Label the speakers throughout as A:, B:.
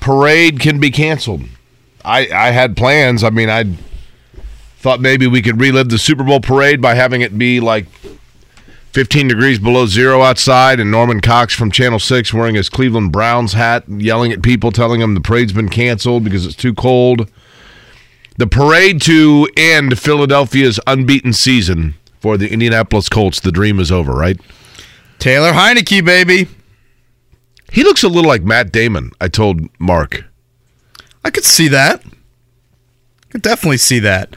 A: parade can be canceled. I, I had plans. I mean, I thought maybe we could relive the Super Bowl parade by having it be like 15 degrees below zero outside and Norman Cox from Channel 6 wearing his Cleveland Browns hat, yelling at people, telling them the parade's been canceled because it's too cold. The parade to end Philadelphia's unbeaten season for the Indianapolis Colts, the dream is over, right?
B: Taylor Heinicke, baby.
A: He looks a little like Matt Damon, I told Mark.
B: I could see that. I Could definitely see that.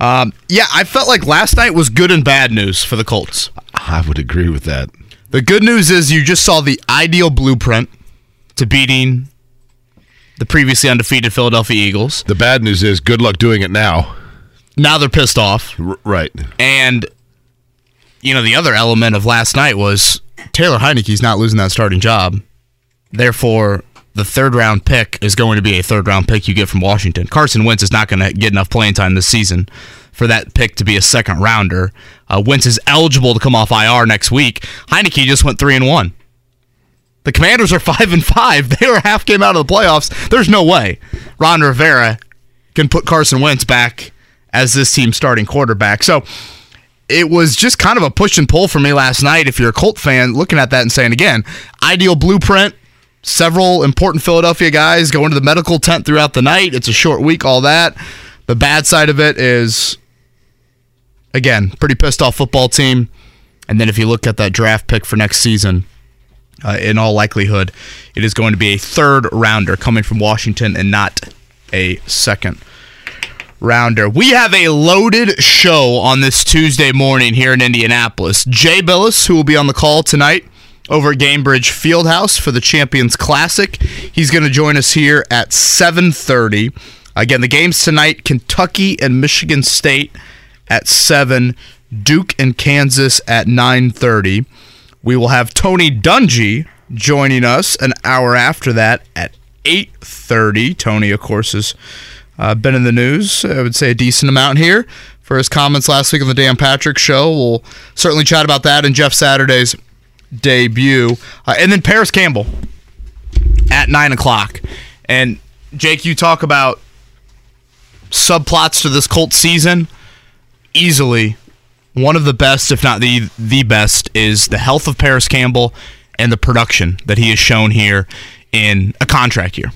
B: Um, yeah, I felt like last night was good and bad news for the Colts.
A: I would agree with that.
B: The good news is you just saw the ideal blueprint to beating the previously undefeated Philadelphia Eagles.
A: The bad news is good luck doing it now.
B: Now they're pissed off.
A: R- right.
B: And, you know, the other element of last night was Taylor Heinicke's not losing that starting job. Therefore, the third round pick is going to be a third round pick you get from Washington. Carson Wentz is not going to get enough playing time this season for that pick to be a second rounder. Uh, Wentz is eligible to come off IR next week. Heinicke just went three and one. The Commanders are five and five. They are half game out of the playoffs. There's no way Ron Rivera can put Carson Wentz back as this team's starting quarterback. So it was just kind of a push and pull for me last night. If you're a Colt fan, looking at that and saying again, ideal blueprint. Several important Philadelphia guys go into the medical tent throughout the night. It's a short week, all that. The bad side of it is, again, pretty pissed off football team. And then if you look at that draft pick for next season, uh, in all likelihood, it is going to be a third rounder coming from Washington and not a second rounder. We have a loaded show on this Tuesday morning here in Indianapolis. Jay Bilas, who will be on the call tonight over at Gainbridge Fieldhouse for the Champions Classic. He's going to join us here at 7:30. Again, the games tonight: Kentucky and Michigan State at seven, Duke and Kansas at 9:30. We will have Tony Dungy joining us an hour after that at 8:30. Tony, of course, has uh, been in the news. I would say a decent amount here for his comments last week on the Dan Patrick Show. We'll certainly chat about that in Jeff Saturday's debut, uh, and then Parris Campbell at nine o'clock. And Jake, you talk about subplots to this Colt season. Easily, one of the best, if not the the best, is the health of Parris Campbell and the production that he has shown here in a contract year.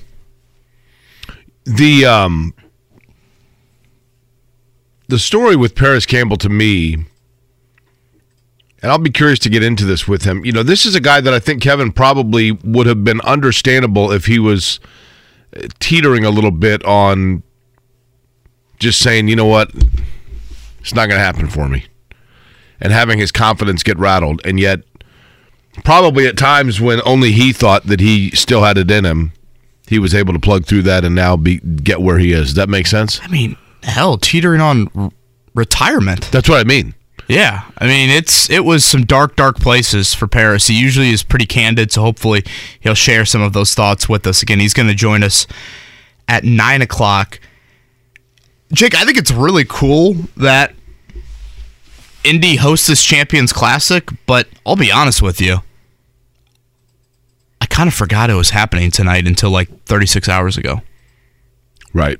A: The um the story with Parris Campbell to me and I'll be curious to get into this with him. You know, this is a guy that I think Kevin probably would have been understandable if he was uh, teetering a little bit on just saying, you know what, it's not going to happen for me, and having his confidence get rattled. And yet, probably at times when only he thought that he still had it in him, he was able to plug through that and now be get where he is. Does that make sense?
B: I mean, hell, teetering on r- retirement.
A: That's what I mean.
B: Yeah, I mean it's it was some dark, dark places for Parris. He usually is pretty candid, so hopefully he'll share some of those thoughts with us. Again, he's going to join us at nine o'clock. Jake, I think it's really cool that Indy hosts this Champions Classic, but I'll be honest with you, I kind of forgot it was happening tonight until like 36 hours ago.
A: Right.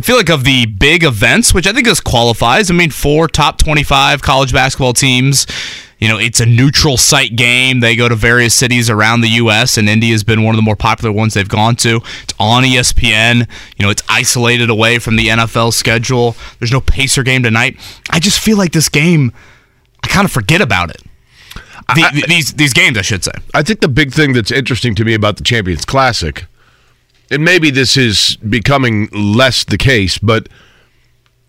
B: I feel like of the big events, which I think this qualifies. I mean, four top 25 college basketball teams. You know, it's a neutral site game. They go to various cities around the U.S., and Indy has been one of the more popular ones they've gone to. It's on ESPN. You know, it's isolated away from the NFL schedule. There's no Pacer game tonight. I just feel like this game, I kind of forget about it. The,
A: I-
B: these these games, I should say.
A: I think the big thing that's interesting to me about the Champions Classic, and maybe this is becoming less the case, but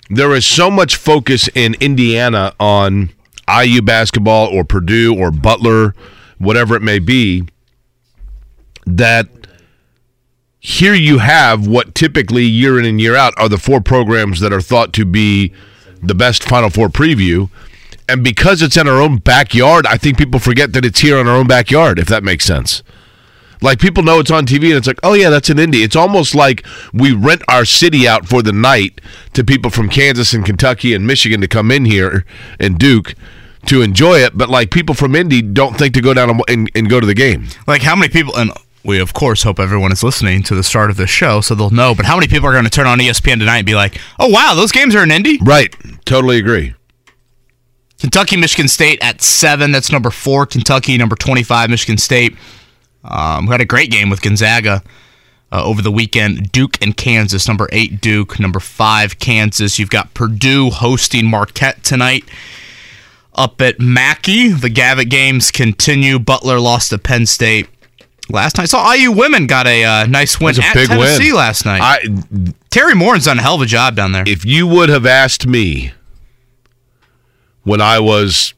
A: there is so much focus in Indiana on IU basketball or Purdue or Butler, whatever it may be, that here you have what typically year in and year out are the four programs that are thought to be the best Final Four preview. And because it's in our own backyard, I think people forget that it's here in our own backyard, if that makes sense. Like people know it's on TV and it's like, oh yeah, that's in Indy. It's almost like we rent our city out for the night to people from Kansas and Kentucky and Michigan to come in here and Duke to enjoy it. But like people from Indy don't think to go down and, and, and go to the game.
B: Like how many people and we of course hope everyone is listening to the start of this show so they'll know. But how many people are going to turn on ESPN tonight and be like, "Oh wow, those games are in Indy."
A: Right. Totally agree.
B: Kentucky, Michigan State at seven. That's number four. Kentucky, number twenty-five. Michigan State. Um, who had a great game with Gonzaga uh, over the weekend. Duke and Kansas, number eight Duke, number five Kansas. You've got Purdue hosting Marquette tonight. Up at Mackey, the Gavitt games continue. Butler lost to Penn State last night. Saw IU women got a uh, nice win
A: a
B: at
A: big
B: Tennessee
A: win.
B: last night.
A: I
B: Teri Moren's done a hell of a job down there.
A: if you would have asked me when I was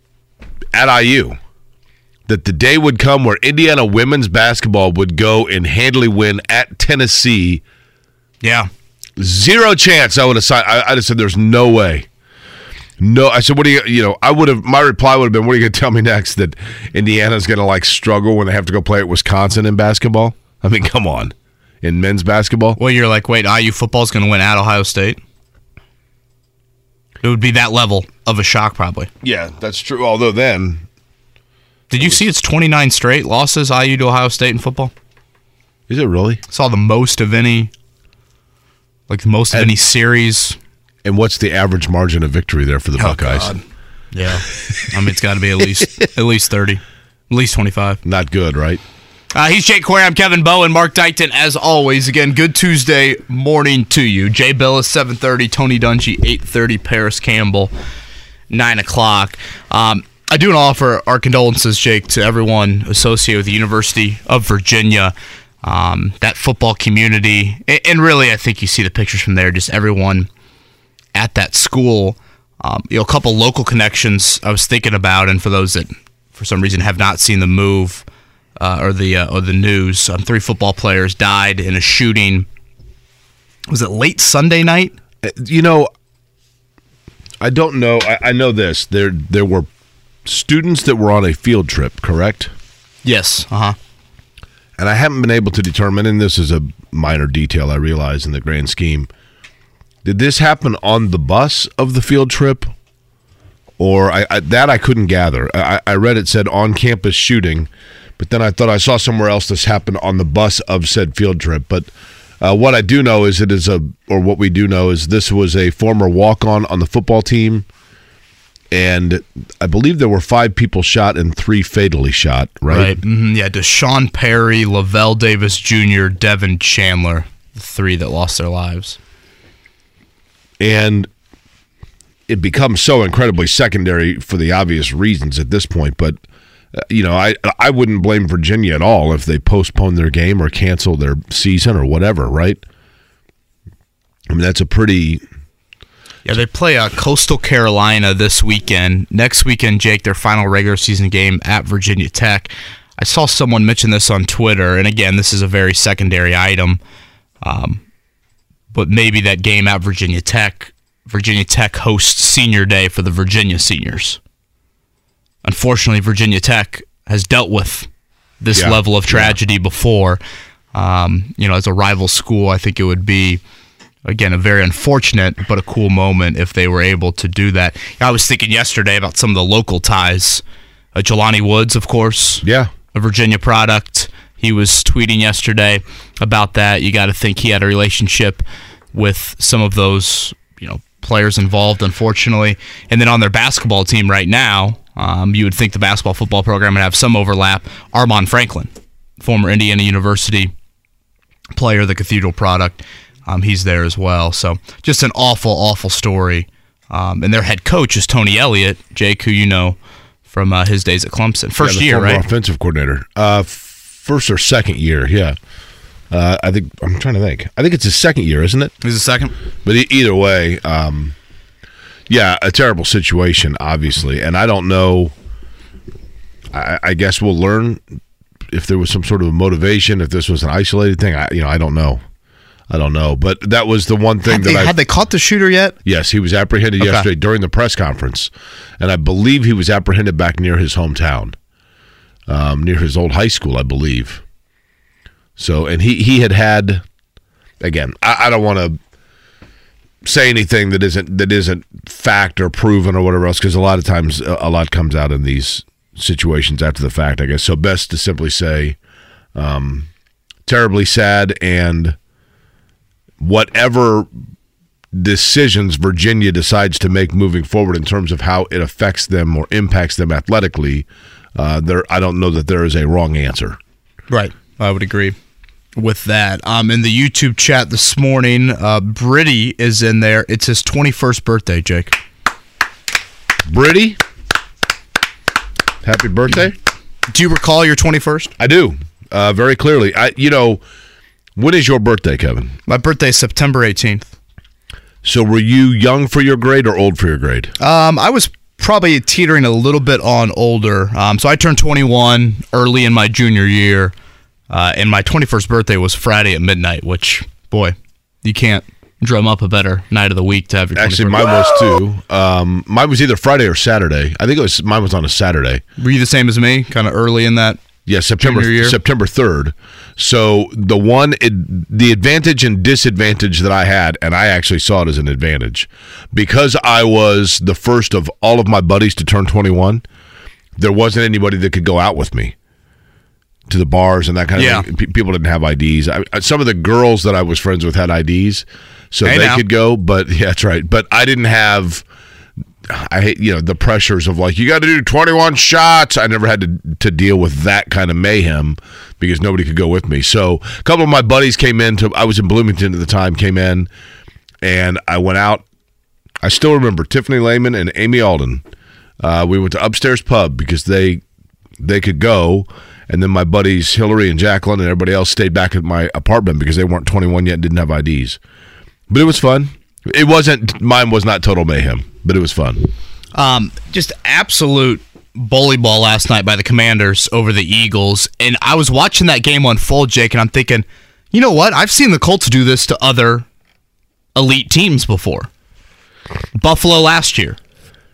A: at IU that the day would come where Indiana women's basketball would go and handily win at Tennessee,
B: yeah.
A: zero chance I would have signed. I, I'd have said, "There's no way." No, I said, "What do you?" You know, I would have. My reply would have been, "What are you going to tell me next? That Indiana's going to like struggle when they have to go play at Wisconsin in basketball? I mean, come on, in men's basketball."
B: Well, you're like, wait, IU football's going to win at Ohio State? It would be that level of a shock, probably.
A: Yeah, that's true. Although then,
B: Did you see it's 29 straight losses IU to Ohio State in football?
A: is it really?
B: Saw the most of any, like the most of
A: And-
B: any series.
A: And what's the average margin of victory there for the Buckeyes?
B: God. Yeah, I mean it's got to be at least at least 30, at least 25.
A: Not good, right?
B: Uh, he's Jake Query. I'm Kevin Bowen. Mark Dighton, as always. Again, good Tuesday morning to you. Jay Bilas, 7.30. Tony Dungy, 8.30. Parris Campbell, 9 o'clock. Um, I do want to offer our condolences, Jake, to everyone associated with the University of Virginia, um, that football community. And, really, I think you see the pictures from there, just everyone at that school. Um, you know, a couple local connections I was thinking about, and for those that, for some reason, have not seen the move uh, or the uh, or the news, um, three football players died in a shooting. Was it late Sunday night?
A: Uh, You know, I don't know. I, I know this. There, there were students that were on a field trip, correct?
B: Yes. Uh huh.
A: And I haven't been able to determine, and this is a minor detail I realize in the grand scheme. Did this happen on the bus of the field trip, or I, I, that I couldn't gather? I, I read it said on campus shooting, but then I thought I saw somewhere else this happened on the bus of said field trip. But uh, what I do know is it is a, or what we do know is this was a former walk on on the football team, and I believe there were five people shot and three fatally shot. Right.
B: Right. hmm Yeah. D'Sean Perry, Lavel Davis Jr., Devin Chandler, the three that lost their lives.
A: and it becomes so incredibly secondary for the obvious reasons at this point. But uh, you know, I I wouldn't blame Virginia at all if they postpone their game or cancel their season or whatever, right? I mean, that's a pretty
B: Yeah, they play uh, Coastal Carolina this weekend. Next weekend, Jake, their final regular season game at Virginia Tech. I saw someone mention this on Twitter, and again, this is a very secondary item. Um, but maybe that game at Virginia Tech, Virginia Tech hosts Senior Day for the Virginia seniors. Unfortunately, Virginia Tech has dealt with this
A: Yeah,
B: level of tragedy before. Um, you know, as a rival school, I think it would be again a very unfortunate but a cool moment if they were able to do that. I was thinking yesterday about some of the local ties. Uh, Jelani Woods, of course,
A: yeah.
B: a Virginia product. He was tweeting yesterday about that. You got to think he had a relationship with some of those, you know, players involved, unfortunately. And then on their basketball team right now, um, you would think the basketball football program would have some overlap. Armaan Franklin, former Indiana University player, the Cathedral product, um, he's there as well. So just an awful, awful story. Um, and their head coach is Tony Elliott, Jake, who you know from uh, his days at Clemson. First
A: Yeah, the
B: year, right?
A: Offensive coordinator. Uh, first or second year, yeah. Uh, I think I'm trying to think. I think it's his second year, isn't it?
B: He's a second.
A: But e- either way, um, yeah, a terrible situation, obviously, and I don't know. I, I guess we'll learn if there was some sort of motivation, if this was an isolated thing. I, you know, I don't know. I don't know, but that was the one thing
B: Had
A: that
B: they,
A: I
B: had they caught the shooter yet?
A: Yes, he was apprehended
B: Okay.
A: yesterday during the press conference, and I believe he was apprehended back near his hometown, um, near his old high school, I believe. So, and he he had had, again, I, I don't want to say anything that isn't that isn't fact or proven or whatever else, because a lot of times a, a lot comes out in these situations after the fact. I guess so. Best to simply say, um, terribly sad and whatever decisions Virginia decides to make moving forward in terms of how it affects them or impacts them athletically, uh, there I don't know that there is a wrong answer.
B: Right. I would agree with that. Um, in the YouTube chat this morning, uh, Britty is in there. It's his 21st birthday, Jake.
A: Britty, happy birthday!
B: Do you recall your 21st?
A: I do uh, very clearly. I you know when is your birthday, Kevin?
B: My birthday is September 18th.
A: So were you young for your grade or old for your grade?
B: Um, I was probably teetering a little bit on older. Um, so I turned 21 early in my junior year, uh, and my 21st birthday was Friday at midnight. Which, boy, you can't drum up a better night of the week to have your.
A: Actually,
B: 21st.
A: mine was too. Um, mine was either Friday or Saturday. I think it was mine was on a Saturday.
B: Were you the same as me? Kind of early in that.
A: Yeah, September? September third. So the one it, the advantage and disadvantage that I had, and I actually saw it as an advantage, because I was the first of all of my buddies to turn twenty one. There wasn't anybody that could go out with me to the bars and that kind of
B: Yeah.
A: thing. Pe- people didn't have IDs. I, I- uh, some of the girls that I was friends with had IDs, so
B: Hey,
A: they
B: now.
A: could go. But yeah, that's right. But I didn't have. I hate you know the pressures of like you got to do 21 shots. I never had to to deal with that kind of mayhem because nobody could go with me. So a couple of my buddies came in to I was in Bloomington at the time came in and I went out. I still remember Tiffany Lehman and Amy Alden. Uh, we went to upstairs pub because they they could go, and then my buddies Hillary and Jacqueline and everybody else stayed back at my apartment because they weren't 21 yet and didn't have IDs. But it was fun. It wasn't mine was not total mayhem, but it was fun.
B: Um, just absolute bully ball last night by the Commanders over the Eagles, and I was watching that game unfold, Jake, and I'm thinking, you know what? I've seen the Colts do this to other elite teams before. Buffalo last year,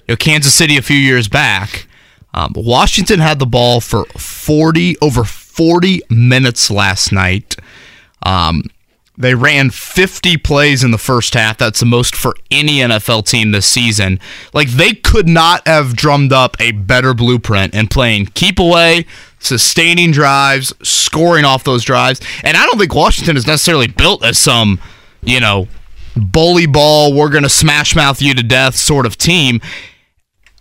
B: you know, Kansas City a few years back. Um, Washington had the ball for 40 over 40 minutes last night. Um, they ran 50 plays in the first half. That's the most for any NFL team this season. Like they could not have drummed up a better blueprint in playing keep away, sustaining drives, scoring off those drives. And I don't think Washington is necessarily built as some, you know, bully ball, we're going to smash mouth you to death sort of team.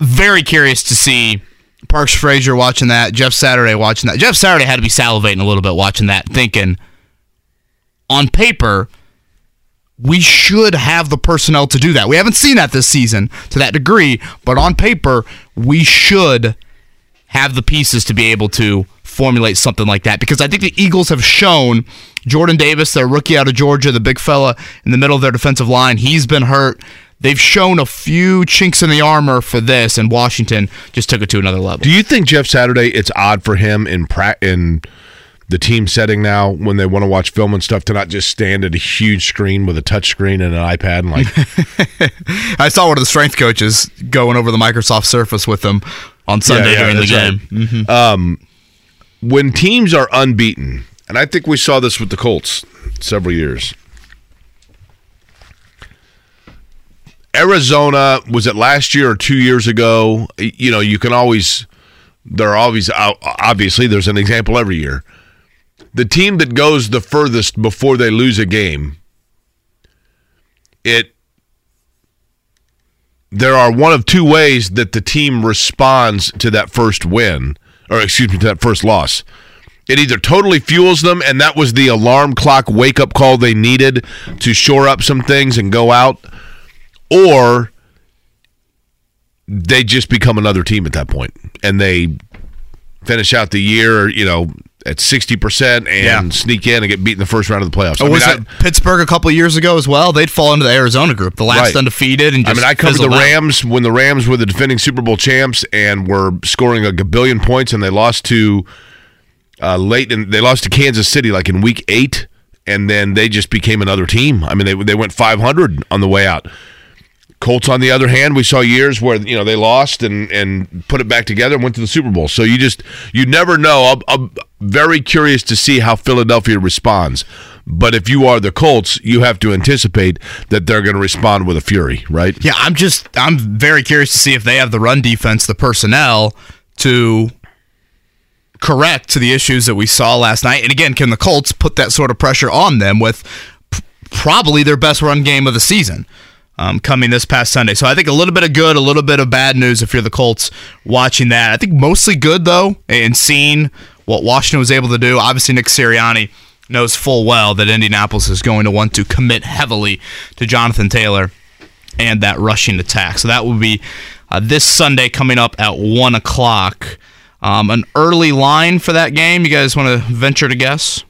B: Very curious to see Parks Frazier watching that, Jeff Saturday watching that. Jeff Saturday had to be salivating a little bit watching that, thinking, on paper, we should have the personnel to do that. We haven't seen that this season to that degree, but on paper, we should have the pieces to be able to formulate something like that because I think the Eagles have shown Jordan Davis, their rookie out of Georgia, the big fella in the middle of their defensive line, he's been hurt. They've shown a few chinks in the armor for this, and Washington just took it to another level.
A: Do you think Jeff Saturday? It's odd for him in pra- in the team setting now when they want to watch film and stuff to not just stand at a huge screen with a touch screen and an iPad and like
B: I saw one of the strength coaches going over the Microsoft Surface with them on Sunday
A: yeah,
B: during the game.
A: right. when teams are unbeaten, and I think we saw this with the Colts several years. Arizona was it last year or two years ago? You know, you can always there are always obviously there's an example every year. The team that goes the furthest before they lose a game, it there are one of two ways that the team responds to that first win, or excuse me, to that first loss. It either totally fuels them, and that was the alarm clock wake up call they needed to shore up some things and go out, or they just become another team at that point, and they finish out the year, you know, at sixty percent and
B: Yeah.
A: sneak in and get beat in the first round of the playoffs.
B: Or
A: I
B: was
A: mean,
B: it Pittsburgh a couple years ago as well? They'd fall into the Arizona group, the last
A: Right.
B: undefeated, and
A: I mean, I covered the
B: fizzled out.
A: Rams when the Rams were the defending Super Bowl champs and were scoring a billion points, and they lost to uh, late and they lost to Kansas City like in week eight, and then they just became another team. I mean, they they went 500 on the way out. Colts, on the other hand, we saw years where you know they lost and and put it back together and went to the Super Bowl. So you just you never know. I'm, I'm very curious to see how Philadelphia responds. But if you are the Colts, you have to anticipate that they're going to respond with a fury, right?
B: Yeah, I'm just I'm very curious to see if they have the run defense, the personnel to correct to the issues that we saw last night. And again, can the Colts put that sort of pressure on them with p- probably their best run game of the season? Um, coming this past Sunday. So I think a little bit of good, a little bit of bad news if you're the Colts watching that. I think mostly good, though, and seeing what Washington was able to do. Obviously, Nick Sirianni knows full well that Indianapolis is going to want to commit heavily to Jonathan Taylor and that rushing attack. So that will be uh, this Sunday coming up at 1 o'clock. Um, an early line for that game. You guys want to venture to guess?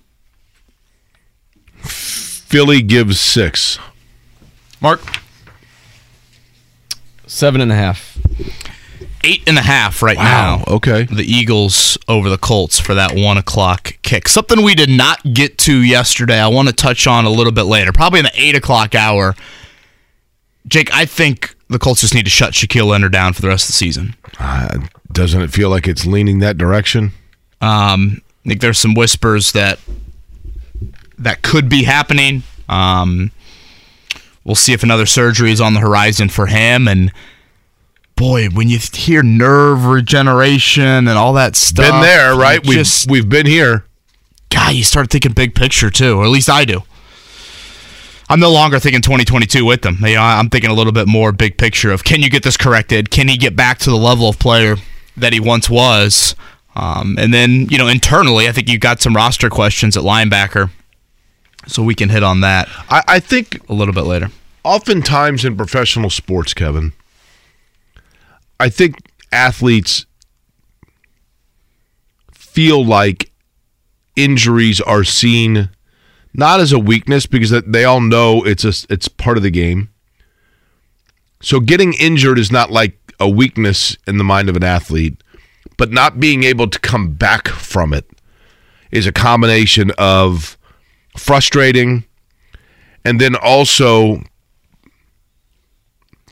A: Philly gives six.
C: Mark? Seven and a half.
B: Eight and a half right
A: Wow,
B: now.
A: okay.
B: The Eagles over the Colts for that one o'clock kick. Something we did not get to yesterday. I want to touch on a little bit later, probably in the eight o'clock hour. Jake, I think the Colts just need to shut Shaquille Leonard down for the rest of the season.
A: Uh, doesn't it feel like it's leaning that direction?
B: Um, I think there's some whispers that that could be happening. Um, we'll see if another surgery is on the horizon for him. And boy, when you hear nerve regeneration and all that stuff,
A: been there, right? We've
B: Just,
A: we've been here.
B: God, you start thinking big picture too, or at least I do. I'm no longer thinking 2022 with them. You know, I'm thinking a little bit more big picture of can you get this corrected? Can he get back to the level of player that he once was? Um, and then, you know, internally, I think you got some roster questions at linebacker, so we can hit on that
A: I, I think
B: a little bit later.
A: Oftentimes in professional sports, Kevin, I think athletes feel like injuries are seen not as a weakness because they all know it's a, it's part of the game. So getting injured is not like a weakness in the mind of an athlete, but not being able to come back from it is a combination of frustrating and then also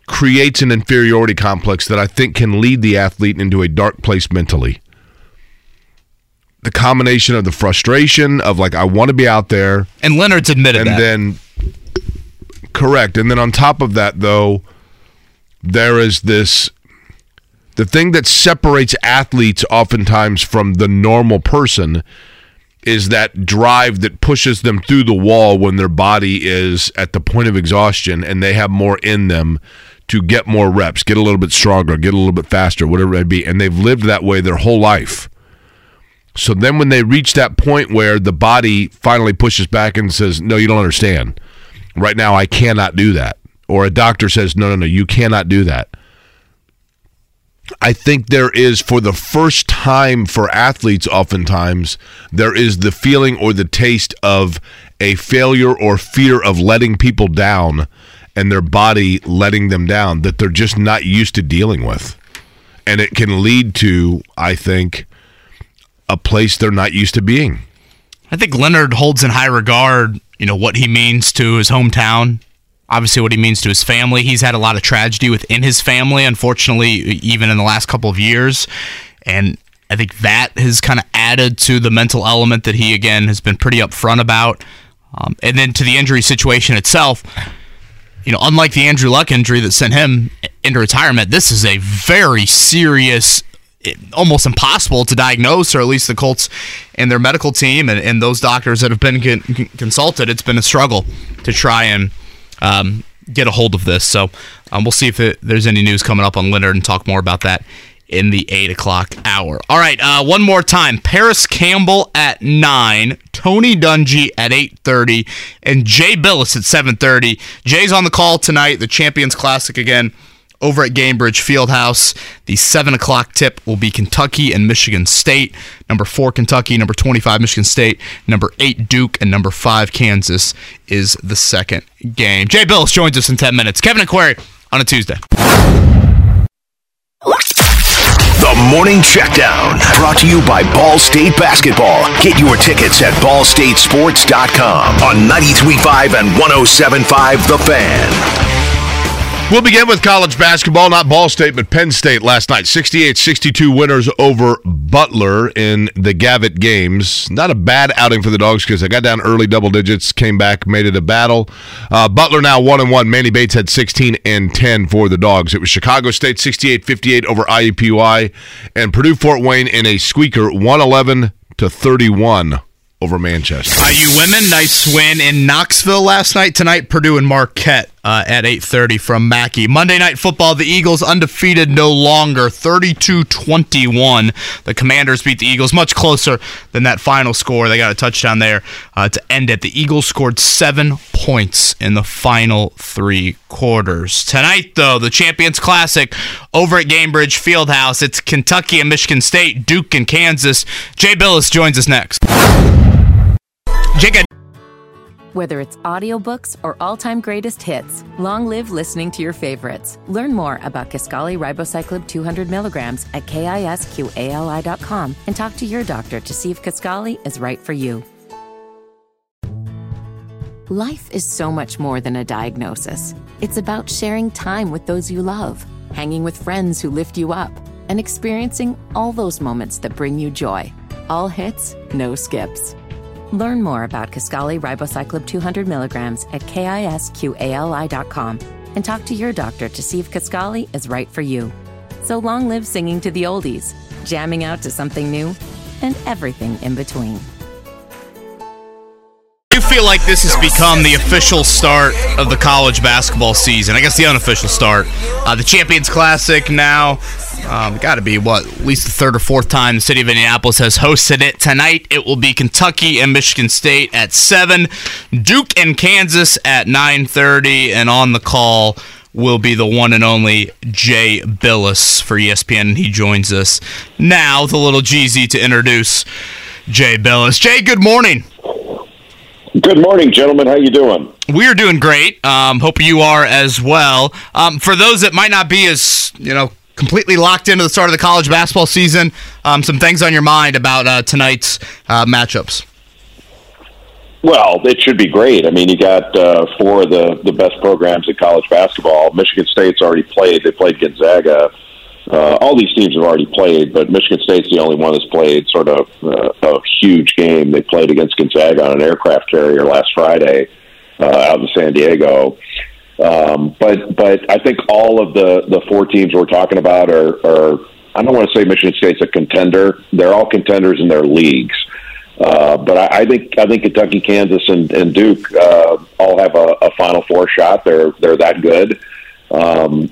A: creates an inferiority complex that I think can lead the athlete into a dark place mentally. The combination of the frustration of like I want to be out there
B: And Leonard's admitted
A: and
B: that.
A: then correct and then on top of that though there is this the thing that separates athletes oftentimes from the normal person is that drive that pushes them through the wall when their body is at the point of exhaustion and they have more in them to get more reps, get a little bit stronger, get a little bit faster, whatever it be. And they've lived that way their whole life. So then when they reach that point where the body finally pushes back and says, No, you don't understand. Right now, I cannot do that. Or a doctor says, No, no, no, you cannot do that. I think there is, for the first time for athletes, oftentimes, there is the feeling or the taste of a failure or fear of letting people down and their body letting them down that they're just not used to dealing with. And it can lead to, I think, a place they're not used to being.
B: I think Leonard holds in high regard, you know, what he means to his hometown, obviously what he means to his family. He's had a lot of tragedy within his family, unfortunately, even in the last couple of years. And I think that has kind of added to the mental element that he, again, has been pretty upfront about. Um, and then to the injury situation itself, you know, unlike the Andrew Luck injury that sent him into retirement, this is a very serious, almost impossible to diagnose, or at least the Colts and their medical team and, and those doctors that have been con- con- consulted. It's been a struggle to try and um, get a hold of this. So um, we'll see if it, there's any news coming up on Leonard and talk more about that in the 8 o'clock hour. All right, uh, one more time. Parris Campbell at 9, Tony Dungy at 8.30, and Jay Bilas at 7.30. Jay's on the call tonight, the Champions Classic again over at Gainbridge Fieldhouse. The 7 o'clock tip will be Kentucky and Michigan State. Number 4, Kentucky. Number 25, Michigan State. Number 8, Duke. And number 5, Kansas is the second game. Jay Bilas joins us in 10 minutes. Kevin and Query on a Tuesday.
D: The Morning Checkdown, brought to you by Ball State Basketball. Get your tickets at ballstatesports.com on 93.5 and 107.5 The Fan.
A: We'll begin with college basketball, not Ball State, but Penn State last night. 68 62 winners over Butler in the Gavitt games. Not a bad outing for the Dogs because they got down early double digits, came back, made it a battle. Uh, Butler now 1 and 1. Manny Bates had 16 and 10 for the Dogs. It was Chicago State 68 58 over IUPUI, and Purdue Fort Wayne in a squeaker 111 to 31 over Manchester.
B: IU women, nice win in Knoxville last night. Tonight, Purdue and Marquette uh, at 8.30 from Mackey. Monday Night Football, the Eagles undefeated no longer, 32-21. The Commanders beat the Eagles much closer than that final score. They got a touchdown there uh, to end it. The Eagles scored seven points in the final three quarters. Tonight, though, the Champions Classic over at Gainbridge Fieldhouse. It's Kentucky and Michigan State, Duke and Kansas. Jay Bilas joins us next. Jake,
E: Whether it's audiobooks or all-time greatest hits, long live listening to your favorites. Learn more about Kisqali Ribociclib 200 milligrams at kisqali.com and talk to your doctor to see if Kisqali is right for you. Life is so much more than a diagnosis. It's about sharing time with those you love, hanging with friends who lift you up, and experiencing all those moments that bring you joy. All hits, no skips. Learn more about Kisqali Ribociclib 200 milligrams at kisqali.com and talk to your doctor to see if Kisqali is right for you. So long live singing to the oldies, jamming out to something new, and everything in between.
B: you feel like this has become the official start of the college basketball season? I guess the unofficial start. Uh, the Champions Classic now. Um, Got to be what at least the third or fourth time the city of Indianapolis has hosted it. Tonight it will be Kentucky and Michigan State at seven, Duke and Kansas at nine thirty, and on the call will be the one and only Jay Bilas for ESPN, and he joins us now. The little Jeezy to introduce Jay Bilas. Jay, good morning.
F: Good morning, gentlemen. How you doing?
B: We are doing great. Um, hope you are as well. Um, for those that might not be as you know completely locked into the start of the college basketball season, um, some things on your mind about uh, tonight's uh, matchups.
F: Well, it should be great. I mean, you got uh, four of the the best programs in college basketball. Michigan State's already played. They played Gonzaga. Uh, all these teams have already played, but Michigan State's the only one that's played sort of uh, a huge game. They played against Gonzaga on an aircraft carrier last Friday uh, out in San Diego. Um, but but I think all of the the four teams we're talking about are, are I don't want to say Michigan State's a contender. They're all contenders in their leagues. Uh, but I, I think I think Kentucky, Kansas, and, and Duke uh, all have a, a Final Four shot. They're they're that good. Um,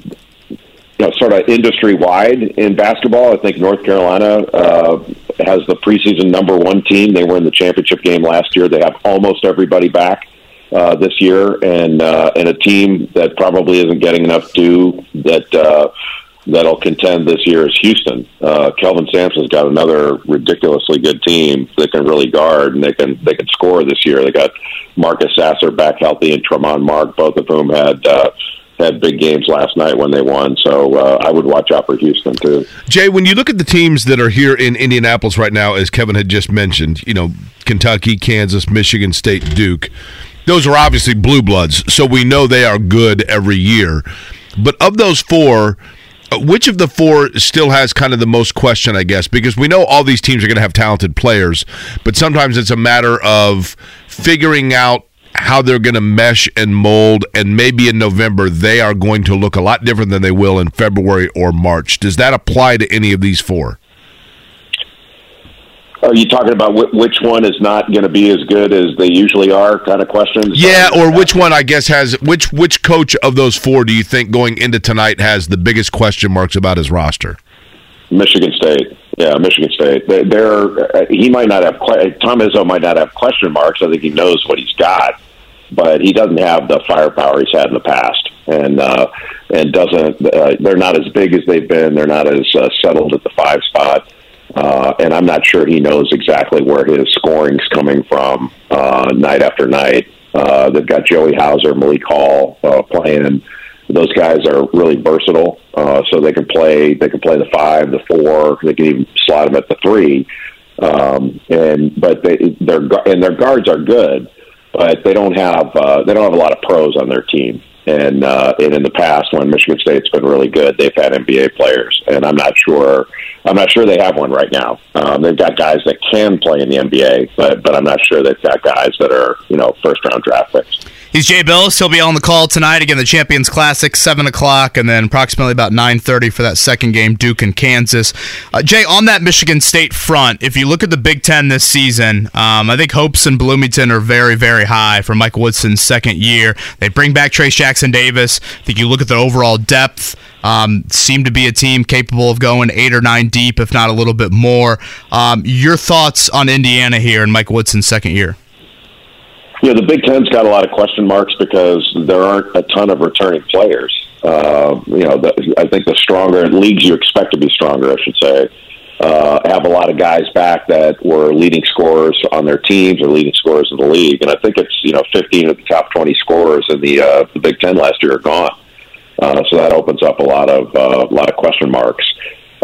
F: you know, sort of industry wide in basketball. I think North Carolina uh, has the preseason number one team. They were in the championship game last year. They have almost everybody back uh, this year, and uh, and a team that probably isn't getting enough due that uh, that'll contend this year is Houston. Uh, Kelvin Sampson's got another ridiculously good team that can really guard and they can they can score this year. They got Marcus Sasser back healthy and Tramon Mark, both of whom had. Uh, had big games last night when they won, so uh, I would watch out for Houston too.
A: Jay, when you look at the teams that are here in Indianapolis right now, as Kevin had just mentioned, you know, Kentucky, Kansas, Michigan State, Duke, those are obviously blue bloods, so we know they are good every year. But of those four, uh, which of the four still has kind of the most question, I guess? Because we know all these teams are going to have talented players, but sometimes it's a matter of figuring out how they're going to mesh and mold, and maybe in November they are going to look a lot different than they will in February or March. Does that apply to any of these four?
F: Are you talking about wh- which one is not going to be as good as they usually are? Kind of questions.
A: Yeah, or which one I guess has which which coach of those four do you think going into tonight has the biggest question marks about his roster?
F: Michigan State. Yeah, Michigan State. They- They're uh, he might not have Tom Izzo might not have question marks. I think he knows what he's got, but he doesn't have the firepower he's had in the past, and uh, and doesn't. Uh, they're not as big as they've been. They're not as uh, settled at the five spot. Uh, and I'm not sure he knows exactly where his scoring's coming from uh, night after night. Uh, they've got Joey Hauser, Malik Hall uh, playing those guys are really versatile, uh, so they can play. They can play the five, the four. They can even slot them at the three. Um, and but they their and their guards are good, but they don't have uh, they don't have a lot of pros on their team. And uh, and in the past, when Michigan State's been really good, they've had NBA players, and I'm not sure I'm not sure they have one right now. Um, they've got guys that can play in the NBA, but but I'm not sure they've got guys that are you know first round draft picks.
B: He's Jay Bilas. He'll be on the call tonight. Again, the Champions Classic, 7 o'clock, and then approximately about 9.30 for that second game, Duke and Kansas. Uh, Jay, on that Michigan State front, if you look at the Big Ten this season, um, I think hopes in Bloomington are very, very high for Mike Woodson's second year. They bring back Trayce Jackson Davis. I think you look at the overall depth, um, seem to be a team capable of going eight or nine deep, if not a little bit more. Um, your thoughts on Indiana here in Mike Woodson's second year?
F: Yeah, the Big Ten's got a lot of question marks because there aren't a ton of returning players. Uh, you know, the, I think the stronger leagues you expect to be stronger, I should say, uh, have a lot of guys back that were leading scorers on their teams or leading scorers in the league. And I think it's you know 15 of the top 20 scorers in the uh, the Big Ten last year are gone. Uh, so that opens up a lot of uh, a lot of question marks.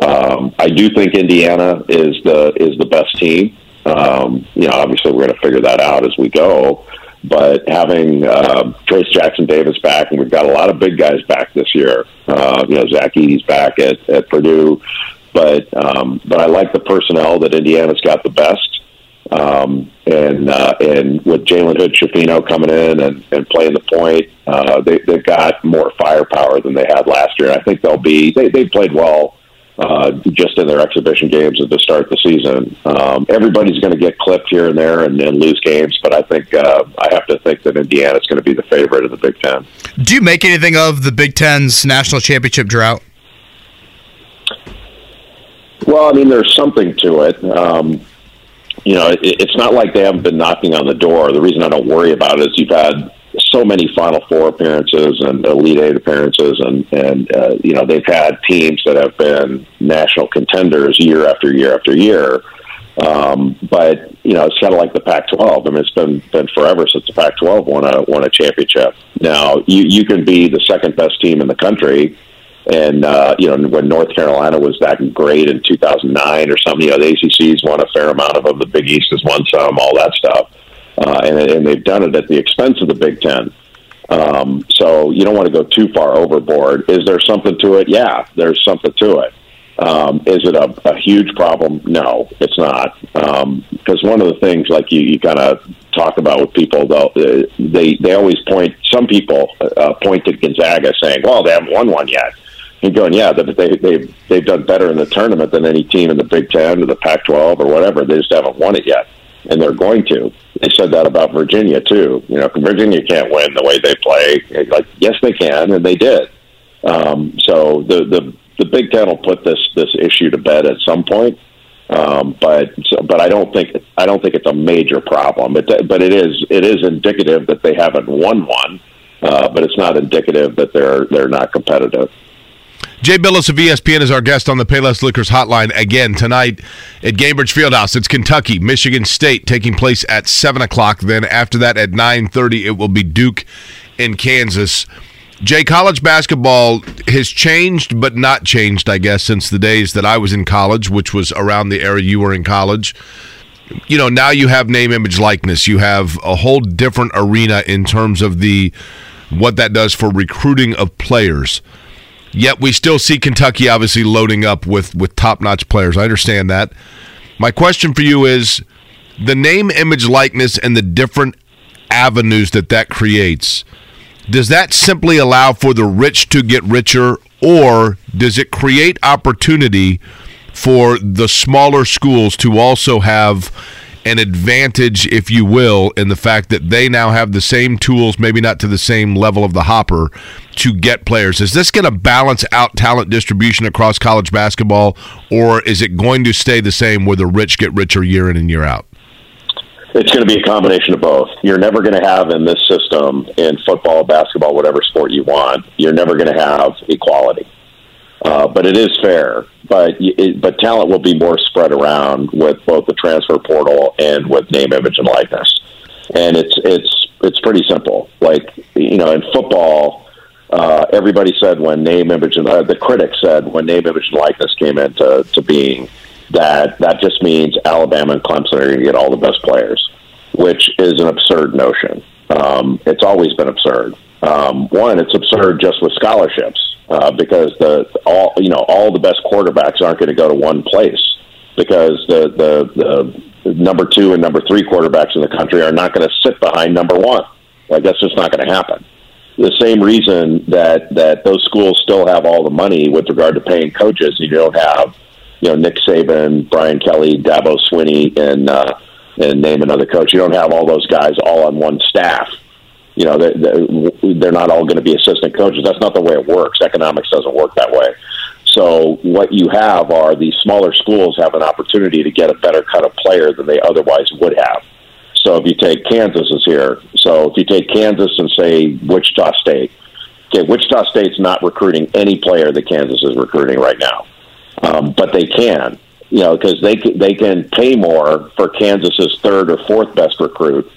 F: Um, I do think Indiana is the is the best team. Um, you know, obviously we're going to figure that out as we go. But having uh, Trayce Jackson Davis back, and we've got a lot of big guys back this year. Uh, you know, Zach Edey's back at, at Purdue, but um, but I like the personnel that Indiana's got the best. Um, and uh, and with Jalen Hood Schifino coming in and, and playing the point, uh, they, they've got more firepower than they had last year. I think they'll be they they played well uh, just in their exhibition games at the start of the season. Um, everybody's going to get clipped here and there and, and lose games, but I think uh, I have to think that Indiana's going to be the favorite of the Big Ten.
B: Do you make anything of the Big Ten's national championship drought?
F: Well, I mean, there's something to it. Um, you know, it, it's not like they haven't been knocking on the door. The reason I don't worry about it is you've had so many Final Four appearances and Elite Eight appearances, and and uh, you know they've had teams that have been national contenders year after year after year. Um, but you know, it's kind of like the Pac-12. I mean, it's been been forever since the Pac-12 won a won a championship. Now, you you can be the second best team in the country, and uh, you know when North Carolina was that great in 2009 or something. You know, the ACC's won a fair amount of them. The Big East has won some, all that stuff uh, and, and they've done it at the expense of the Big Ten. Um, so you don't want to go too far overboard. Is there something to it? Yeah, there's something to it. Um, is it a, a huge problem? No, it's not. Um, because one of the things, like you, you kind of talk about with people, though, uh, they they always point. Some people uh, point to Gonzaga, saying, "Well, they haven't won one yet." And going, yeah, that they they've they've done better in the tournament than any team in the Big Ten or the Pac-12 or whatever. They just haven't won it yet and they're going to. They said that about Virginia too. You know, Virginia can't win the way they play. Like, yes, they can, and they did. Um, so the the the Big Ten will put this this issue to bed at some point. Um, but but I don't think I don't think it's a major problem. But but it is it is indicative that they haven't won one. Uh, but it's not indicative that they're they're not competitive.
A: Jay Bilas of ESPN is our guest on the Payless Liquors Hotline again tonight at Gainbridge Fieldhouse. It's Kentucky, Michigan State taking place at seven o'clock. Then after that at nine thirty, it will be Duke in Kansas. Jay, college basketball has changed, but not changed, I guess, since the days that I was in college, which was around the era you were in college. You know, now you have name, image, likeness. You have a whole different arena in terms of the what that does for recruiting of players. Yet we still see Kentucky obviously loading up with with top notch players. I understand that. My question for you is the name, image, likeness, and the different avenues that that creates. Does that simply allow for the rich to get richer, or does it create opportunity for the smaller schools to also have an advantage, if you will, in the fact that they now have the same tools, maybe not to the same level of the hopper, to get players. Is this going to balance out talent distribution across college basketball, or is it going to stay the same where the rich get richer year in and year out?
F: It's going to be a combination of both. You're never going to have in this system, in football, basketball, whatever sport you want, you're never going to have equality. Uh, but it is fair. But it, but talent will be more spread around with both the transfer portal and with name, image, and likeness. And it's it's it's pretty simple. Like you know, in football, uh, everybody said when name, image, and uh, the critics said when name, image, and likeness came into to being that that just means Alabama and Clemson are going to get all the best players, which is an absurd notion. Um, it's always been absurd. Um, one, it's absurd just with scholarships uh, because the all you know all the best quarterbacks aren't going to go to one place because the, the the number two and number three quarterbacks in the country are not going to sit behind number one. Like that's just not going to happen. The same reason that that those schools still have all the money with regard to paying coaches, you don't have you know Nick Saban, Brian Kelly, Dabo Swinney, and uh, and name another coach. You don't have all those guys all on one staff. You know they're, they're not all going to be assistant coaches. That's not the way it works. Economics doesn't work that way. So what you have are these smaller schools have an opportunity to get a better cut of player than they otherwise would have. So if you take Kansas is here. So if you take Kansas and say Wichita State, okay, Wichita State's not recruiting any player that Kansas is recruiting right now um, but they can, you know, because they can, they can pay more for Kansas's third or fourth best recruit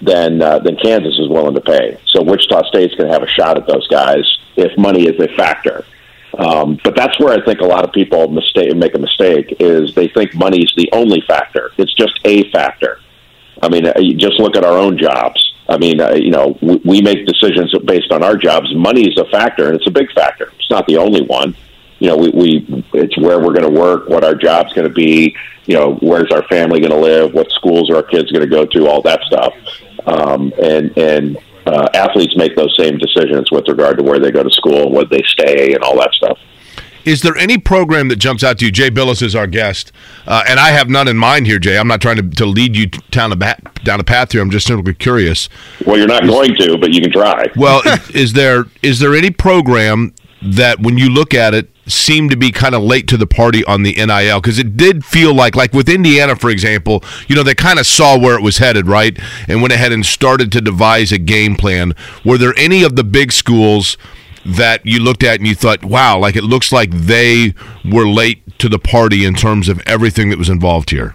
F: than uh, than Kansas is willing to pay. So Wichita State's going to have a shot at those guys if money is a factor. Um, but that's where I think a lot of people mistake make a mistake is they think money is the only factor. It's just a factor. I mean, uh, you just look at our own jobs. I mean, uh, you know, we, we make decisions based on our jobs. Money is a factor, and it's a big factor. It's not the only one you know, we, we it's where we're going to work, what our job's going to be, you know, where's our family going to live, what schools are our kids going to go to, all that stuff. Um, and and uh, athletes make those same decisions with regard to where they go to school, and where they stay, and all that stuff.
A: Is there any program that jumps out to you? Jay Bilas is our guest, uh, and I have none in mind here, Jay. I'm not trying to, to lead you down a, ba- down a path here. I'm just simply curious.
F: Well, you're not is, going to, but you can try.
A: Well, is there is there any program that when you look at it seem to be kind of late to the party on the NIL because it did feel like like with Indiana for example you know they kind of saw where it was headed right and went ahead and started to devise a game plan. Were there any of the big schools that you looked at and you thought wow like it looks like they were late to the party in terms of everything that was involved here?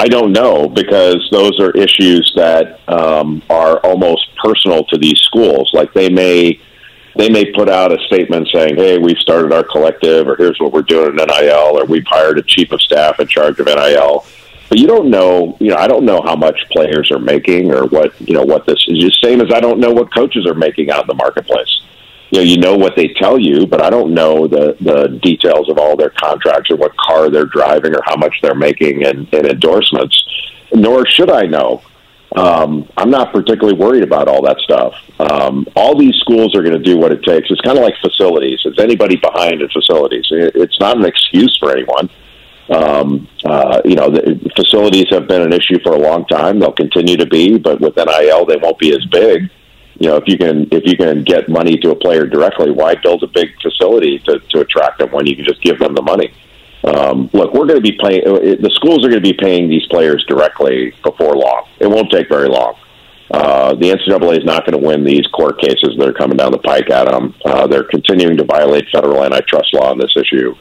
F: I don't know because those are issues that um, are almost personal to these schools. Like they may they may put out a statement saying, "Hey, we've started our collective," or "Here's what we're doing at NIL," or "We've hired a chief of staff in charge of NIL." But you don't know, you know, I don't know how much players are making or what, you know, what this is. The same as I don't know what coaches are making out in the marketplace. You know, you know what they tell you, but I don't know the the details of all their contracts or what car they're driving or how much they're making and, in endorsements. Nor should I know um, I'm not particularly worried about all that stuff. Um, all these schools are going to do what it takes. It's kind of like facilities. Is anybody behind in facilities? It's not an excuse for anyone. Um, uh, you know, the facilities have been an issue for a long time. They'll continue to be, but with NIL, they won't be as big. You know, if you can if you can get money to a player directly, why build a big facility to, to attract them when you can just give them the money? Um, look, we're going to be paying. Uh, the schools are going to be paying these players directly before long. It won't take very long. Uh, the NCAA is not going to win these court cases that are coming down the pike at them. Uh, they're continuing to violate federal antitrust law on this issue.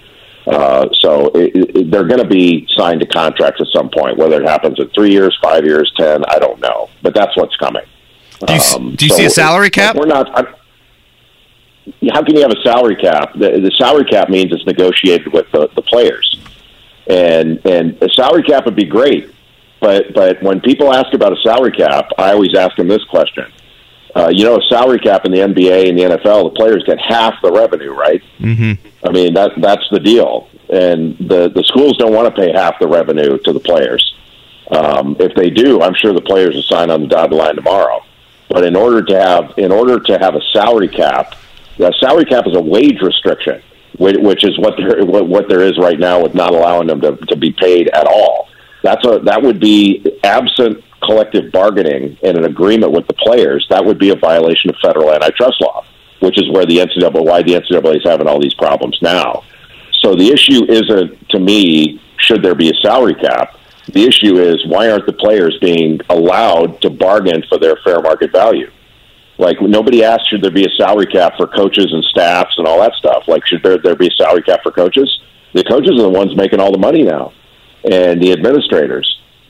F: Uh, so it, it, they're going to be signed to contracts at some point. Whether it happens in three years, five years, ten, I don't know. But that's what's coming.
B: Do you, um, do you so see a salary cap?
F: We're not. I'm, how can you have a salary cap? The, the salary cap means it's negotiated with the, the players, and and a salary cap would be great, but but when people ask about a salary cap, I always ask them this question. Uh, you know, a salary cap in the NBA and the NFL, the players get half the revenue, right?
B: Mm-hmm.
F: I mean, that that's the deal, and the the schools don't want to pay half the revenue to the players. Um, if they do, I'm sure the players will sign on the dotted line tomorrow. But in order to have in order to have a salary cap the salary cap is a wage restriction, which is what there what there is right now with not allowing them to, to be paid at all. That's a that would be absent collective bargaining and an agreement with the players. That would be a violation of federal antitrust law, which is where the NCAA why the NCAA is having all these problems now. So the issue isn't to me should there be a salary cap. The issue is why aren't the players being allowed to bargain for their fair market value? Like nobody asked should there be a salary cap for coaches and staffs and all that stuff. Like should there there be a salary cap for coaches? The coaches are the ones making all the money now, and the administrators.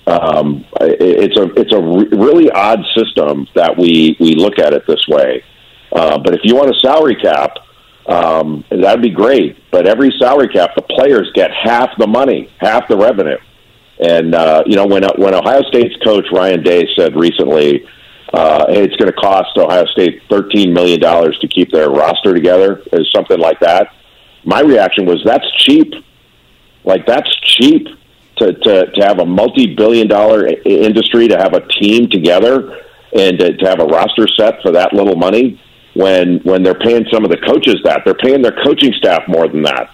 F: Um, it's a it's a re- really odd system that we we look at it this way, Uh, but if you want a salary cap, um, that'd be great. But every salary cap, the players get half the money, half the revenue. And uh, you know, when when Ohio State's coach Ryan Day said recently, uh, hey, it's going to cost Ohio State thirteen million dollars to keep their roster together, or something like that. My reaction was, that's cheap. Like that's cheap to to, to have a multi-billion dollar industry to have a team together and to, to have a roster set for that little money. When when they're paying some of the coaches that, they're paying their coaching staff more than that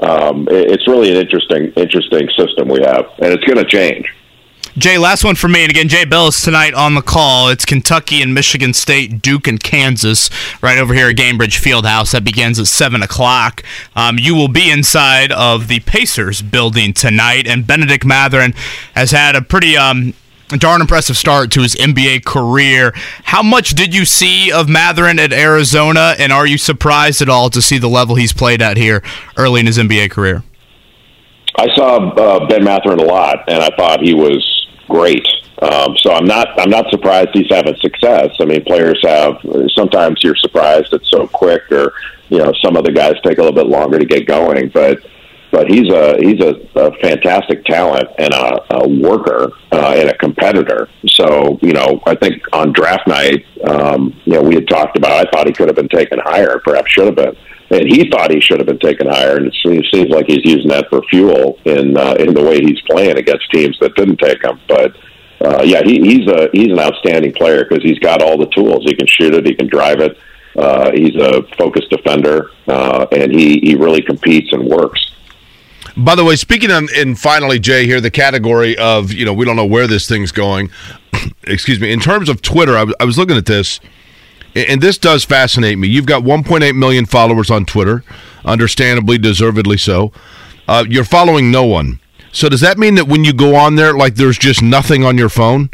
F: um, it- it's really an interesting interesting system we have, and it's going to change.
B: Jay, last one for me. And again, Jay Bilas tonight on the call. It's Kentucky and Michigan State, Duke and Kansas, right over here at Gainbridge Fieldhouse. That begins at 7 o'clock. Um, you will be inside of the Pacers building tonight. And Benedict Mathurin has had a pretty um, darn impressive start to his NBA career. How much did you see of Mathurin at Arizona? And are you surprised at all to see the level he's played at here early in his NBA career?
F: I saw uh, Ben Mathurin a lot, and I thought he was great. Um, so I'm not I'm not surprised he's having success. I mean, players have sometimes you're surprised it's so quick, or you know, some of the guys take a little bit longer to get going, but. But he's a he's a, a fantastic talent and a, a worker uh, and a competitor. So you know, I think on draft night, um, you know, we had talked about. I thought he could have been taken higher, perhaps should have been and he thought he should have been taken higher, and it seems, seems like he's using that for fuel in uh, in the way he's playing against teams that didn't take him. But uh, yeah, he, he's a he's an outstanding player because he's got all the tools. He can shoot it, he can drive it. Uh, he's a focused defender, uh, and he he really competes and works.
A: By the way, speaking on, and finally, Jay, here the category of you know we don't know where this thing's going. Excuse me. In terms of Twitter, I, w- I was looking at this, and this does fascinate me. You've got 1.8 million followers on Twitter, understandably, deservedly so. Uh, you're following no one. So does that mean that when you go on there, like there's just nothing on your phone?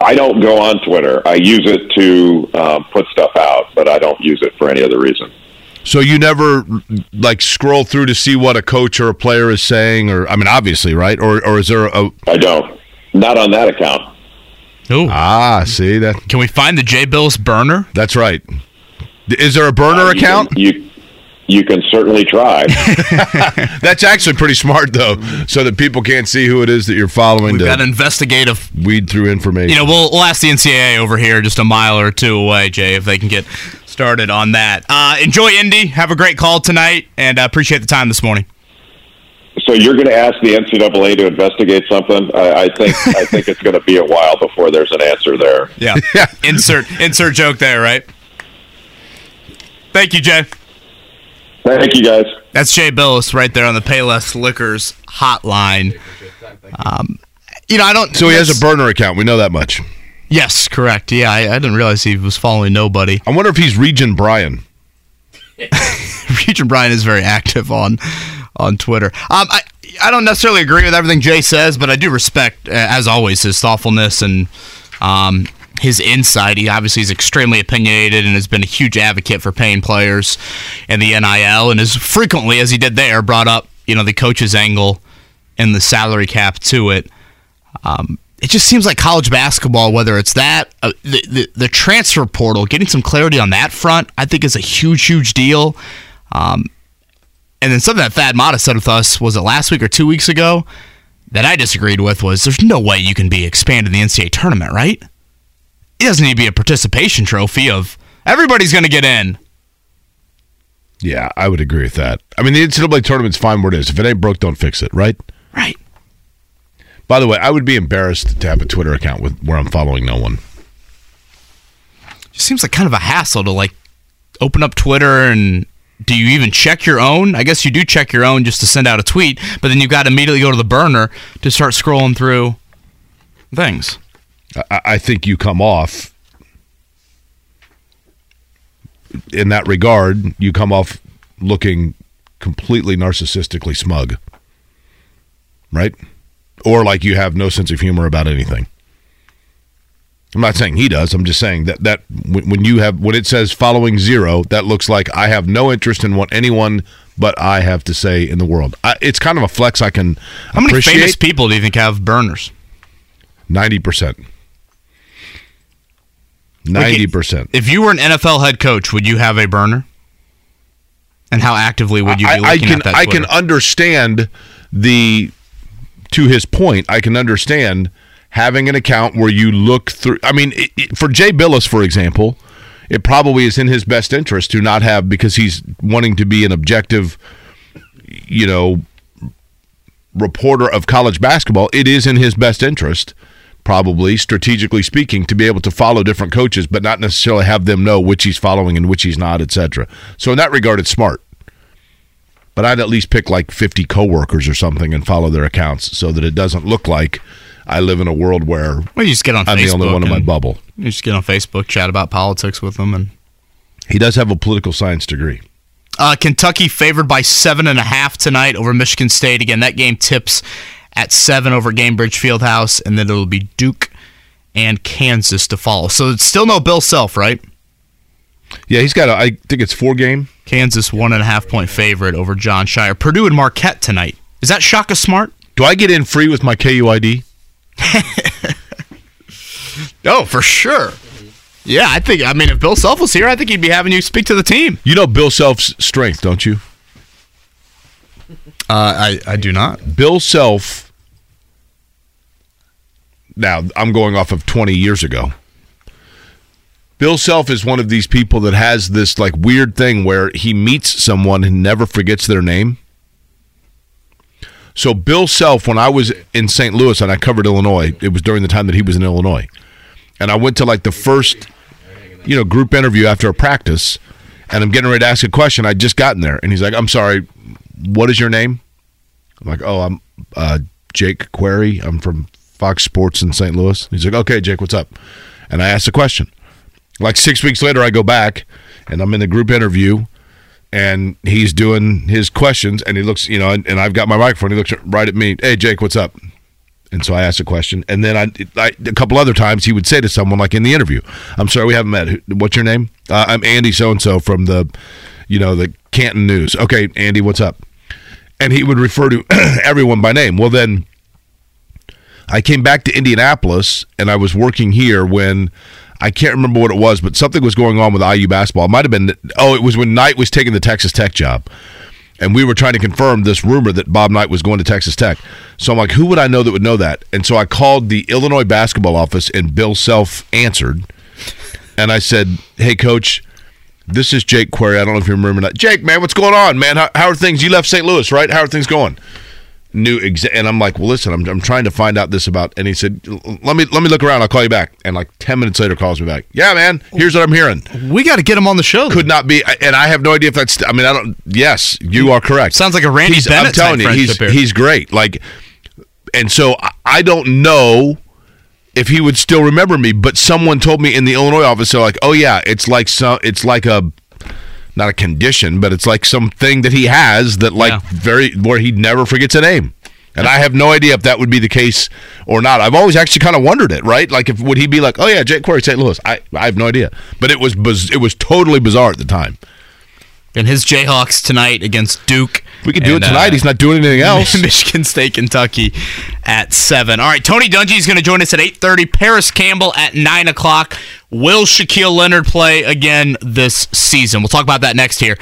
F: I don't go on Twitter. I use it to um, put stuff out, but I don't use it for any other reason.
A: So you never like scroll through to see what a coach or a player is saying, or I mean, obviously, right? Or or is there a
F: I don't. Not on that account.
B: Ooh.
A: ah? See that?
B: Can we find the Jay Bilas burner?
A: That's right. Is there a burner
F: You
A: account?
F: can- You you can certainly try.
A: That's actually pretty smart, though, so that people can't see who it is that you're following
B: We've
A: to
B: got investigative.
A: weed through information.
B: You know, we'll, we'll ask the NCAA over here just a mile or two away, Jay, if they can get started on that. Uh, enjoy Indy. Have a great call tonight, and uh, appreciate the time this morning.
F: So you're going to ask the NCAA to investigate something? I, I think I think it's going to be a while before there's an answer there.
B: Yeah. insert insert joke there, right? Thank you, Jay.
F: Thank you, guys.
B: That's Jay Bilas right there on the Payless Liquors hotline. Um, you know, I don't.
A: so he has a burner account. We know that much.
B: Yes, correct. Yeah, I, I didn't realize he was following nobody.
A: I wonder if he's Region Brian.
B: Regent Brian is very active on on Twitter. Um, I I don't necessarily agree with everything Jay says, but I do respect, uh, as always, his thoughtfulness and um, his insight. He obviously is extremely opinionated and has been a huge advocate for paying players in the NIL, and as frequently, as he did there, brought up you know the coach's angle and the salary cap to it. Um, it just seems like college basketball, whether it's that, uh, the, the the transfer portal, getting some clarity on that front, I think is a huge, huge deal. Um, and then something that Thad Matta said with us was it last week or two weeks ago that I disagreed with was there's no way you can be expanded in the NCAA tournament, right? It doesn't need to be a participation trophy of everybody's going to get in.
A: Yeah, I would agree with that. I mean, the NCAA tournament's fine where it is. If it ain't broke, don't fix it, right?
B: Right.
A: By the way, I would be embarrassed to have a Twitter account with where I'm following no one.
B: Just seems like kind of a hassle to like open up Twitter and do you even check your own? I guess you do check your own just to send out a tweet, but then you've got to immediately go to the burner to start scrolling through things.
A: I, I think you come off in that regard. You come off looking completely narcissistically smug, right? Or like you have no sense of humor about anything. I'm not saying he does. I'm just saying that that when you have when it says following zero, that looks like I have no interest in what anyone but I have to say in the world. I, it's kind of a flex I can
B: How many famous people do you think have burners?
A: Ninety percent. Ninety percent.
B: If you were an NFL head coach, would you have a burner? And how actively would you be
A: I,
B: looking
A: I can
B: at that?
A: I can
B: Twitter?
A: understand the to his point. I can understand having an account where you look through. I mean, it, it- for Jay Bilas, for example, it probably is in his best interest to not have because he's wanting to be an objective, you know, reporter of college basketball. It is in his best interest. Probably strategically speaking, to be able to follow different coaches, but not necessarily have them know which he's following and which he's not, etc. So in that regard, it's smart but I'd at least pick like 50 coworkers or something and follow their accounts so that it doesn't look like I live in a world where
B: Well, you just get on
A: I'm
B: Facebook.
A: the only one in my bubble.
B: You just get on Facebook, chat about politics with them, and
A: He does have a political science degree.
B: Uh, Kentucky favored by seven and a half tonight over Michigan State. Again, that game tips at seven over Gainbridge Fieldhouse, and then it'll be Duke and Kansas to follow. So it's still no Bill Self, right?
A: Yeah, he's got a, I think it's four game.
B: Kansas one and a half point favorite over Jon Scheyer. Purdue and Marquette tonight. Is that Shaka Smart?
A: Do I get in free with my KUID?
B: Oh, for sure. Yeah, I think. I mean, if Bill Self was here, I think he'd be having you speak to the team.
A: You know Bill Self's strength, don't you?
B: Uh, I I do not.
A: Bill Self. Now I'm going off of 20 years ago. Bill Self is one of these people that has this like weird thing where he meets someone and never forgets their name. So Bill Self, when I was in St. Louis and I covered Illinois, it was during the time that he was in Illinois, and I went to like the first, you know, group interview after a practice, and I'm getting ready to ask a question. I just gotten there, and he's like, "I'm sorry, what is your name?" I'm like, "Oh, I'm uh, Jake Query. I'm from Fox Sports in St. Louis." He's like, "Okay, Jake, what's up?" And I asked a question. Like six weeks later, I go back, and I'm in the group interview, and he's doing his questions, and he looks, you know, and, and I've got my microphone. He looks right at me. Hey, Jake, what's up? And so I asked a question, and then I, I a couple other times he would say to someone like in the interview, "I'm sorry, we haven't met. What's your name? Uh, I'm Andy so and so from the, you know, the Canton News. Okay, Andy, what's up?" And he would refer to everyone by name. Well, then I came back to Indianapolis, and I was working here when I can't remember what it was, but something was going on with IU basketball. It might have been oh, it was when Knight was taking the Texas Tech job and we were trying to confirm this rumor that Bob Knight was going to Texas Tech. So I'm like, who would I know that would know that? And so I called the Illinois basketball office, and Bill Self answered, and I said, "Hey, coach." This is Jake Query. I don't know if you remember that. Jake, man, what's going on, man? How, how are things? You left St. Louis, right? How are things going? New exa- and I'm like, well, listen, I'm, I'm trying to find out this about. And he said, let me let me look around. I'll call you back. And like ten minutes later, calls me back. Yeah, man. Here's what I'm hearing
B: We got to get him on the show.
A: could not be, and I have no idea if that's. I mean, I don't. Yes, you are correct.
B: Sounds like a Randy
A: he's,
B: Bennett
A: I'm telling you, he's
B: here.
A: he's great. Like, and so I- I don't know if he would still remember me, but someone told me in the Illinois office, they're like, "Oh yeah, it's like some, it's like a." Not a condition, but it's like something that he has that, like,
B: Yeah.
A: very where he never forgets a name. And I have no idea if that would be the case or not. I've always actually kind of wondered it, right? Like, if would he be like, "Oh yeah, Jake Query, St. Louis"? I I have no idea, but it was biz- it was totally bizarre at the time.
B: And his Jayhawks tonight against Duke.
A: We could do
B: And,
A: it tonight.
B: uh,
A: He's not doing anything else.
B: Michigan State, Kentucky at seven. All right, Tony Dungy is going to join us at eight thirty. Parris Campbell at nine o'clock. Will Shaquille Leonard play again this season? We'll talk about that next here.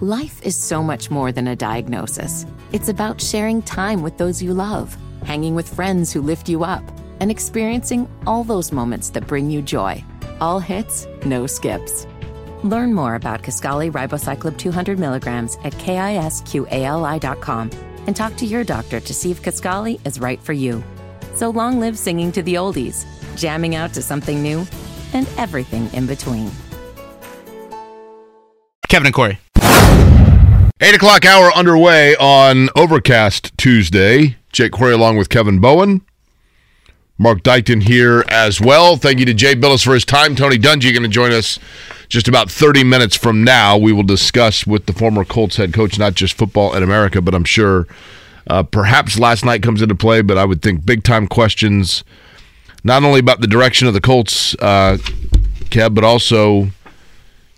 E: Life is so much more than a diagnosis. It's about sharing time with those you love, hanging with friends who lift you up, and experiencing all those moments that bring you joy. All hits, no skips. Learn more about Kisqali Ribociclib 200 milligrams at kisqali.com and talk to your doctor to see if Kisqali is right for you. So long live singing to the oldies, jamming out to something new, and everything in between.
B: Kevin and Query.
A: Eight o'clock hour underway on Overcast Tuesday. Jake Query along with Kevin Bowen. Mark Dykton here as well. Thank you to Jay Bilas for his time. Tony Dungy going to join us just about 30 minutes from now. We will discuss with the former Colts head coach not just football in America, but I'm sure uh, perhaps last night comes into play, but I would think big time questions not only about the direction of the Colts, uh, Kev, but also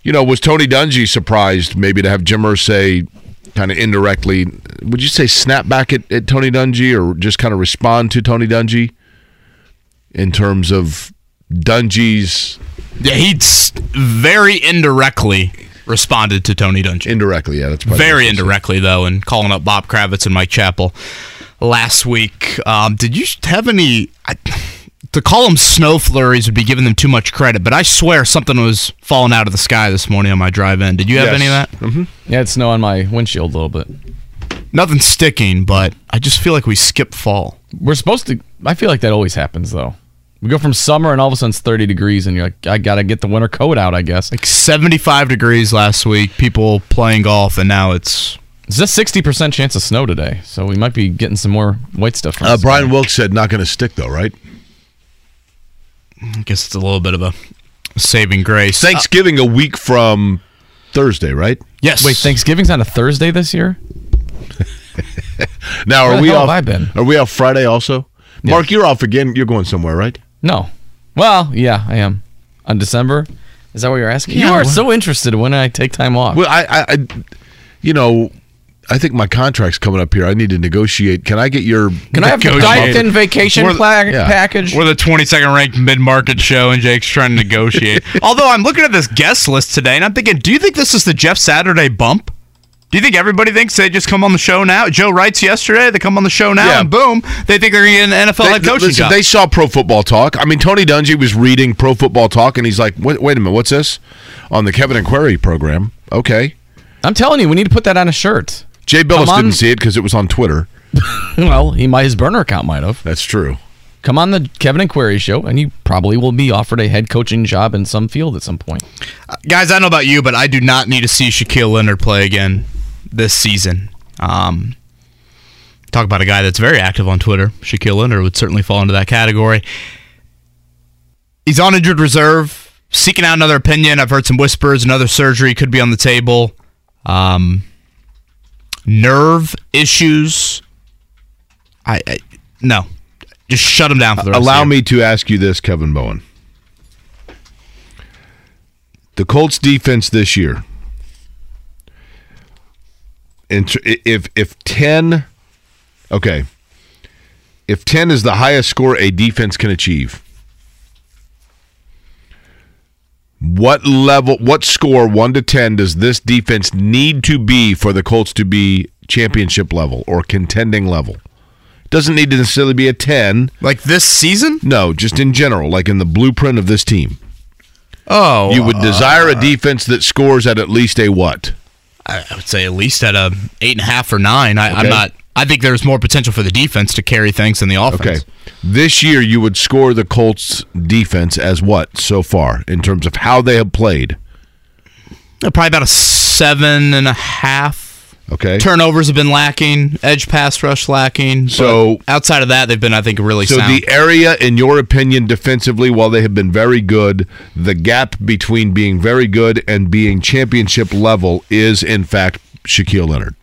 A: you know, was Tony Dungy surprised maybe to have Jim say kind of indirectly, would you say snap back at, at Tony Dungy or just kind of respond to Tony Dungy in terms of Dungy's
B: Yeah, he very indirectly responded to Tony Dungy.
A: indirectly. Yeah, that's probably
B: Very
A: what I should say.
B: indirectly, though, and calling up Bob Kravitz and Mike Chappell last week. Um, did you have any? I, to call them snow flurries would be giving them too much credit, but I swear something was falling out of the sky this morning on my drive in. Did you have
A: Yes.
B: any of that?
A: Mm-hmm.
C: Yeah, it's snow on my windshield a little bit.
B: Nothing sticking, but I just feel like we skipped fall.
C: We're supposed to. I feel like that always happens though. We go from summer and all of a sudden it's 30 degrees, and you're like, I gotta get the winter coat out. I guess.
B: Like 75 degrees last week, people playing golf, and now it's
C: It's just 60 percent chance of snow today, so we might be getting some more white stuff. From
A: Uh, Brian
C: sky.
A: Wilkes said not going to stick though, right?
B: I guess it's a little bit of a saving grace.
A: Thanksgiving a week from Thursday, right?
B: yes.
C: Wait, Thanksgiving's on a Thursday this year?
A: Now
C: Where
A: are
C: the
A: we
C: hell
A: off?
C: have I been?
A: Are we off Friday also? Mark, you're off again. You're going somewhere, right?
C: No. Well, yeah, I am. On December. Is that what you're asking? you are
B: well-
C: so interested when I take time off.
A: Well, I, I, I, you know, I think my contract's coming up here. I need to negotiate. Can I get your?
C: Can I have the
B: Negotiate.
C: Dyson vacation
B: the-
C: pla-
A: yeah.
C: package?
B: We're the 22nd ranked mid market show, and Jake's trying to negotiate. Although I'm looking at this guest list today, and I'm thinking, do you think this is the Jeff Saturday bump? Do you think everybody thinks they just come on the show now? Joe writes yesterday, they come on the show now,
A: Yeah.
B: and boom, they think they're going to get an NFL
A: They,
B: head coaching
A: listen,
B: job.
A: they saw Pro Football Talk. I mean, Tony Dungy was reading Pro Football Talk, and he's like, "Wait, wait a minute, what's this?" On the Kevin and Query program. Okay,
C: I'm telling you, we need to put that on a shirt.
A: Jay
C: Bilas on.
A: didn't see it because it was on Twitter.
C: Well, he might his burner account might have.
A: That's true.
C: Come on the Kevin and Query show, and you probably will be offered a head coaching job in some field at some point.
B: Guys, I don't know about you, but I do not need to see Shaquille Leonard play again this season. Um, talk about a guy that's very active on Twitter. Shaquille Leonard would certainly fall into that category. He's on injured reserve, seeking out another opinion. I've heard some whispers, another surgery could be on the table. Um, nerve issues. I, I no, just shut him down for the rest
A: Allow
B: of the year.
A: me to ask you this, Kevin Bowen. The Colts defense this year. If if ten, okay, if ten is the highest score a defense can achieve, what level, what score one to ten does this defense need to be for the Colts to be championship level or contending level? Doesn't need to necessarily be a ten.
B: Like this season?
A: No, just in general, like in the blueprint of this team.
B: Oh,
A: You would uh, desire a defense that scores at at least a what?
B: I would say at least at a eight and a half or nine. I, I'm
A: Okay.
B: not. I think there's more potential for the defense to carry things than the offense. Okay.
A: This year, you would score the Colts defense as what so far in terms of how they have played?
B: Uh, Probably about a seven and a half.
A: Okay.
B: Turnovers have been lacking. Edge pass rush lacking.
A: So-
B: outside of that, they've been, I think, really
A: So
B: sound.
A: the area, in your opinion, defensively, while they have been very good, the gap between being very good and being championship level is, in fact, Shaquille Leonard.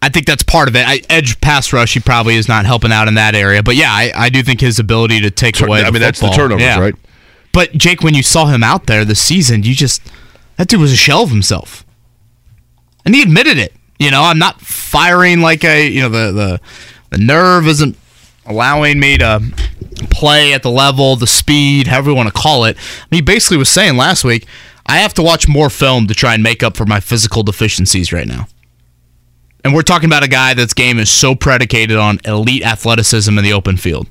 B: I think that's part of it. I, edge pass rush, he probably is not helping out in that area. But yeah, I, I do think his ability to take
A: Tur-
B: away.
A: I mean, that's the
B: football-
A: turnovers,
B: yeah.
A: right?
B: But Jake, when you saw him out there this season, you just that dude was a shell of himself, and he admitted it. You know, I'm not firing like a you know the the the nerve isn't allowing me to play at the level, the speed, however you want to call it. he basically was saying last week, I have to watch more film to try and make up for my physical deficiencies right now. And we're talking about a guy that's game is so predicated on elite athleticism in the open field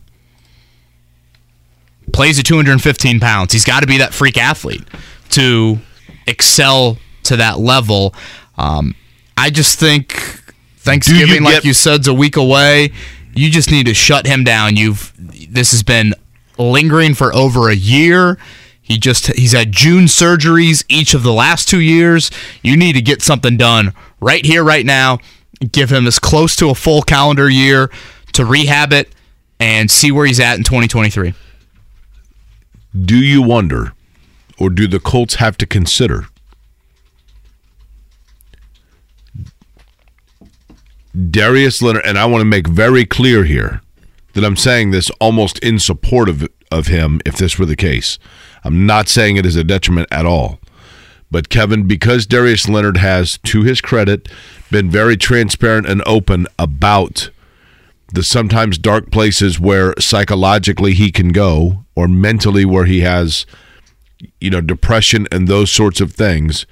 B: plays at 215 pounds. He's got to be that freak athlete to excel to that level. Um, I just think Thanksgiving, like
A: get-
B: you said, is a week away. You just need to shut him down. You've this has been lingering for over a year. He just he's had June surgeries each of the last two years. You need to get something done right here, right now. Give him as close to a full calendar year to rehab it and see where he's at in 2023.
A: Do you wonder, or do the Colts have to consider Darius Leonard? And I want to make very clear here that I'm saying this almost in support of, of him if this were the case. I'm not saying it is a detriment at all. But Kevin, because Darius Leonard has, to his credit, been very transparent and open about the sometimes dark places where psychologically he can go or mentally where he has you know depression and those sorts of things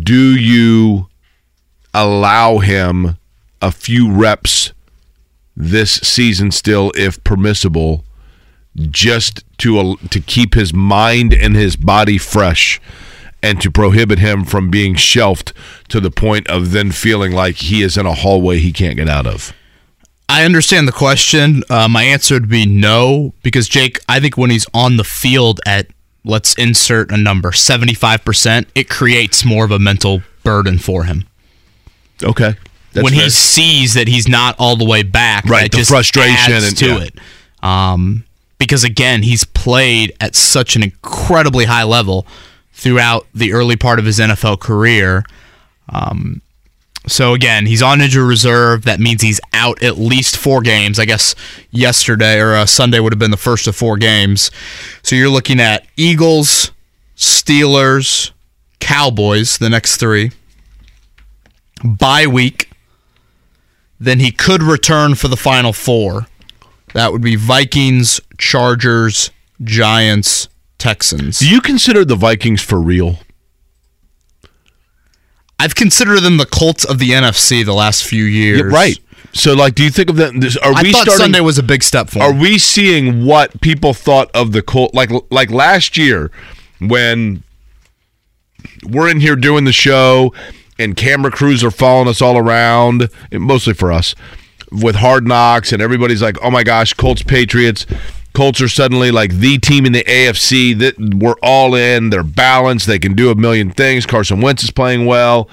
A: do you allow him a few reps this season still if permissible just to to keep his mind and his body fresh and to prohibit him from being shelved to the point of then feeling like he is in a hallway he can't get out of.
B: I understand the question. Uh, my answer would be no, because Jake, I think when he's on the field at let's insert a number 75%, it creates more of a mental burden for him.
A: Okay. That's
B: when
A: fair.
B: he sees that he's not all the way back,
A: Right,
B: that
A: the
B: just
A: frustration
B: adds
A: and-
B: to
A: yeah.
B: it. Um, because again, he's played at such an incredibly high level throughout the early part of his NFL career. Um, so again, he's on injury reserve. That means he's out at least four games. I guess yesterday or uh, Sunday would have been the first of four games. So you're looking at Eagles, Steelers, Cowboys, the next three. Bye week. Then he could return for the final four. That would be Vikings, Chargers, Giants, Texans.
A: Do you consider the Vikings for real?
B: I've considered them the Colts of the NFC the last few years.
A: Yeah, right. So, like, do you think of them? this- Are
B: I
A: we
B: thought
A: starting?
B: Sunday was a big step for
A: are we seeing what people thought of the Colt? Like, like last year when we're in here doing the show and camera crews are following us all around, mostly for us, with hard knocks, and everybody's like, "Oh my gosh, Colts Patriots." Colts are suddenly like the team in the AFC that we're all in. They're balanced. They can do a million things. Carson Wentz is playing well.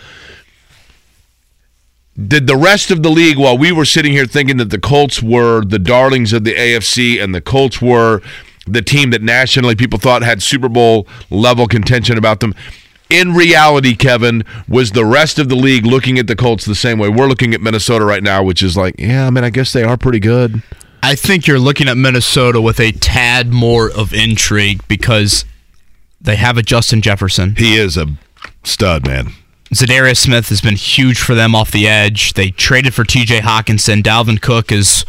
A: Did the rest of the league, while we were sitting here thinking that the Colts were the darlings of the AFC and the Colts were the team that nationally people thought had Super Bowl level contention about them, in reality, Kevin, was the rest of the league looking at the Colts the same way we're looking at Minnesota right now, which is like, yeah, I mean, I guess they are pretty good.
B: I think you're looking at Minnesota with a tad more of intrigue because they have a Justin Jefferson.
A: He is a stud, man.
B: Za'Darius Smith has been huge for them off the edge. They traded for TJ Hockenson. Dalvin Cook is,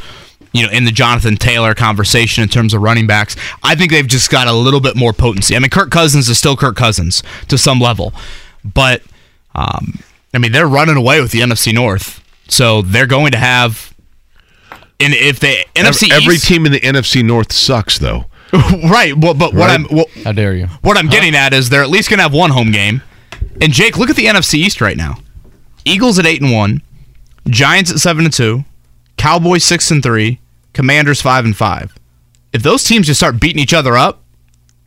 B: you know, in the Jonathan Taylor conversation in terms of running backs. I think they've just got a little bit more potency. I mean, Kirk Cousins is still Kirk Cousins to some level, but um, I mean, they're running away with the NFC North, so they're going to have. And if they NFC
A: every
B: East-
A: team in the NFC North sucks, though.
B: right? Well, but what
A: Right.
B: I'm what,
C: How dare you?
B: what I'm getting at is they're at least gonna have one home game. And Jake, look at the NFC East right now. Eagles at eight and one, Giants at seven and two, Cowboys six and three, Commanders five and five. If those teams just start beating each other up,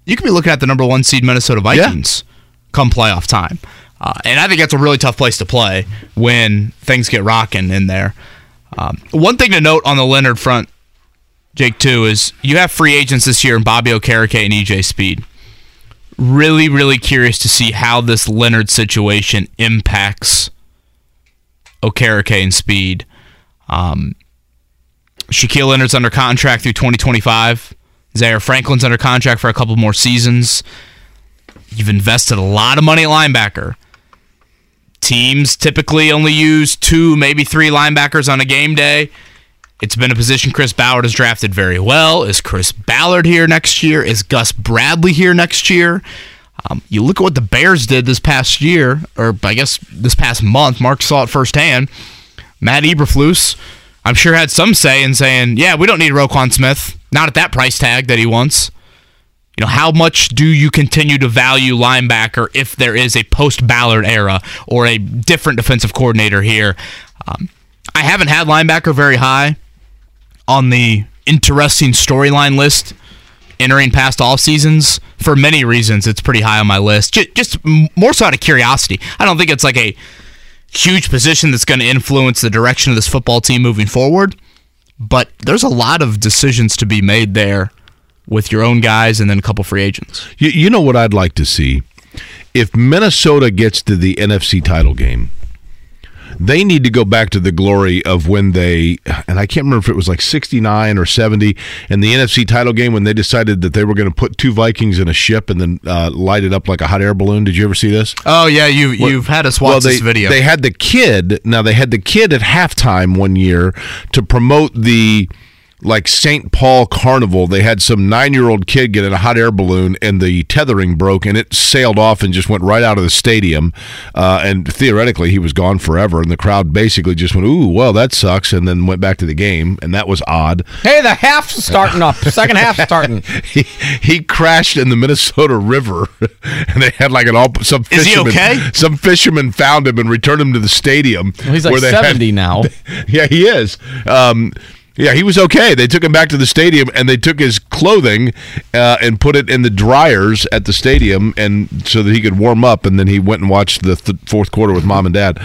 B: you could be looking at the number one seed Minnesota Vikings come playoff time. Uh, and I think that's a really tough place to play when things get rocking in there. Um, one thing to note on the Leonard front, Jake, too, is you have free agents this year in Bobby Okereke and EJ Speed. Really, really curious to see how this Leonard situation impacts Okereke and Speed. Um, Shaquille Leonard's under contract through 2025. Zaire Franklin's under contract for a couple more seasons. You've invested a lot of money at linebacker. Teams typically only use two, maybe three linebackers on a game day. It's been a position Chris Ballard has drafted very well. Is Chris Ballard here next year? Is Gus Bradley here next year? Um, you look at what the Bears did this past year, or I guess this past month. Mark saw it firsthand. Matt Eberflus, I'm sure, had some say in saying, "Yeah, we don't need Roquan Smith, not at that price tag that he wants." You know, how much do you continue to value linebacker if there is a post Ballard era or a different defensive coordinator here? Um, I haven't had linebacker very high on the interesting storyline list entering past off seasons for many reasons. It's pretty high on my list. Just, just more so out of curiosity. I don't think it's like a huge position that's going to influence the direction of this football team moving forward. But there's a lot of decisions to be made there with your own guys and then a couple free agents.
A: You, you know what I'd like to see? If Minnesota gets to the NFC title game, They need to go back to the glory of when they, and I can't remember if it was like 69 or 70 in the NFC title game when they decided that they were going to put two Vikings in a ship and then uh, light it up like a hot air balloon. Did you ever see this?
B: Oh yeah, you you've had us watch
A: well, they,
B: this video.
A: They had the kid. Now they had the kid at halftime one year to promote the like St. Paul Carnival. They had some nine-year-old kid get in a hot air balloon, and the tethering broke, and it sailed off and just went right out of the stadium. Uh, and theoretically, he was gone forever. And the crowd basically just went, "Ooh, well, that sucks," and then went back to the game, and that was odd.
C: Hey, the half's starting up. Second half starting.
A: he he crashed in the Minnesota River, and they had like an all some
B: Is he
A: fisherman.
B: okay?
A: Some fishermen found him and returned him to the stadium.
C: Well, he's like
A: where they had-
C: 70 now.
A: yeah, he is. Um, yeah, he was okay. They took him back to the stadium and they took his clothing uh, and put it in the dryers at the stadium, and so that he could warm up. And then he went and watched the th- fourth quarter with mom and dad.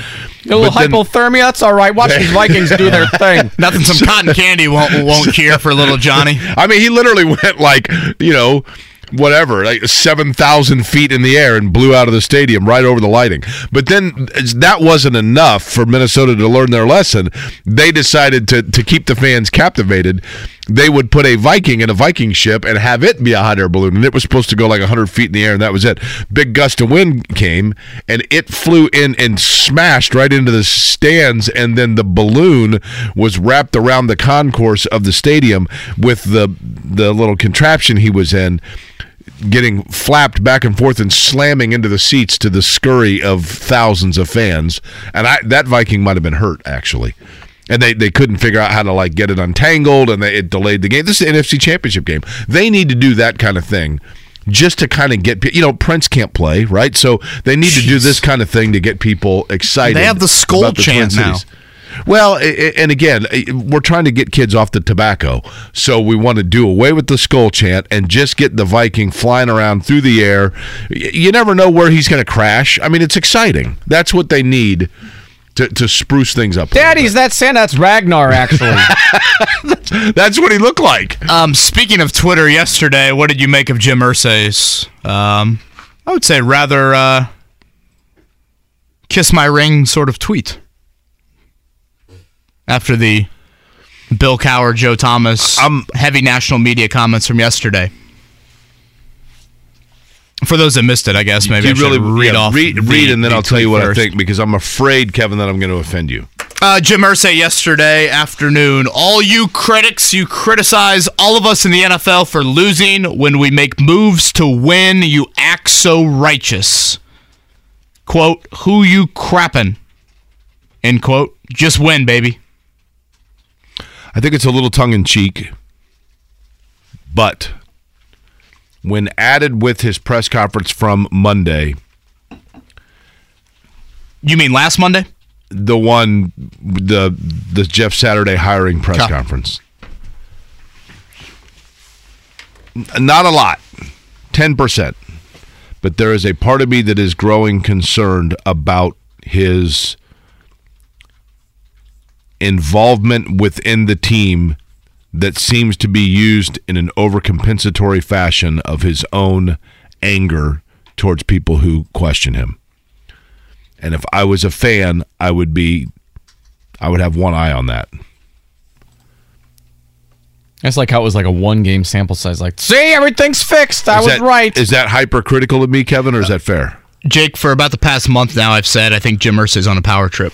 C: A little
A: then-
C: hypothermia. That's all right. Watch these Vikings do their thing.
B: Nothing some cotton candy won't won't cure for little Johnny.
A: I mean, he literally went like, you know, whatever, like 7,000 feet in the air and blew out of the stadium right over the lighting. But then that wasn't enough for Minnesota to learn their lesson. They decided to, to keep the fans captivated. They would put a Viking in a Viking ship and have it be a hot air balloon. And it was supposed to go like 100 feet in the air, and that was it. Big gust of wind came, and it flew in and smashed right into the stands. And then the balloon was wrapped around the concourse of the stadium with the, the little contraption he was in getting flapped back and forth and slamming into the seats to the scurry of thousands of fans. And I, that Viking might have been hurt actually. And they, they couldn't figure out how to like get it untangled and they, it delayed the game. This is an NFC championship game. They need to do that kind of thing just to kind of get you know Prince can't play, right? So they need to do this kind of thing to get people excited.
B: They have the skull
A: about the Twin
B: chant now.
A: Cities. Well, i- i- and again, we're trying to get kids off the tobacco, so we want to do away with the skull chant and just get the Viking flying around through the air. You never know where he's going to crash. I mean, it's exciting. That's what they need to, to spruce things up. a little
C: Daddy's that Santa. That's Ragnar, actually.
A: bit. That's what he looked like.
B: Um, speaking of Twitter, yesterday, what did you make of Jim Irsay's? Um, I would say rather uh, kiss my ring sort of tweet after the Bill Cowher, Joe Thomas,
A: Um,
B: heavy national media comments from yesterday. For those that missed it, I guess maybe
A: You
B: I
A: really
B: read
A: yeah,
B: off.
A: read,
B: the-
A: read, and then
B: the
A: I'll tell you what
B: first.
A: I think because I'm afraid, Kevin, that I'm going to offend you.
B: Uh, Jim Irsay yesterday afternoon. All you critics, you criticize all of us in the NFL for losing when we make moves to win. You act so righteous. Quote, who you crappin'? End quote. Just win, baby.
A: I think it's a little tongue in cheek, but when added with his press conference from Monday,
B: You mean last Monday?
A: the one the the Jeff Saturday hiring press conference, not a lot, ten percent, but there is a part of me that is growing concerned about his involvement within the team that seems to be used in an overcompensatory fashion of his own anger towards people who question him. And if I was a fan, I would be I would have one eye on that.
C: That's like how it was like a one game sample size. Like, see, everything's fixed. I
A: Is
C: was
A: that-
C: right.
A: Is that hypercritical of me, Kevin, or is that fair?
B: Jake, for about the past month now, I've said I think Jim Irsay's on a power trip.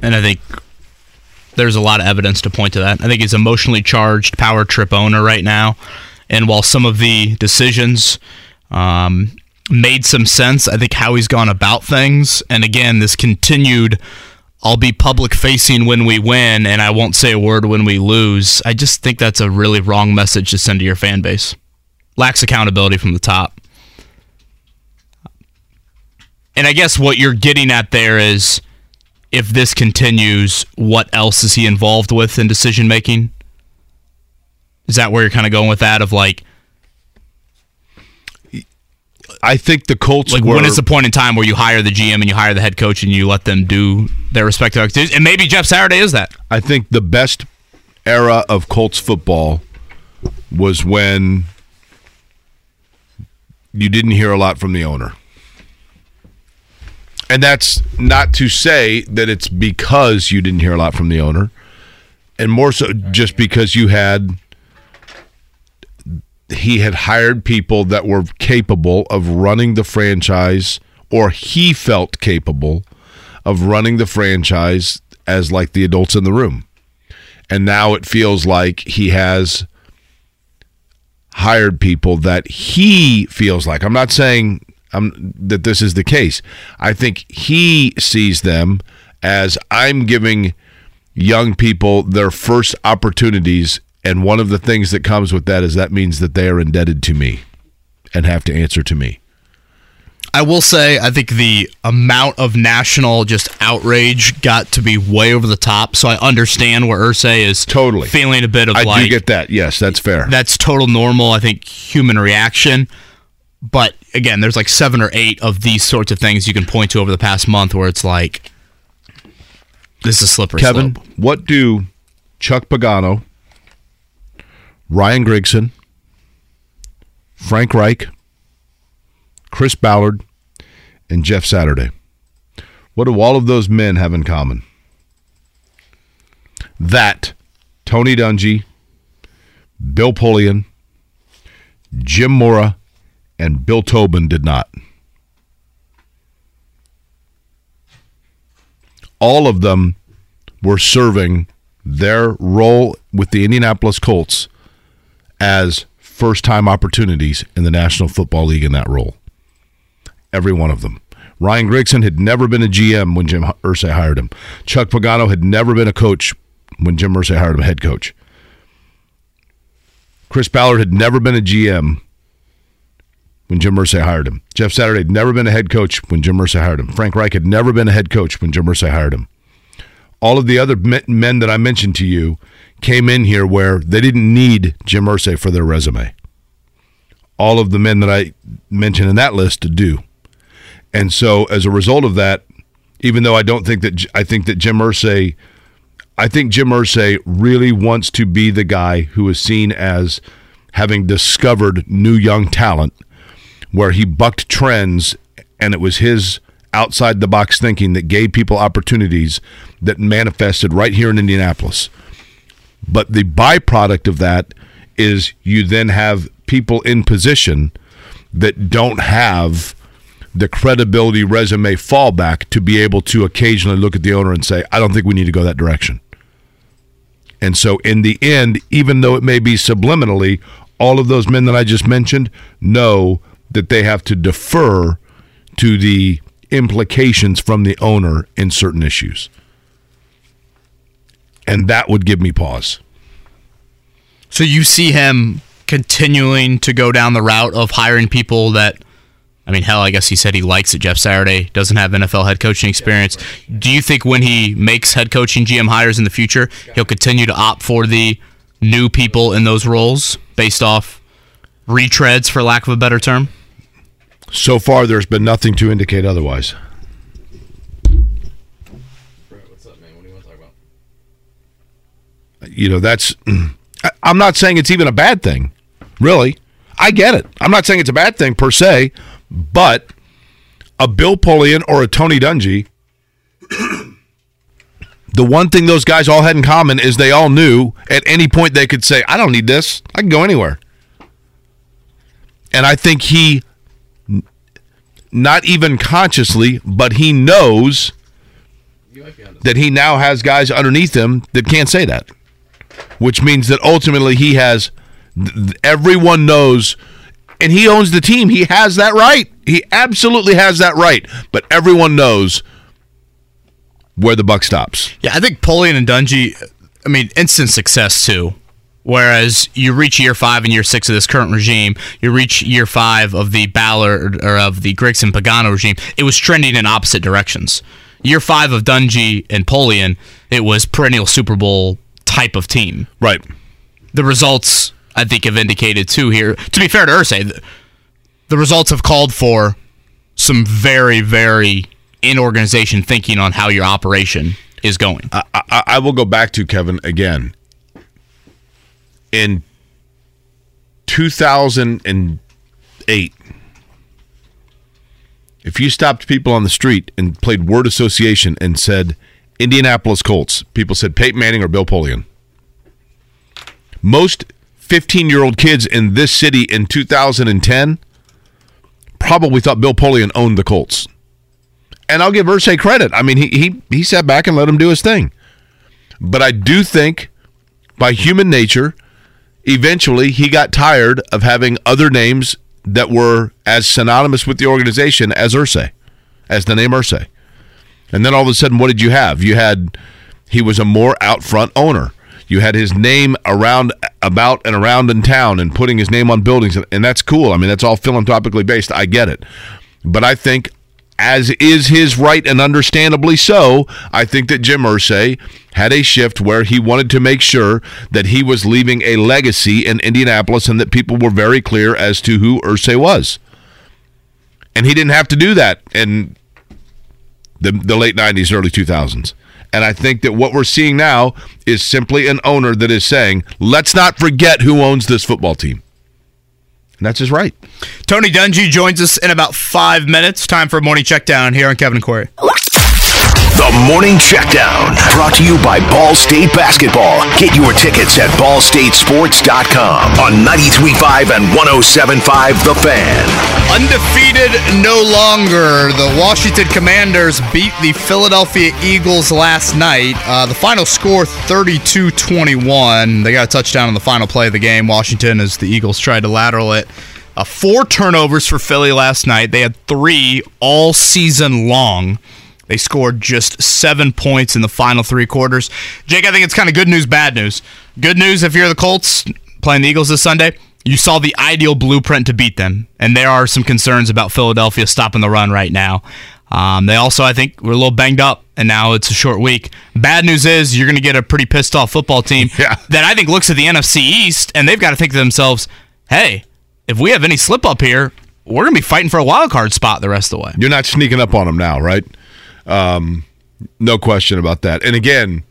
B: And I think there's a lot of evidence to point to that. I think he's emotionally charged power trip owner right now. And while some of the decisions um, made some sense, I think how he's gone about things, and again, this continued I'll be public facing when we win, and I won't say a word when we lose. I just think that's a really wrong message to send to your fan base. Lacks accountability from the top. And I guess what you're getting at there is if this continues, what else is he involved with in decision making? Is that where you're kind of going with that? Of like,
A: I think the Colts
B: like
A: were
B: when is the point in time where you hire the GM and you hire the head coach and you let them do their respective activities? And maybe Jeff Saturday is that.
A: I think the best era of Colts football was when you didn't hear a lot from the owner. And that's not to say that it's because you didn't hear a lot from the owner, and more so just because you had he had hired people that were capable of running the franchise, or he felt capable of running the franchise as like the adults in the room. And now it feels like he has hired people that he feels like. I'm not saying um, that this is the case. I think he sees them as I'm giving young people their first opportunities. And one of the things that comes with that is that means that they are indebted to me and have to answer to me.
B: I will say, I think the amount of national just outrage got to be way over the top. So I understand where Irsay is
A: Totally.
B: feeling a bit of
A: I
B: like
A: do get that. Yes, that's fair.
B: that's total normal. I think human reaction. But again, there's like seven or eight of these sorts of things you can point to over the past month where it's like this is a slippery
A: Kevin,
B: slope.
A: what do Chuck Pagano, Ryan Grigson, Frank Reich, Chris Ballard, and Jeff Saturday? What do all of those men have in common? That Tony Dungy, Bill Polian, Jim Mora, and Bill Tobin did not. all of them were serving their role with the Indianapolis Colts as first time opportunities in the National Football League in that role. Every one of them. Ryan Grigson had never been a GM when Jim Irsay hired him. Chuck Pagano had never been a coach when Jim Irsay hired him, head coach. Chris Ballard had never been a GM when Jim Irsay hired him. Jeff Saturday had never been a head coach when Jim Irsay hired him. Frank Reich had never been a head coach when Jim Irsay hired him. All of the other men that I mentioned to you came in here where they didn't need Jim Irsay for their resume. All of the men that I mentioned in that list do. And so as a result of that, even though I don't think that I think that Jim Irsay I think Jim Irsay really wants to be the guy who is seen as having discovered new young talent where he bucked trends and it was his outside the box thinking that gave people opportunities that manifested right here in Indianapolis. But the byproduct of that is you then have people in position that don't have the credibility resume fallback to be able to occasionally look at the owner and say, I don't think we need to go that direction. And so, in the end, even though it may be subliminally, all of those men that I just mentioned know that they have to defer to the implications from the owner in certain issues. And that would give me pause.
B: So you see him continuing to go down the route of hiring people that I mean, hell, I guess he said he likes it. Jeff Saturday doesn't have NFL head coaching experience. Do you think when he makes head coaching GM hires in the future, he'll continue to opt for the new people in those roles based off retreads, for lack of a better term?
A: So far, there's been nothing to indicate otherwise. You know, that's. I'm not saying it's even a bad thing, really. I get it. I'm not saying it's a bad thing per se, but a Bill Polian or a Tony Dungy, the one thing those guys all had in common is they all knew at any point they could say, I don't need this. I can go anywhere. And I think he, not even consciously, but he knows that he now has guys underneath him that can't say that, which means that ultimately he has, everyone knows, and he owns the team. He has that right. He absolutely has that right. But everyone knows where the buck stops.
B: Yeah, I think Polian and Dungy, I mean, instant success too. Whereas you reach year five and year six of this current regime, you reach year five of the Ballard or of the Grigson Pagano regime, it was trending in opposite directions. Year five of Dungy and Polian, it was perennial Super Bowl type of team.
A: Right.
B: The results, I think, have indicated too here. To be fair to Irsay, the, the results have called for some very, very in organization thinking on how your operation is going.
A: I, I, I will go back to Kevin again. In 2008, If you stopped people on the street and played word association and said Indianapolis Colts, people said Peyton Manning or Bill Polian. Most 15 year old kids in this city in 2010 probably thought Bill Polian owned the Colts. And I'll give Irsay credit. I mean, he, he, he sat back and let him do his thing. But I do think by human nature, eventually he got tired of having other names that were as synonymous with the organization as Irsay, as the name Irsay. And then all of a sudden, what did you have? You had he was a more out front owner. You had his name around, about, and around in town, and putting his name on buildings, and that's cool. I mean, that's all philanthropically based. I get it, but I think, as is his right and understandably so, I think that Jim Irsay had a shift where he wanted to make sure that he was leaving a legacy in Indianapolis, and that people were very clear as to who Irsay was. And he didn't have to do that in the, the late 90s, early 2000s. And I think that what we're seeing now is simply an owner that is saying, let's not forget who owns this football team. That's just right.
B: Tony Dungy joins us in about five minutes. Time for a morning check down here on Kevin and Query.
D: The Morning Checkdown, brought to you by Ball State Basketball. Get your tickets at ballstatesports.com on 93.5 and 107.5 The Fan.
B: Undefeated no longer. The Washington Commanders beat the Philadelphia Eagles last night. Uh, the final score 32 21. They got a touchdown on the final play of the game. Washington, as the Eagles tried to lateral it. Uh, four turnovers for Philly last night. They had three all season long. They scored just seven points in the final three quarters. Jake, I think it's kind of good news, bad news. Good news if you're the Colts playing the Eagles this Sunday, you saw the ideal blueprint to beat them. And there are some concerns about Philadelphia stopping the run right now. Um, they also, I think, were a little banged up, and now it's a short week. Bad news is you're going to get a pretty pissed off football team
A: Yeah.
B: that I think looks at the NFC East, and they've got to think to themselves, hey, if we have any slip up here, we're going to be fighting for a wild card spot the rest of the way.
A: You're not sneaking up on them now, right? Um, no question about that. And again,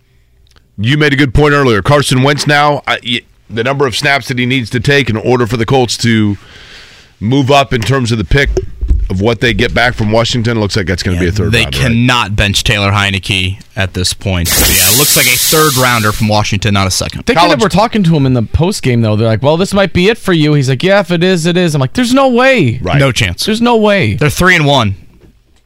A: you made a good point earlier. Carson Wentz now, I, y- the number of snaps that he needs to take in order for the Colts to move up in terms of the pick of what they get back from Washington looks like that's going to be a third
B: They
A: round, right?
B: cannot bench Taylor Heinicke at this point. So, yeah, it looks like a third rounder from Washington, not a second.
C: They kind
A: College-
C: of were talking to him in the post game though. They're like, "Well, this might be it for you." He's like, "Yeah, if it is, it is." I'm like, "There's no way.
A: Right.
B: No chance.
C: There's no way."
B: They're three and one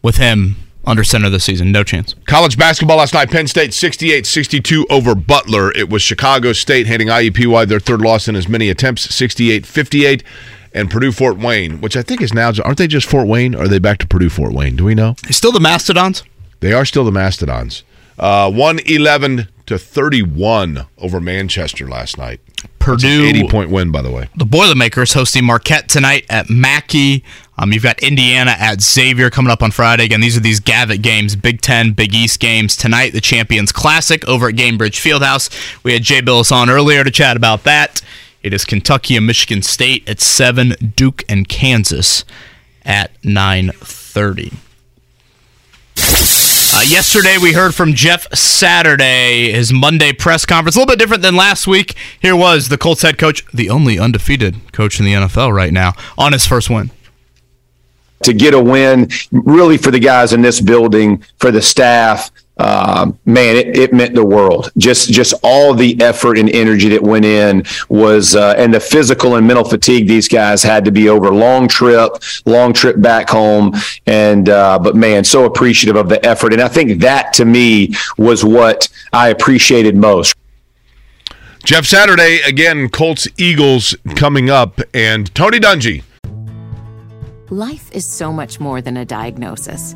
B: with him under center this season. No chance.
A: College basketball last night, Penn State 68 62 over Butler. It was Chicago State handing IUPUI their third loss in as many attempts, 68 58. And Purdue Fort Wayne, which I think is now, aren't they just Fort Wayne? Or are they back to Purdue Fort Wayne? Do we know?
B: Still the Mastodons.
A: They are still the Mastodons. Uh, 111 to 31 over Manchester last night.
B: Purdue
A: 80 point win, by the way.
B: the Boilermakers hosting Marquette tonight at Mackey. Um, you've got Indiana at Xavier coming up on Friday. Again, these are these Gavitt games, Big Ten, Big East games. Tonight, the Champions Classic over at Gainbridge Fieldhouse. We had Jay Bilas on earlier to chat about that. It is Kentucky and Michigan State at 7, Duke and Kansas at 9.30. Uh, yesterday, we heard from Jeff Saturday, his Monday press conference. A little bit different than last week. Here was the Colts head coach, the only undefeated coach in the NFL right now, on his first win.
G: to get a win, really for the guys in this building, for the staff. Um, man, it, it meant the world. Just, just all the effort and energy that went in was, uh, and the physical and mental fatigue these guys had to be over. Long trip, long trip back home, and uh, but man, so appreciative of the effort. And I think that to me was what I appreciated most.
A: Jeff Saturday, again, Colts Eagles coming up. And Tony Dungy.
E: Life is so much more than a diagnosis.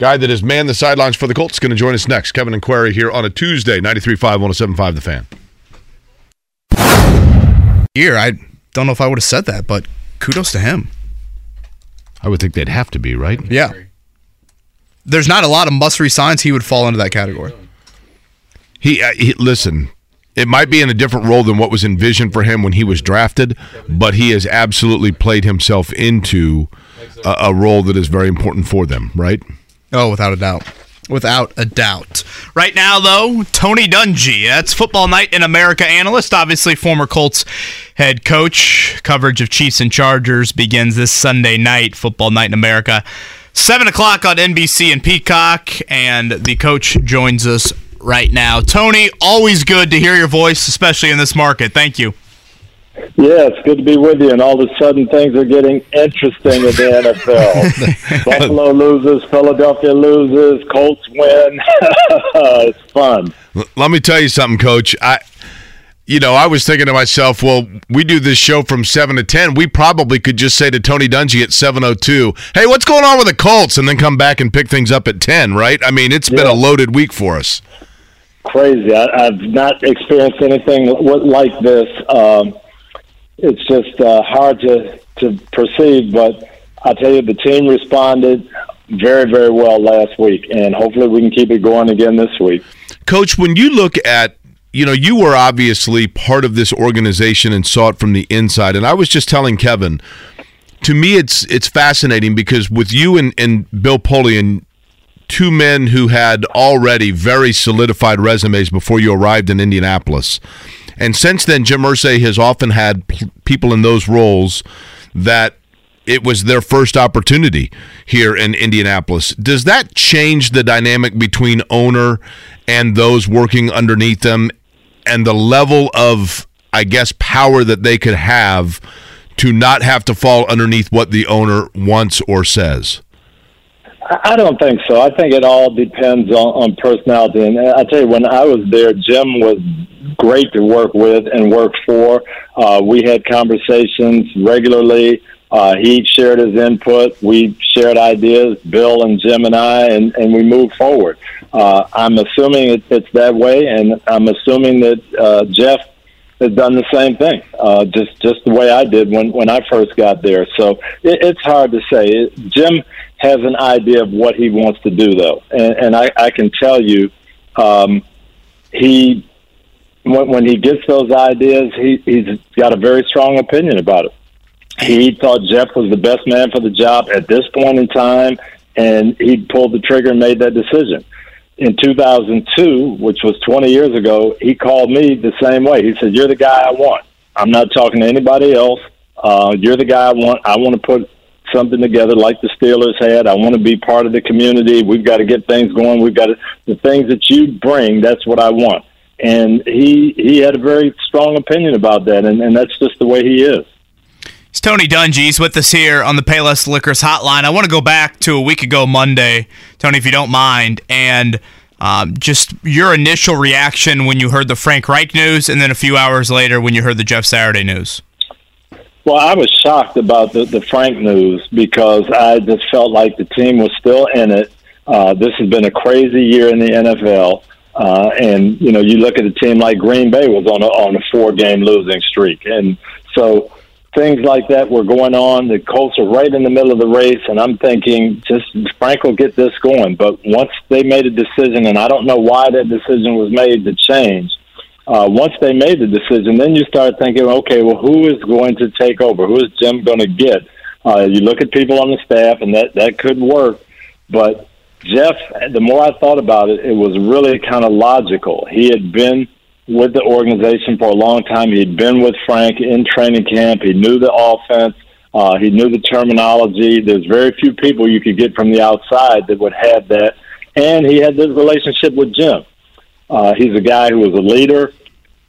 A: Guy that has manned the sidelines for the Colts is going to join us next. Kevin and Query here on a Tuesday, 93.5, 107.5 The Fan.
B: Here, I don't know if I would have said that, but kudos to him.
A: I would think they'd have to be, right?
B: Yeah. There's not a lot of must resigns. He would fall into that category.
A: He, uh, he listen. It might be in a different role than what was envisioned for him when he was drafted, but he has absolutely played himself into a, a role that is very important for them. Right?
B: Oh, without a doubt. Without a doubt. Right now, though, Tony Dungy. That's Football Night in America analyst, obviously former Colts head coach. Coverage of Chiefs and Chargers begins this Sunday night, Football Night in America. 7 o'clock on NBC and Peacock, and the coach joins us right now. Tony, always good to hear your voice, especially in this market. Thank you.
H: Yeah, it's good to be with you. And all of a sudden, things are getting interesting in the NFL. Buffalo loses, Philadelphia loses, Colts win. it's fun.
A: Let me tell you something, Coach. I, you know, I was thinking to myself, well, we do this show from seven to ten. We probably could just say to Tony Dungy at seven o oh two, "Hey, what's going on with the Colts?" and then come back and pick things up at ten. Right? I mean, it's yeah. been a loaded week for us.
H: Crazy. I, have not experienced anything like this. Um, it's just uh, hard to to perceive. But I tell you, the team responded very very well last week, and hopefully we can keep it going again this week.
A: Coach, when you look at you know, you were obviously part of this organization and saw it from the inside. And I was just telling Kevin, to me, it's it's fascinating because with you and, and Bill Polian, two men who had already very solidified resumes before you arrived in Indianapolis. And since then, Jim Irsay has often had p- people in those roles that it was their first opportunity here in Indianapolis. Does that change the dynamic between owner and those working underneath them and the level of, I guess, power that they could have to not have to fall underneath what the owner wants or says?
H: I don't think so. I think it all depends on, on personality. And I tell you, when I was there, Jim was great to work with and work for. Uh, we had conversations regularly. Uh, he shared his input. We shared ideas, Bill and Jim and I, and, and we moved forward. Uh, I'm assuming it, it's that way, and I'm assuming that uh, Jeff has done the same thing, uh, just just the way I did when when I first got there. So it, it's hard to say. It, Jim has an idea of what he wants to do, though, and, and I, I can tell you, um, he when, when he gets those ideas, he, he's got a very strong opinion about it. He thought Jeff was the best man for the job at this point in time, and he pulled the trigger and made that decision. In 2002, which was 20 years ago, he called me the same way. He said, "You're the guy I want. I'm not talking to anybody else. Uh, you're the guy I want. I want to put something together like the Steelers had. I want to be part of the community. We've got to get things going. We've got to, the things that you bring. That's what I want." And he he had a very strong opinion about that, and, and that's just the way he is.
B: It's Tony Dungy's with us here on the Payless Liquors hotline. I want to go back to a week ago Monday, Tony, if you don't mind, and um, just your initial reaction when you heard the Frank Reich news, and then a few hours later when you heard the Jeff Saturday news.
H: Well, I was shocked about the, the Frank news because I just felt like the team was still in it. Uh, this has been a crazy year in the NFL. Uh, and you know, you look at a team like Green Bay was on a on a four game losing streak, and so things like that were going on. The Colts are right in the middle of the race, and I'm thinking, just Frank will get this going. But once they made a decision, and I don't know why that decision was made to change. Uh, once they made the decision, then you start thinking, okay, well, who is going to take over? Who is Jim going to get? Uh, you look at people on the staff, and that that could work. But Jeff, the more I thought about it, it was really kind of logical. He had been with the organization for a long time. He'd been with Frank in training camp. He knew the offense. Uh, he knew the terminology. There's very few people you could get from the outside that would have that. And he had this relationship with Jim. Uh, he's a guy who was a leader.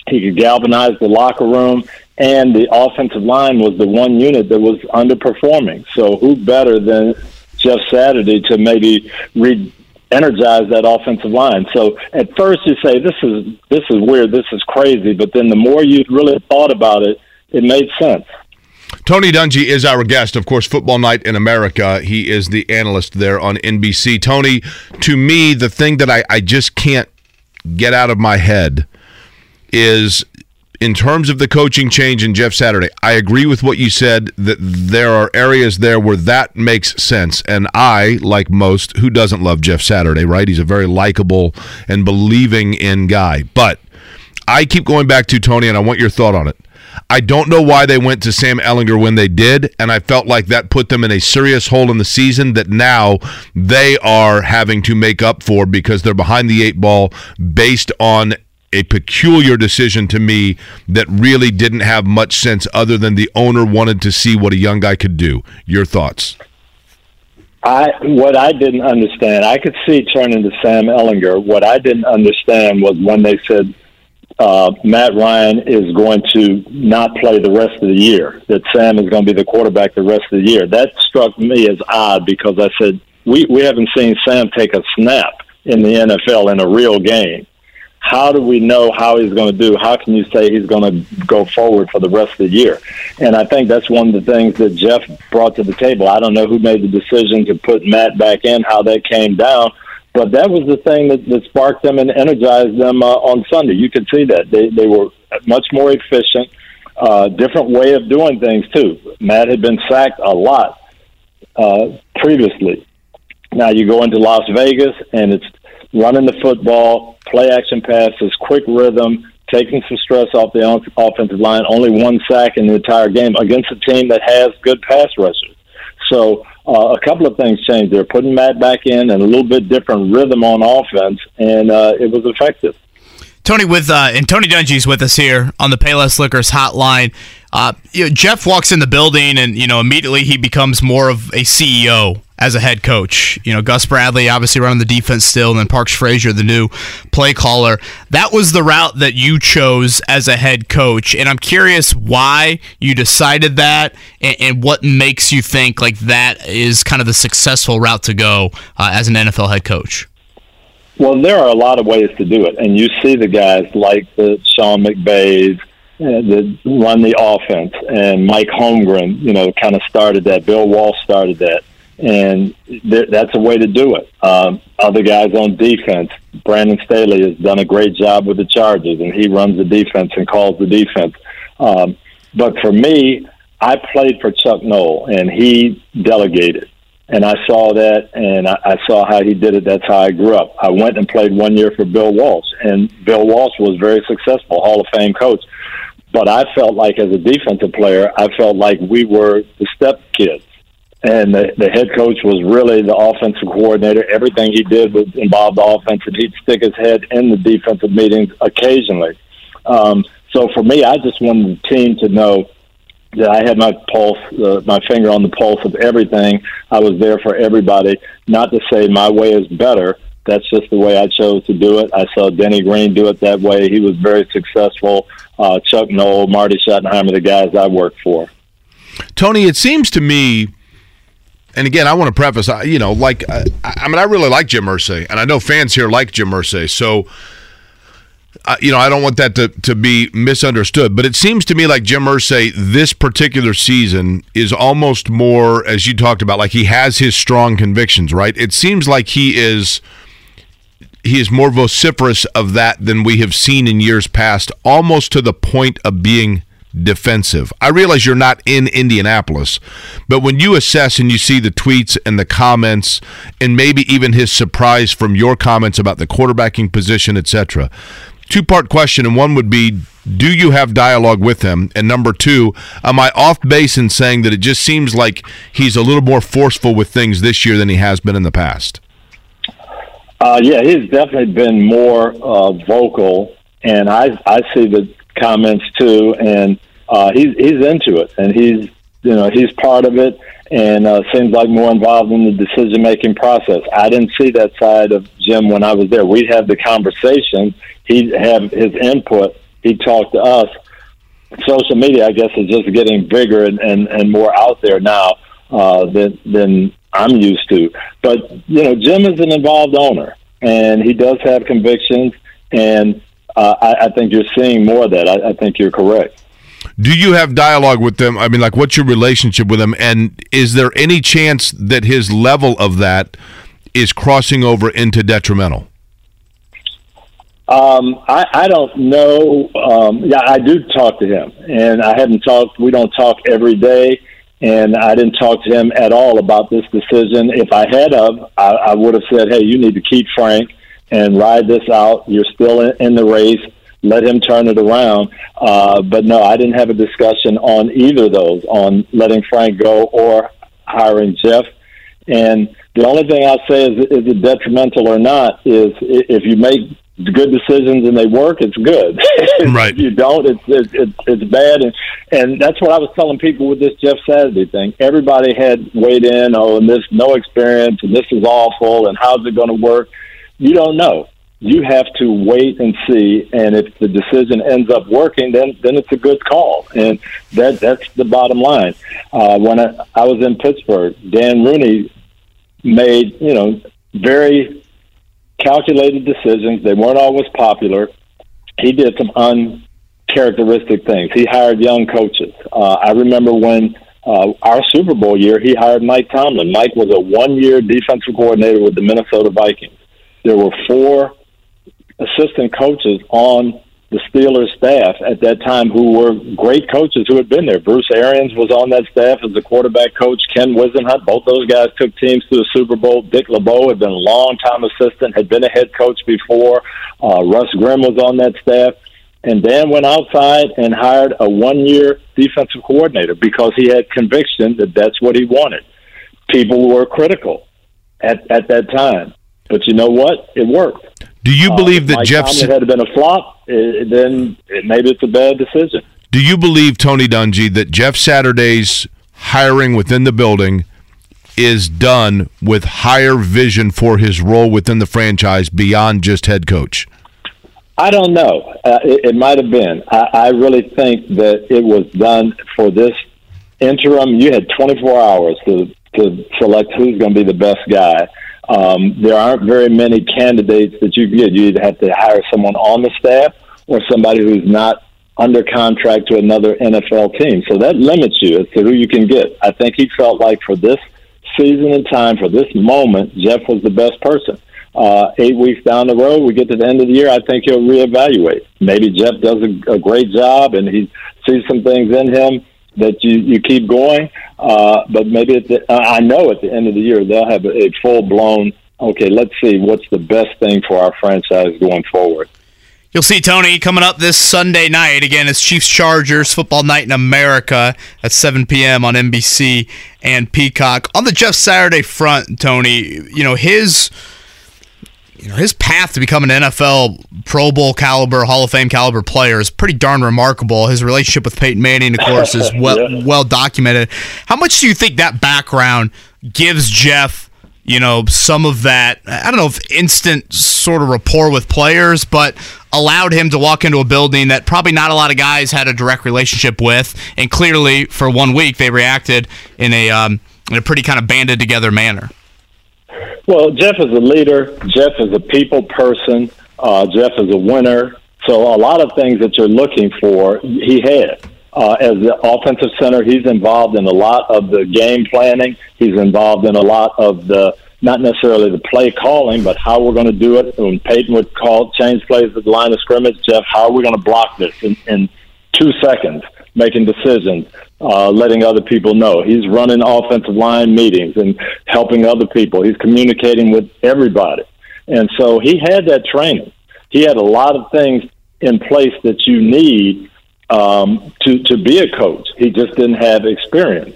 H: He could galvanize the locker room, and the offensive line was the one unit that was underperforming. So, who better than Jeff Saturday to maybe re- energize that offensive line. So at first you say this is this is weird, this is crazy, but then the more you really thought about it, it made sense.
A: Tony Dungy is our guest, of course, Football Night in America. He is the analyst there on NBC. Tony, to me, the thing that I, I just can't get out of my head is in terms of the coaching change in Jeff Saturday, I agree with what you said that there are areas there where that makes sense. And I, like most, who doesn't love Jeff Saturday, right? He's a very likable and believing in guy. But I keep going back to Tony, and I want your thought on it. I don't know why they went to Sam Ehlinger when they did, and I felt like that put them in a serious hole in the season that now they are having to make up for because they're behind the eight ball based on a peculiar decision to me that really didn't have much sense other than the owner wanted to see what a young guy could do. Your thoughts?
H: I what I didn't understand, I could see turning to Sam Ehlinger. What I didn't understand was when they said uh, Matt Ryan is going to not play the rest of the year. That Sam is going to be the quarterback the rest of the year. That struck me as odd because I said we we haven't seen Sam take a snap in the NFL in a real game. How do we know how he's going to do? How can you say he's going to go forward for the rest of the year? And I think that's one of the things that Jeff brought to the table. I don't know who made the decision to put Matt back in, how that came down, but that was the thing that, that sparked them and energized them uh, on Sunday. You could see that they they were much more efficient, uh, different way of doing things too. Matt had been sacked a lot uh, previously. Now you go into Las Vegas and it's running the football, play action passes, quick rhythm, taking some stress off the offensive line. Only one sack in the entire game against a team that has good pass rushers. So uh, a couple of things changed. They're putting Matt back in and a little bit different rhythm on offense, and uh, it was effective.
B: Tony with uh, and Tony Dungy's with us here on the Payless Liquors hotline. Uh, you know, Jeff walks in the building, and you know immediately he becomes more of a CEO as a head coach. You know, Gus Bradley obviously running the defense still, and then Parks Frazier, the new play caller. That was the route that you chose as a head coach, and I'm curious why you decided that, and, and what makes you think like that is kind of the successful route to go uh, as an NFL head coach.
H: Well, there are a lot of ways to do it, and you see the guys like the Sean McVays uh, that run the offense, and Mike Holmgren, you know, kind of started that. Bill Walsh started that, and th- that's a way to do it. Um, other guys on defense, Brandon Staley has done a great job with the Chargers, and he runs the defense and calls the defense. Um, but for me, I played for Chuck Noll, and he delegated and I saw that, and I, I saw how he did it. That's how I grew up. I went and played one year for Bill Walsh, and Bill Walsh was very successful, Hall of Fame coach. But I felt like, as a defensive player, I felt like we were the step kids, and the, the head coach was really the offensive coordinator. Everything he did was involve the offense, and he'd stick his head in the defensive meetings occasionally. Um, so for me, I just wanted the team to know that I had my pulse, uh, my finger on the pulse of everything. I was there for everybody. Not to say my way is better. That's just the way I chose to do it. I saw Denny Green do it that way. He was very successful. Uh, Chuck Noll, Marty Schottenheimer, the guys I worked for.
A: Tony, it seems to me, and again, I want to preface, you know, like, I, I mean, I really like Jim Irsay, and I know fans here like Jim Irsay. So, uh, you know, I don't want that to, to be misunderstood, but it seems to me like Jim Irsay this particular season is almost more, as you talked about, like he has his strong convictions, right? It seems like he is he is more vociferous of that than we have seen in years past, almost to the point of being defensive. I realize you're not in Indianapolis, but when you assess and you see the tweets and the comments and maybe even his surprise from your comments about the quarterbacking position, etc two part question, and one would be do you have dialogue with him? And number two, am I off base in saying that it just seems like he's a little more forceful with things this year than he has been in the past?
H: Uh, yeah, he's definitely been more uh, vocal, and I I see the comments too, and uh, he's he's into it, and he's you know he's part of it, and uh, seems like more involved in the decision making process. I didn't see that side of Jim when I was there. We'd have the conversation, he'd have his input, he'd talk to us. Social media, I guess, is just getting bigger and, and, and more out there now uh, than than I'm used to. But you know, Jim is an involved owner, and he does have convictions, and uh, I, I think you're seeing more of that. I, I think you're correct.
A: Do you have dialogue with them? I mean, like, what's your relationship with them? And is there any chance that his level of that is crossing over into detrimental?
H: Um, I, I don't know. Um, yeah, I do talk to him, and I haven't talked. We don't talk every day, and I didn't talk to him at all about this decision. If I had of, I, I would have said, "Hey, you need to keep Frank and ride this out. You're still in, in the race. Let him turn it around." Uh, but no, I didn't have a discussion on either of those, on letting Frank go or hiring Jeff. And the only thing I'll say is, is it detrimental or not is if you make good decisions and they work, it's good.
A: Right.
H: if you don't, it's, it's it's it's bad. And and that's what I was telling people with this Jeff Saturday thing. Everybody had weighed in, oh, and this no experience, and this is awful, and how's it going to work? You don't know. You have to wait and see, and if the decision ends up working, then then it's a good call, and that that's the bottom line. Uh, when I, I was in Pittsburgh, Dan Rooney made you know very calculated decisions. They weren't always popular. He did some uncharacteristic things. He hired young coaches. Uh, I remember when uh, our Super Bowl year, he hired Mike Tomlin. Mike was a one-year defensive coordinator with the Minnesota Vikings. There were four assistant coaches on the Steelers staff at that time who were great coaches who had been there. Bruce Arians was on that staff as the quarterback coach. Ken Whisenhunt, both those guys took teams to the Super Bowl. Dick LeBeau had been a long-time assistant, had been a head coach before. Uh, Russ Grimm was on that staff. And Dan went outside and hired a one-year defensive coordinator because he had conviction that that's what he wanted. People were critical at, at that time. But you know what? It worked.
A: Do you believe
H: uh,
A: that
H: Mike
A: Jeff?
H: Tomlin had been a flop, eh, then it, maybe it's a bad decision.
A: Do you believe Tony Dungy that Jeff Saturday's hiring within the building is done with higher vision for his role within the franchise beyond just head coach?
H: I don't know. Uh, it, it might have been. I, I really think that it was done for this interim. You had 24 hours to to select who's going to be the best guy. Um, there aren't very many candidates that you get. You either have to hire someone on the staff or somebody who's not under contract to another NFL team. So that limits you as to who you can get. I think he felt like for this season and time, for this moment, Jeff was the best person. Uh, eight weeks down the road, we get to the end of the year, I think he'll reevaluate. Maybe Jeff does a, a great job and he sees some things in him that you, you keep going. Uh, but maybe at the, I know at the end of the year they'll have a, full blown. Okay, let's see what's the best thing for our franchise going forward.
B: You'll see Tony coming up this Sunday night. Again, it's Chiefs Chargers football night in America at 7 p.m. on NBC and Peacock. On the Jeff Saturday front, Tony, you know his you know his path to become an NFL Pro Bowl caliber, Hall of Fame caliber player is pretty darn remarkable. His relationship with Peyton Manning, of course, is well
H: Yeah.
B: well documented. How much do you think that background gives Jeff? You know, some of that, I don't know if instant sort of rapport with players, but allowed him to walk into a building that probably not a lot of guys had a direct relationship with. And clearly, for one week, they reacted in a, um, in a pretty kind of banded together manner.
H: Well, Jeff is a leader. Jeff is a people person. Uh, Jeff is a winner. So a lot of things that you're looking for, he had. Uh, as the offensive center, he's involved in a lot of the game planning. He's involved in a lot of the not necessarily the play calling, but how we're going to do it. When Peyton would call change plays at the line of scrimmage, Jeff, how are we going to block this in, in two seconds? Making decisions, uh, letting other people know. He's running offensive line meetings and helping other people. He's communicating with everybody, and so he had that training. He had a lot of things in place that you need um, to to be a coach. He just didn't have experience.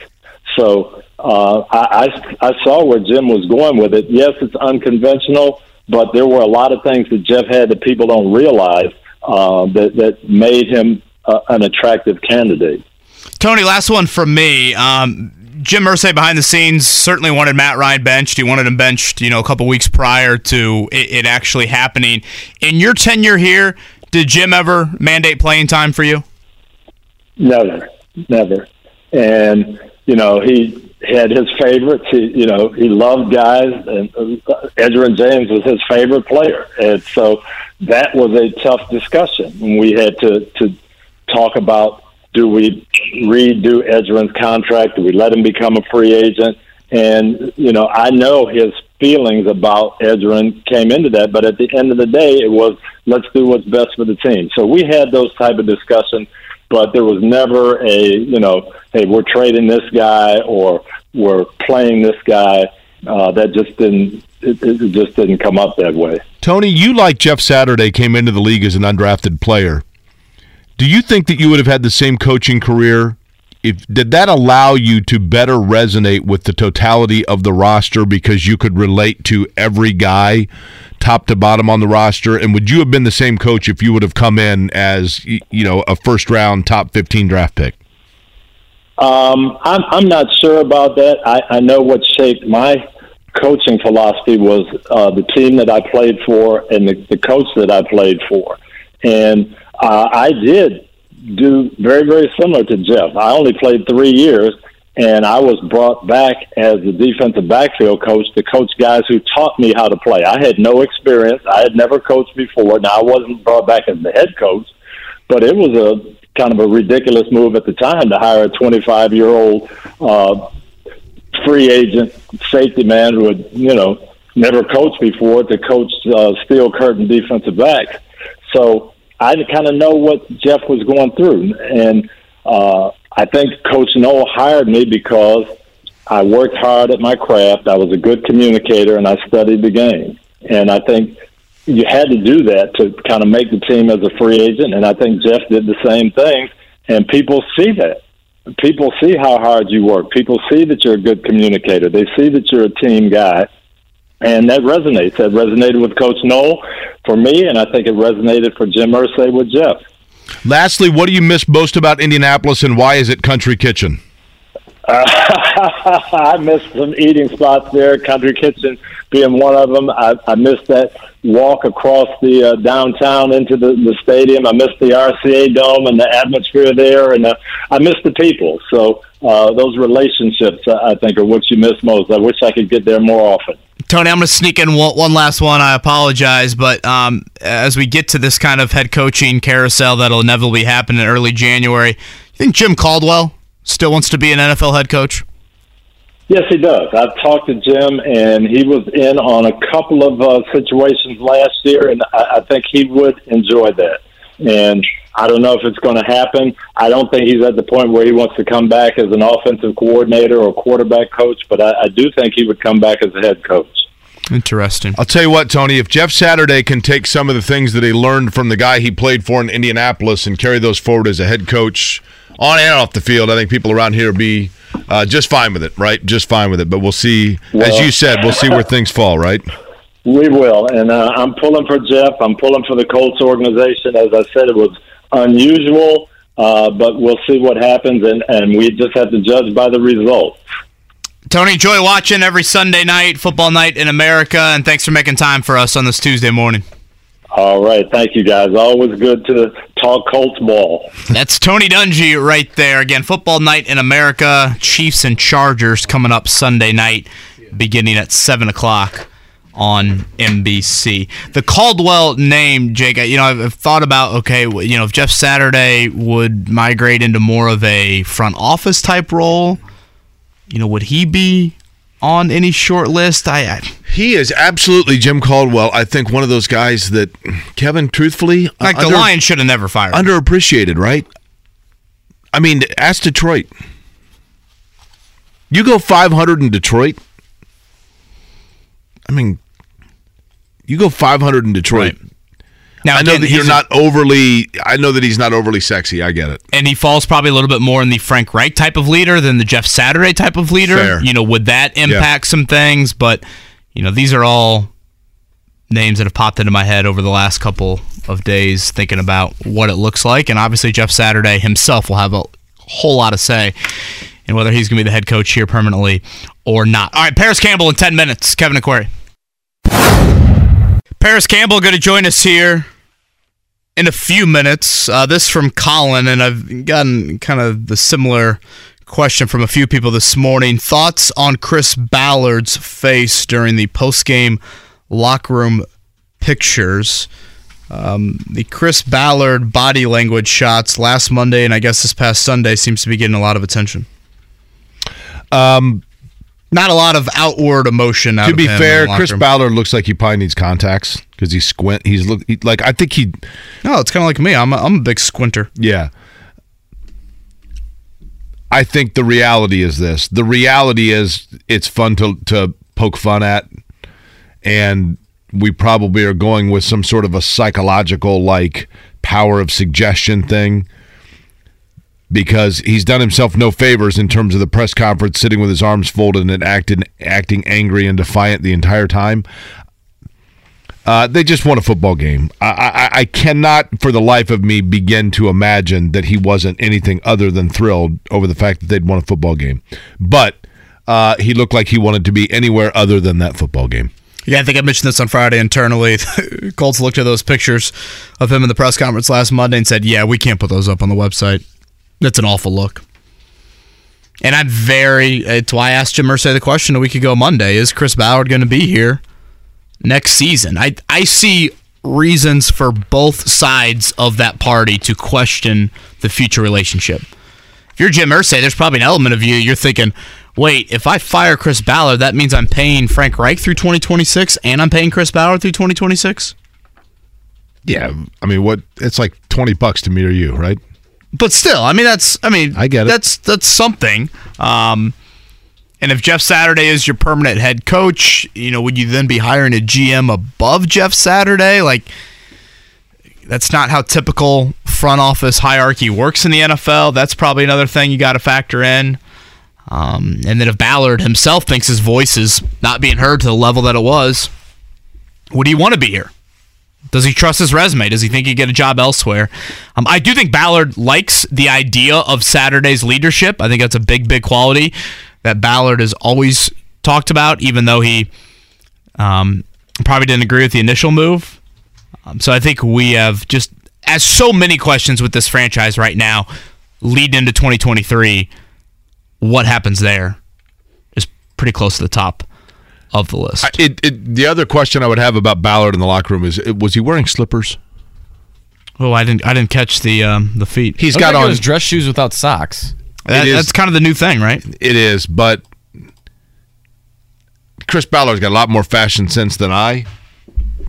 H: So uh, I, I I saw where Jim was going with it. Yes, it's unconventional, but there were a lot of things that Jeff had that people don't realize uh, that that made him uh, an attractive candidate.
B: Tony, last one from me. Um, Jim Irsay behind the scenes certainly wanted Matt Ryan benched. He wanted him benched, you know, a couple weeks prior to it, it actually happening. In your tenure here, did Jim ever mandate playing time for you?
H: Never, never. And you know, he had his favorites. He, you know, he loved guys, and uh, Edgerrin James was his favorite player, and so that was a tough discussion. We had to to talk about do we redo Edgerrin's contract? Do we let him become a free agent? And you know, I know his feelings about Edgerrin came into that. But at the end of the day, it was let's do what's best for the team. So we had those type of discussions, but there was never a you know, hey, we're trading this guy or we're playing this guy. Uh, that just didn't it, it just didn't come up that way.
A: Tony, you like Jeff Saturday came into the league as an undrafted player. Do you think that you would have had the same coaching career? If did that allow you to better resonate with the totality of the roster because you could relate to every guy, top to bottom on the roster? And would you have been the same coach if you would have come in as you know a first round top fifteen draft pick?
H: Um, I'm I'm not sure about that. I, I know what shaped my coaching philosophy was uh, the team that I played for and the, the coach that I played for, and uh, I did do very very similar to Jeff. I only played three years, and I was brought back as the defensive backfield coach to coach guys who taught me how to play. I had no experience. I had never coached before. Now I wasn't brought back as the head coach, but it was a kind of a ridiculous move at the time to hire a 25 year old uh, free agent safety man who had, you know, never coached before to coach uh, steel curtain defensive backs. So I kind of know what Jeff was going through. And uh, I think Coach Noll hired me because I worked hard at my craft. I was a good communicator and I studied the game. And I think you had to do that to kind of make the team as a free agent. And I think Jeff did the same thing. And people see that people see how hard you work. People see that you're a good communicator. They see that you're a team guy. And that resonates. That resonated with Coach Noll for me, and I think it resonated for Jim Irsay with Jeff.
A: Lastly, what do you miss most about Indianapolis, and why is it Country Kitchen?
H: Uh, I miss some eating spots there. Country Kitchen being one of them. I, I miss that walk across the uh, downtown into the, the stadium. I miss the RCA Dome and the atmosphere there, and uh, I miss the people. So uh, those relationships, I think, are what you miss most. I wish I could get there more often.
B: Tony, I'm going to sneak in one, one, last one. I apologize, but um, as we get to this kind of head coaching carousel that'll inevitably happen in early January, you think Jim Caldwell still wants to be an NFL head coach?
H: Yes, he does. I've talked to Jim, and he was in on a couple of uh, situations last year, and I, I think he would enjoy that. And I don't know if it's going to happen. I don't think he's at the point where he wants to come back as an offensive coordinator or quarterback coach, but I, I do think he would come back as a head coach.
B: Interesting.
A: I'll tell you what, Tony, if Jeff Saturday can take some of the things that he learned from the guy he played for in Indianapolis and carry those forward as a head coach on and off the field, I think people around here will be uh, just fine with it, right? Just fine with it. But we'll see. Well, as you said, we'll see where things fall, right?
H: We will. And uh, I'm pulling for Jeff. I'm pulling for the Colts organization. As I said, it was unusual, uh, but we'll see what happens, and, and we just have to judge by the results.
B: Tony, enjoy watching every Sunday night, football night in America, and thanks for making time for us on this Tuesday morning.
H: All right. Thank you, guys. Always good to talk Colts ball.
B: That's Tony Dungy right there. Again, football night in America. Chiefs and Chargers coming up Sunday night, beginning at 7 o'clock on NBC. The Caldwell name, Jake, you know, I've thought about, okay, you know, if Jeff Saturday would migrate into more of a front office type role, you know, would he be on any short list. I, I,
A: he is absolutely Jim Caldwell. I think one of those guys that Kevin, truthfully, uh,
B: like the Lions should have never fired.
A: Underappreciated, right? I mean, ask Detroit. You go 500 in Detroit. I mean, you go 500 in Detroit. Right. Now, I know that you're not overly. I know that he's not overly sexy. I get it.
B: And he falls probably a little bit more in the Frank Reich type of leader than the Jeff Saturday type of leader.
A: Fair.
B: You know, would that impact yeah. some things? But you know, these are all names that have popped into my head over the last couple of days, thinking about what it looks like. And obviously, Jeff Saturday himself will have a whole lot to say in whether he's going to be the head coach here permanently or not. All right, Parris Campbell in ten minutes. Kevin and Query. Parris Campbell going to join us here in a few minutes. Uh, this from Colin, and I've gotten kind of the similar question from a few people this morning. Thoughts on Chris Ballard's face during the post-game locker room pictures? Um, the Chris Ballard body language shots last Monday and I guess this past Sunday seems to be getting a lot of attention.
A: Um,
B: Not a lot of outward emotion. Out
A: to be fair, Chris
B: room.
A: Ballard looks like he probably needs contacts because he squint. He's look he, like I think he.
B: No, it's kind of like me. I'm a, I'm a big squinter.
A: Yeah. I think the reality is this. The reality is it's fun to to poke fun at and we probably are going with some sort of a psychological like power of suggestion thing because he's done himself no favors in terms of the press conference sitting with his arms folded and acting acting angry and defiant the entire time. Uh, they just won a football game. I, I, I cannot, for the life of me, begin to imagine that he wasn't anything other than thrilled over the fact that they'd won a football game. But uh, he looked like he wanted to be anywhere other than that football game.
B: Yeah, I think I mentioned this on Friday internally. Colts looked at those pictures of him in the press conference last Monday and said, "Yeah, we can't put those up on the website. That's an awful look." And I'm very. It's why I asked Jim Irsay the question a week ago Monday: Is Chris Ballard going to be here next season? I I see reasons for both sides of that party to question the future relationship. If you're Jim Irsay, there's probably an element of you you're thinking, wait, if I fire Chris Ballard, that means I'm paying Frank Reich through 2026 and I'm paying Chris Ballard through 2026?
A: Yeah, I mean, what? It's like twenty bucks to me or you, right?
B: But still, I mean that's I mean
A: I get it.
B: That's that's something. Um and if Jeff Saturday is your permanent head coach, you know, would you then be hiring a GM above Jeff Saturday? Like that's not how typical front office hierarchy works in the NFL. That's probably another thing you got to factor in. Um, and then if Ballard himself thinks his voice is not being heard to the level that it was, would he want to be here? Does he trust his resume? Does he think he'd get a job elsewhere? Um, I do think Ballard likes the idea of Saturday's leadership. I think that's a big, big quality that Ballard has always talked about, even though he um, probably didn't agree with the initial move. Um, so I think we have just, as so many questions with this franchise right now, leading into 2023. What happens there is pretty close to the top of the list.
A: It, it, the other question I would have about Ballard in the locker room is: Was he wearing slippers?
B: Oh, I didn't. I didn't catch the um, the feet.
A: He's got
C: like
A: on
C: was dress shoes without socks.
B: That,
A: It is-
B: that's kind of the new thing, right?
A: It is, but Chris Ballard's got a lot more fashion sense than I.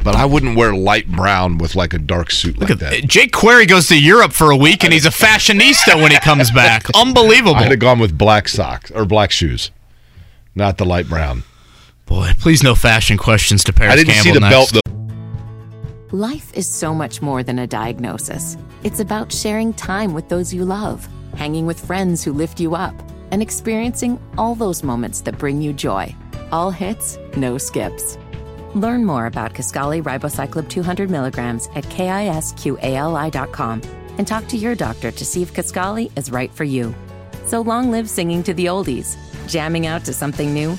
A: But I wouldn't wear light brown with like a dark suit Look like at, that.
B: Jake Query goes to Europe for a week, and he's a fashionista when he comes back. Unbelievable.
A: I'd have gone with black socks or black shoes, not the light brown.
B: Boy, please no fashion questions to Parris
A: I didn't
B: Campbell
A: see the
B: next.
A: belt though.
E: Life is so much more than a diagnosis. It's about sharing time with those you love, hanging with friends who lift you up, and experiencing all those moments that bring you joy. All hits, no skips. Learn more about Kisqali Ribociclib 200 milligrams at kisqali.com and talk to your doctor to see if Kisqali is right for you. So long live singing to the oldies, jamming out to something new,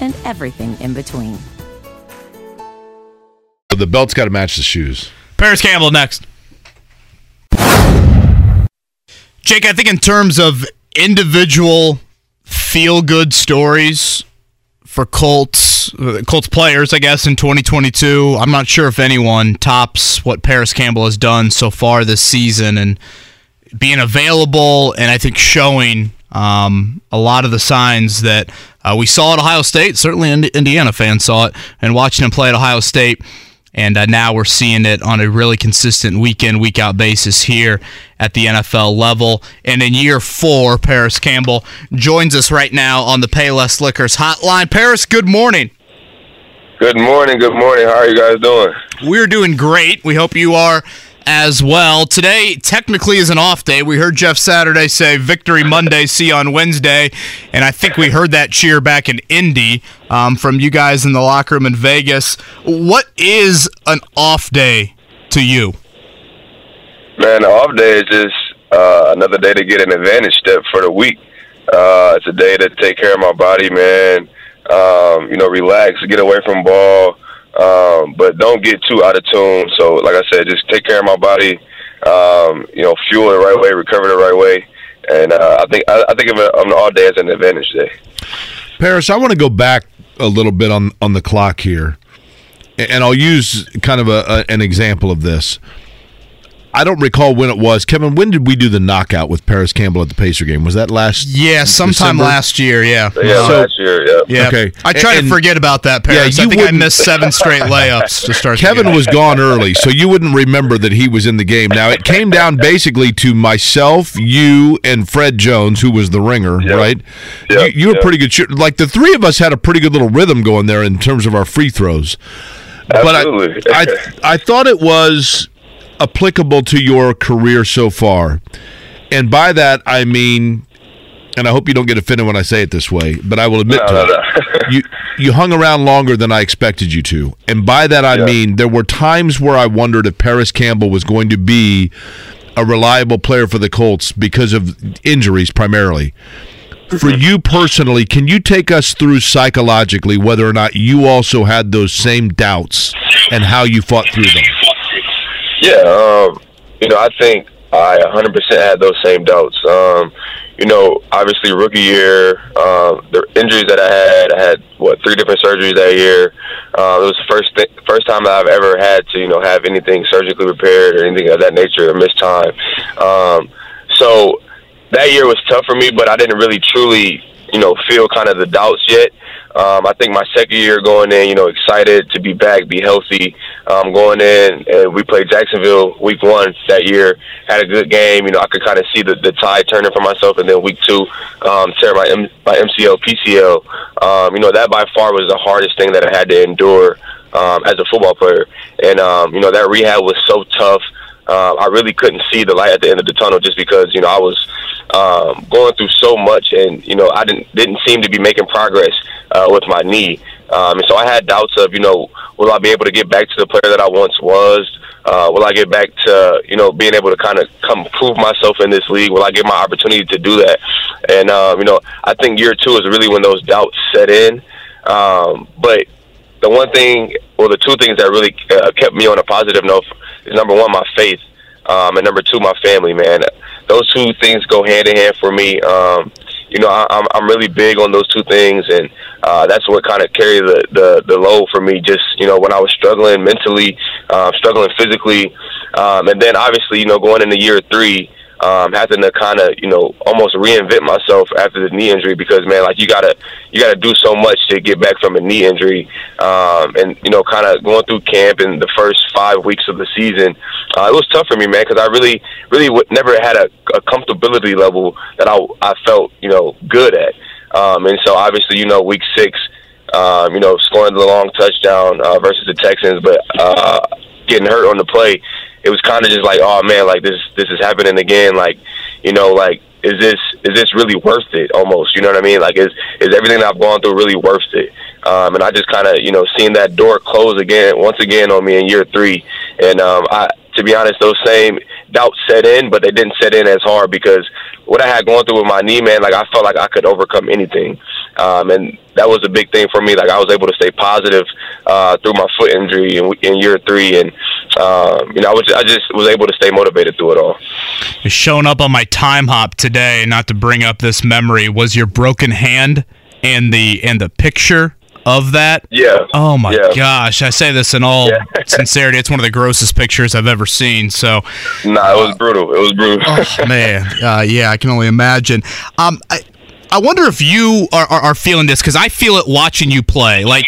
E: and everything in between.
A: The belt's got to match the shoes.
B: Parris Campbell next. Jake, I think in terms of individual feel good stories for Colts, uh, Colts players, I guess, in 2022, I'm not sure if anyone tops what Parris Campbell has done so far this season and being available and I think showing um, a lot of the signs that uh, we saw at Ohio State. Certainly, Ind- Indiana fans saw it and watching him play at Ohio State. And uh, now we're seeing it on a really consistent week in, week out basis here at the NFL level. And in year four, Parris Campbell joins us right now on the Payless Liquors hotline. Parris, good morning.
I: Good morning. Good morning. How are you guys doing?
B: We're doing great. We hope you are as well. Today, technically, is an off day. We heard Jeff Saturday say Victory Monday, see on Wednesday. And I think we heard that cheer back in Indy um, from you guys in the locker room in Vegas. What is an off day to you?
I: Man, the off day is just uh, another day to get an advantage step for the week. Uh, it's a day to take care of my body, man. Um, you know, relax, get away from ball, um, but don't get too out of tune. So, like I said, just take care of my body. Um, you know, fuel the right way, recover the right way, and uh, I think I, I think of it on all day as an advantage day.
A: Parris, I want to go back a little bit on on the clock here, and I'll use kind of a, a, an example of this. I don't recall when it was. Kevin, when did we do the knockout with Parris Campbell at the Pacer game? Was that last?
B: Yeah, sometime
A: December?
B: last year. Yeah.
I: Yeah,
A: So-
I: last year. Yeah.
B: Yeah.
A: Okay.
B: I try
A: And-
B: to forget about that, Parris.
A: Yeah,
B: I
A: you
B: think I
A: wouldn't-
B: missed seven straight layups to start. the
A: Kevin
B: game.
A: was gone early, so you wouldn't remember that he was in the game. Now it came down basically to myself, you, and Fred Jones, who was the ringer,
I: Yep.
A: right?
I: Yep,
A: You, you were
I: yep.
A: pretty good shooter. Like the three of us had a pretty good little rhythm going there in terms of our free throws.
I: Absolutely.
A: But I, I, I thought it was applicable to your career so far, and by that I mean, and I hope you don't get offended when I say it this way, but I will admit
I: No,
A: to
I: no,
A: it.
I: no.
A: you you hung around longer than I expected you to, and by that I
I: Yeah.
A: mean there were times where I wondered if Parris Campbell was going to be a reliable player for the Colts because of injuries primarily. For mm-hmm. you personally, can you take us through psychologically whether or not you also had those same doubts and how you fought through them?
I: Yeah, um, you know, I think I 100% had those same doubts. Um, you know, obviously rookie year, um, the injuries that I had, I had what three different surgeries that year. Uh, it was the first th- first time that I've ever had to you know have anything surgically repaired or anything of that nature or miss time. Um, so that year was tough for me, but I didn't really truly you know feel kind of the doubts yet. Um, I think my second year going in, you know, excited to be back, be healthy. Um, going in, and we played Jacksonville week one that year. Had a good game. You know, I could kind of see the, the tide turning for myself. And then week two, um, tear my M- my MCL, PCL. Um, you know, that by far was the hardest thing that I had to endure um, as a football player. And um, you know, that rehab was so tough. Uh, I really couldn't see the light at the end of the tunnel just because you know I was um, going through so much, and you know I didn't didn't seem to be making progress uh, with my knee, um, and so I had doubts of you know will I be able to get back to the player that I once was? Uh, will I get back to you know being able to kind of come prove myself in this league? Will I get my opportunity to do that? And um, you know I think year two is really when those doubts set in. Um, but the one thing, or the two things that really uh, kept me on a positive note is number one, my faith, um, and number two, my family. Man, those two things go hand in hand for me. Um, you know, I, I'm I'm really big on those two things, and uh, that's what kind of carried the, the the load for me. Just you know, when I was struggling mentally, uh, struggling physically, um, and then obviously, you know, going into year three um, having to kind of you know almost reinvent myself after the knee injury because man, like you gotta you gotta do so much to get back from a knee injury, um, and you know kind of going through camp in the first five weeks of the season, uh, it was tough for me, man, because I really really w- never had a, a comfortability level that I I felt you know good at, um, and so obviously you know week six. Um, you know, scoring the long touchdown uh, versus the Texans, but uh, getting hurt on the play, it was kind of just like, oh man, like this this is happening again. Like, you know, like is this is this really worth it? Almost, you know what I mean? Like, is is everything that I've gone through really worth it? Um, and I just kind of, you know, seeing that door close again, once again on me in year three, and um, I, to be honest, those same doubts set in, but they didn't set in as hard because what I had going through with my knee, man, like I felt like I could overcome anything. Um, and that was a big thing for me. Like I was able to stay positive uh, through my foot injury in, in year three, and um, you know, I was I just was able to stay motivated through it all.
B: Showing up on my time hop today, not to bring up this memory, was your broken hand and the and the picture of that.
I: Yeah.
B: Oh my
I: Yeah.
B: gosh! I say this in all
I: Yeah.
B: sincerity. It's one of the grossest pictures I've ever seen. So,
I: Nah, it was brutal. It was brutal.
B: oh, man, uh, yeah, I can only imagine. Um, I, I wonder if you are, are, are feeling this because I feel it watching you play. Like,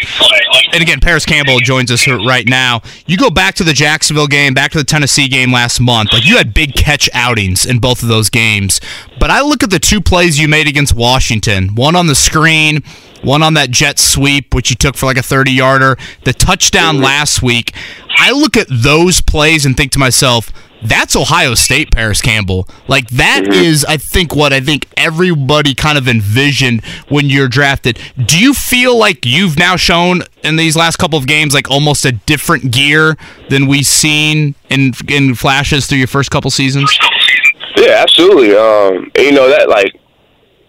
B: and again, Parris Campbell joins us right now. You go back to the Jacksonville game, back to the Tennessee game last month. Like, you had big catch outings in both of those games. But I look at the two plays you made against Washington one on the screen, one on that jet sweep, which you took for like a 30 yarder, the touchdown last week. I look at those plays and think to myself, that's Ohio State, Parris Campbell. Like that is, I think, what I think everybody kind of envisioned when you're drafted. Do you feel like you've now shown in these last couple of games like almost a different gear than we've seen in in flashes through your first couple seasons?
I: Yeah, absolutely. Um, and you know that like,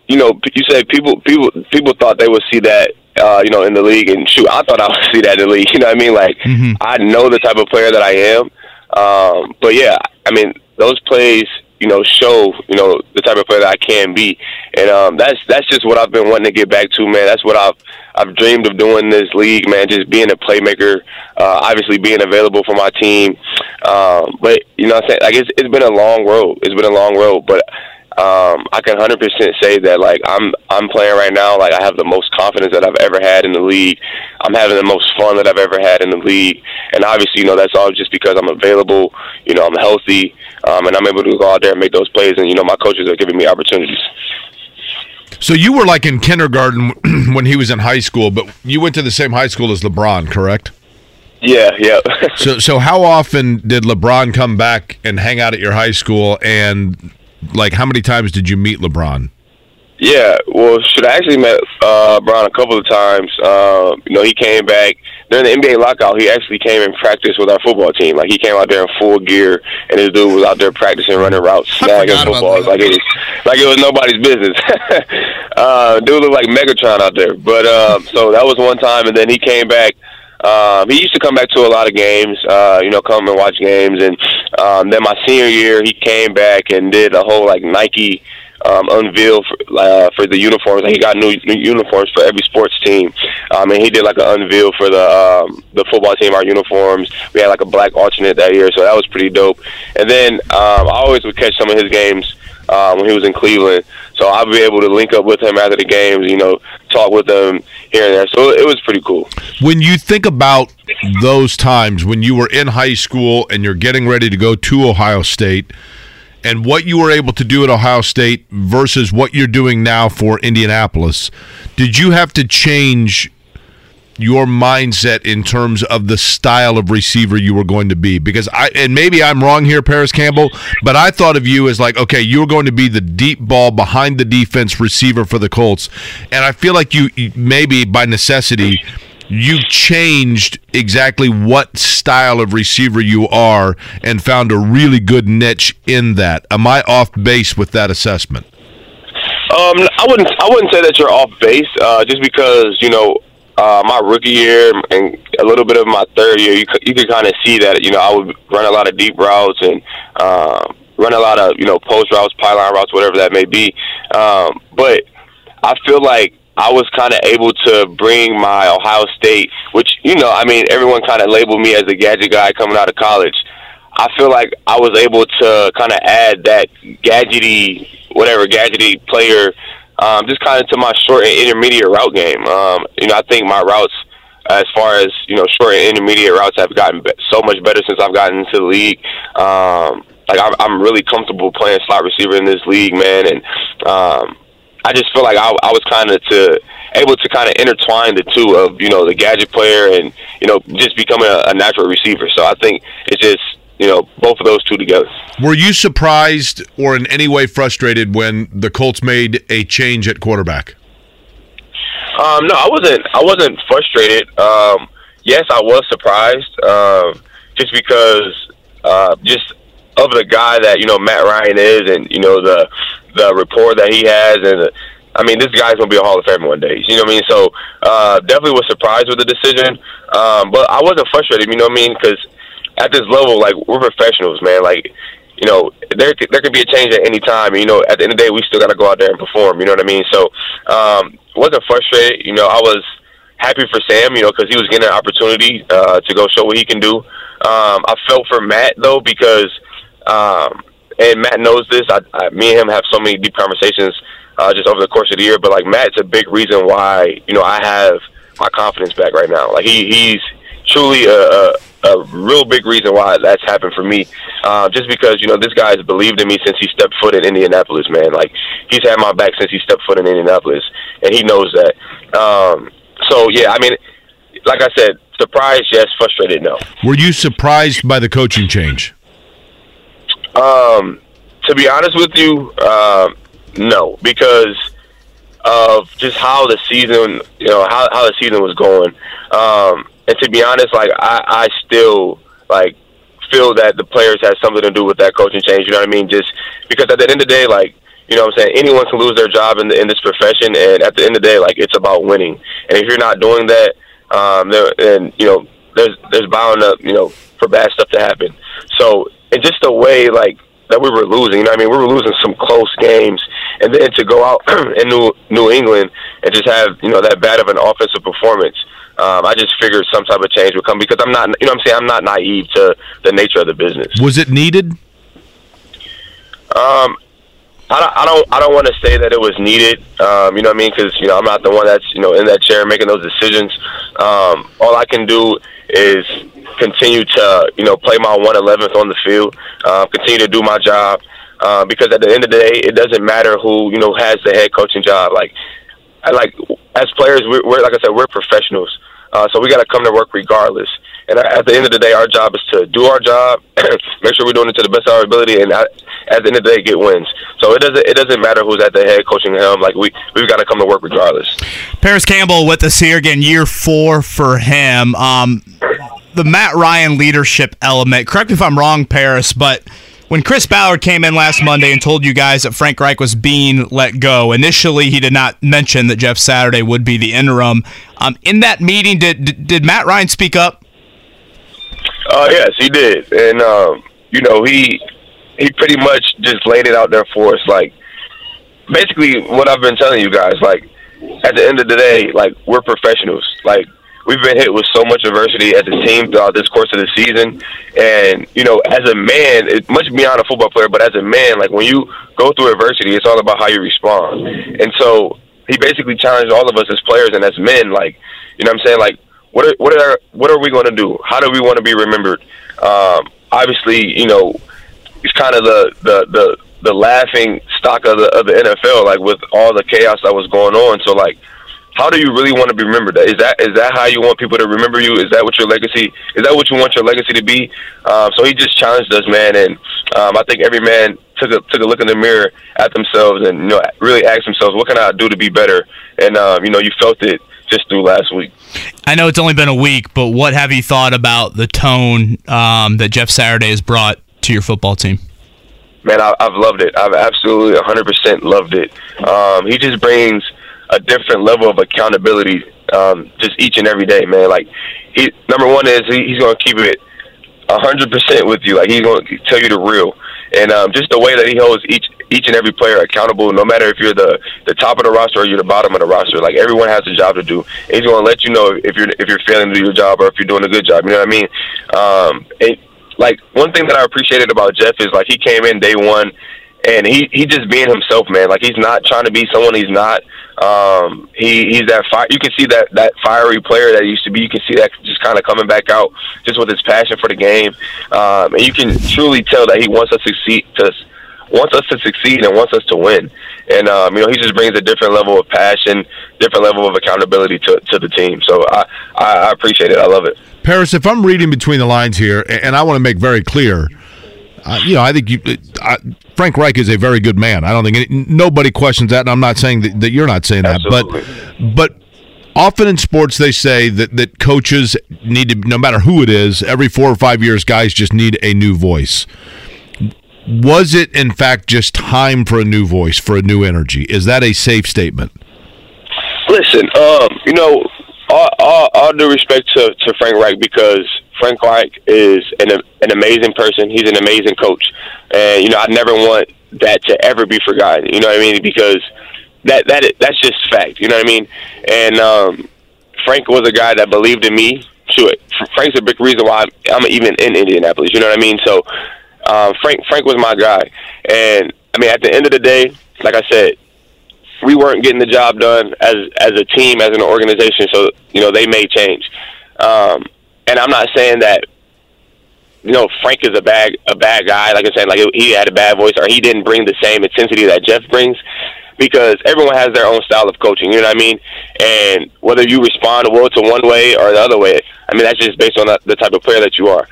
I: you know, you say people people people thought they would see that uh, you know, in the league. And shoot, I thought I would see that in the league. You know what I mean? Like, mm-hmm. I know the type of player that I am. Um, but yeah, I mean, those plays, you know, show, you know, the type of player that I can be. And um, that's that's just what I've been wanting to get back to, man. That's what I've I've dreamed of doing in this league, man. Just being a playmaker, uh, obviously being available for my team. Um, but you know, what I'm saying like it's it's been a long road. It's been a long road, but um, I can 100% say that like I'm I'm playing right now. Like I have the most confidence that I've ever had in the league. I'm having the most fun that I've ever had in the league, and obviously, you know, that's all just because I'm available. You know, I'm healthy, um, and I'm able to go out there and make those plays. And you know, my coaches are giving me opportunities.
A: So you were like in kindergarten when he was in high school, but you went to the same high school as LeBron, correct?
I: Yeah, yeah.
A: so so how often did LeBron come back and hang out at your high school and like how many times did you meet LeBron?
I: Yeah, well, should I actually met uh, Bron a couple of times. Uh, you know, he came back during the NBA lockout. He actually came and practiced with our football team. Like he came out there in full gear, and this dude was out there practicing running routes, snagging footballs like it was like it was nobody's business. uh, dude looked like Megatron out there. But um, so that was one time, and then he came back. Um, he used to come back to a lot of games, uh, you know, come and watch games. And um, then my senior year, he came back and did a whole like Nike um, unveil for, uh, for the uniforms. Like, he got new, new uniforms for every sports team, um, and he did like an unveil for the um, the football team. Our uniforms. We had like a black alternate that year, so that was pretty dope. And then um, I always would catch some of his games um, when he was in Cleveland. So I'll be able to link up with him after the games, you know, talk with him here and there. So it was pretty cool.
A: When you think about those times when you were in high school and you're getting ready to go to Ohio State and what you were able to do at Ohio State versus what you're doing now for Indianapolis, did you have to change your mindset in terms of the style of receiver you were going to be. Because I and maybe I'm wrong here Parris Campbell but I thought of you as like okay you're going to be the deep ball behind the defense receiver for the Colts. And I feel like you maybe by necessity you changed exactly what style of receiver you are and found a really good niche in that. Am I off base with that assessment?
I: Um, I wouldn't. I wouldn't say that you're off base, uh, just because you know uh, my rookie year and a little bit of my third year, you could, you could kind of see that you know I would run a lot of deep routes and um, run a lot of you know post routes, pylon routes, whatever that may be. Um, but I feel like I was kind of able to bring my Ohio State, which you know, I mean, everyone kind of labeled me as a gadget guy coming out of college. I feel like I was able to kind of add that gadgety, whatever gadgety player um, just kind of to my short and intermediate route game. Um, you know, I think my routes, as far as you know, short and intermediate routes, have gotten so much better since I've gotten into the league. Um, like I'm, I'm really comfortable playing slot receiver in this league, man, and um, I just feel like I, I was kind of to able to kind of intertwine the two of you know the gadget player and you know just becoming a, a natural receiver. So I think it's just you know both of those two together.
A: Were you surprised or in any way frustrated when the Colts made a change at quarterback?
I: Um, no, I wasn't. I wasn't frustrated. Um, yes, I was surprised, um, just because uh, just of the guy that you know Matt Ryan is, and you know the the rapport that he has, and the, I mean this guy's gonna be a Hall of Famer one day. You know what I mean? So uh, definitely was surprised with the decision, um, but I wasn't frustrated. You know what I mean? Because at this level, like we're professionals, man. Like you know, there there could be a change at any time. You know, at the end of the day, we still got to go out there and perform. You know what I mean? So, um, wasn't frustrated. You know, I was happy for Sam. You know, because he was getting an opportunity uh, to go show what he can do. Um, I felt for Matt though because, um, and Matt knows this. I, I, me and him have so many deep conversations uh, just over the course of the year. But like Matt's a big reason why you know I have my confidence back right now. Like he he's truly a, a a real big reason why that's happened for me. Uh, just because you know this guy has believed in me since he stepped foot in Indianapolis, man. Like he's had my back since he stepped foot in Indianapolis, and he knows that. Um, so yeah, I mean, like I said, surprised, yes. Frustrated, no.
A: Were you surprised by the coaching change?
I: Um, to be honest with you, uh, no, because of just how the season, you know, how how the season was going. Um, and to be honest, like I, I still like feel that the players had something to do with that coaching change. You know what I mean? Just because at the end of the day, like you know what I'm saying? Anyone can lose their job in, the, in this profession, and at the end of the day, like it's about winning. And if you're not doing that, um, then you know there's there's bound up, you know, for bad stuff to happen. So and just the way like that we were losing, you know, what I mean, we were losing some close games, and then to go out in New New England and just have you know that bad of an offensive performance. Um, I just figured some type of change would come because I'm not, you know, what I'm saying I'm not naive to the nature of the business.
A: Was it needed?
I: Um, I don't, I don't, I don't want to say that it was needed. Um, you know what I mean? Because you know I'm not the one that's you know in that chair making those decisions. Um, all I can do is continue to you know play my one eleventh on the field, uh, continue to do my job. Uh, because at the end of the day, it doesn't matter who you know has the head coaching job. Like, I like as players, we're, we're like I said, we're professionals. Uh, so we got to come to work regardless. And at the end of the day, our job is to do our job, make sure we're doing it to the best of our ability, and at, the end of the day, get wins. So it doesn't it doesn't matter who's at the head coaching helm. Like we we've got to come to work regardless.
B: Parris Campbell with us here again, year four for him. Um, the Matt Ryan leadership element. Correct me if I'm wrong, Parris, but when Chris Ballard came in last Monday and told you guys that Frank Reich was being let go, initially he did not mention that Jeff Saturday would be the interim. Um, in that meeting, did did Matt Ryan speak up?
I: Uh, yes, he did, and um, you know he he pretty much just laid it out there for us. Like basically, what I've been telling you guys. Like at the end of the day, like we're professionals. Like we've been hit with so much adversity as a team throughout this course of the season. And, you know, as a man, much beyond a football player, but as a man, like when you go through adversity, it's all about how you respond. And so he basically challenged all of us as players and as men, like, you know what I'm saying? Like, what are, what are, what are we going to do? How do we want to be remembered? Um, obviously, you know, it's kind of the, the, the, the laughing stock of the, of the NFL, like with all the chaos that was going on. So like, how do you really want to be remembered? Is that is that how you want people to remember you? Is that what your legacy? Is that what you want your legacy to be? Um, so he just challenged us, man, and um, I think every man took a took a look in the mirror at themselves and you know really asked themselves, what can I do to be better? And um, you know, you felt it just through last week.
B: I know it's only been a week, but what have you thought about the tone um, that Jeff Saturday has brought to your football team?
I: Man, I, have loved it. I've absolutely 100% loved it. Um, he just brings a different level of accountability um, just each and every day, man. Like, he number one is he, he's going to keep it hundred percent with you. Like he's going to tell you the real, and um, just the way that he holds each each and every player accountable, no matter if you're the the top of the roster or you're the bottom of the roster. Like everyone has a job to do. And he's going to let you know if you're if you're failing to do your job or if you're doing a good job. You know what I mean? Um, and like one thing that I appreciated about Jeff is like he came in day one and he he just being himself, man. Like he's not trying to be someone he's not. Um, he he's that fire. You can see that that fiery player that he used to be. You can see that just kind of coming back out, just with his passion for the game, um, and you can truly tell that he wants us to succeed. To, wants us to succeed and wants us to win. And um, you know, he just brings a different level of passion, different level of accountability to to the team. So I I, I appreciate it. I love it.
A: Parris, if I'm reading between the lines here, and I want to make very clear uh, you know, I think you, uh, Frank Reich is a very good man. I don't think any, nobody questions that, and I'm not saying that, that you're not saying
I: Absolutely.
A: that, but but often in sports they say that that coaches need to, no matter who it is, every four or five years, guys just need a new voice. Was it in fact just time for a new voice, for a new energy? Is that a safe statement?
I: Listen, um, you know, all, all, all due respect to, to Frank Reich because Frank Reich is an an amazing person. He's an amazing coach, and you know I never want that to ever be forgotten. You know what I mean? Because that that that's just fact. You know what I mean? And um, Frank was a guy that believed in me. Sure, Frank's a big reason why I'm, I'm even in Indianapolis. You know what I mean? So um, Frank Frank was my guy, and I mean at the end of the day, like I said, we weren't getting the job done as as a team, as an organization. So you know they may change. Um, and I'm not saying that you know Frank is a bad a bad guy. Like I said, like he had a bad voice or he didn't bring the same intensity that Jeff brings. Because everyone has their own style of coaching, you know what I mean? And whether you respond well to one way or the other way, I mean that's just based on the, the type of player that you are.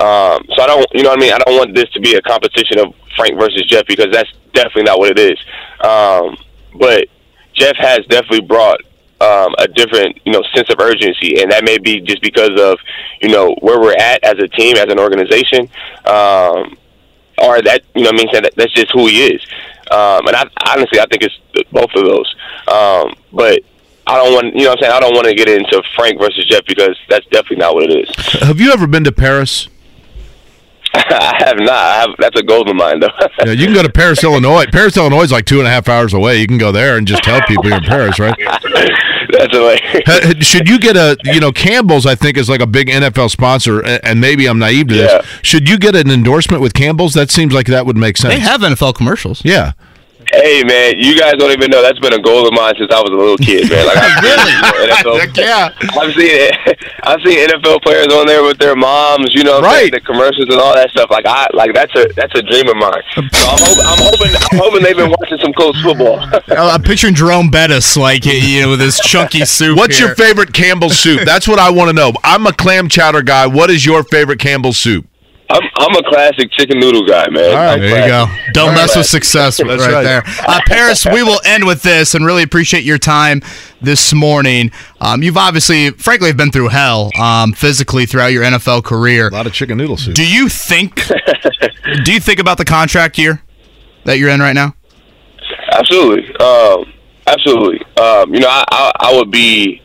I: Um, so I don't, you know what I mean? I don't want this to be a competition of Frank versus Jeff because that's definitely not what it is. Um, but Jeff has definitely brought um, a different, you know, sense of urgency, and that may be just because of, you know, where we're at as a team, as an organization, um, or that, you know, I mean, that, that's just who he is. Um, and I, honestly, I think it's both of those. Um, but I don't want, you know, what I'm saying I don't want to get into Frank versus Jeff because that's definitely not what it is.
A: Have you ever been to Paris?
I: I have not. I have, that's a goal of mine, though.
A: Yeah, you can go to Paris, Illinois. Paris, Illinois is like two and a half hours away. You can go there and just tell people you're in Paris, right?
I: that's the way.
A: Ha- Should you get a, you know, Campbell's? I think is like a big NFL sponsor, and maybe I'm naive to this. Should you get an endorsement with Campbell's? That seems like that would make sense.
B: They have NFL commercials.
A: Yeah.
I: Hey man, you guys don't even know that's been a goal of mine since I was a little kid, man. Like I really, NFL,
A: yeah.
I: I've seen it. I've seen NFL players on there with their moms, you know, what the commercials and all that stuff. Like I like that's a that's a dream of mine. So I'm hoping I'm hoping I'm hoping they've been watching some Colts football.
B: Oh, I'm picturing Jerome Bettis like you know with his chunky soup.
A: What's
B: here.
A: your favorite Campbell's soup? That's what I want to know. I'm a clam chowder guy. What is your favorite Campbell's soup?
I: I'm I'm a classic chicken noodle guy, man.
B: All right,
I: I'm
B: there you go. Don't
I: I'm
B: mess with success right,
A: That's right.
B: there. Uh, Parris, we will end with this and really appreciate your time this morning. Um, you've obviously, frankly, have been through hell um, physically throughout your NFL career. A
A: lot of chicken noodle soup.
B: Do you think? do you think about the contract year that you're in right now?
I: Absolutely, um, absolutely. Um, you know, I, I I would be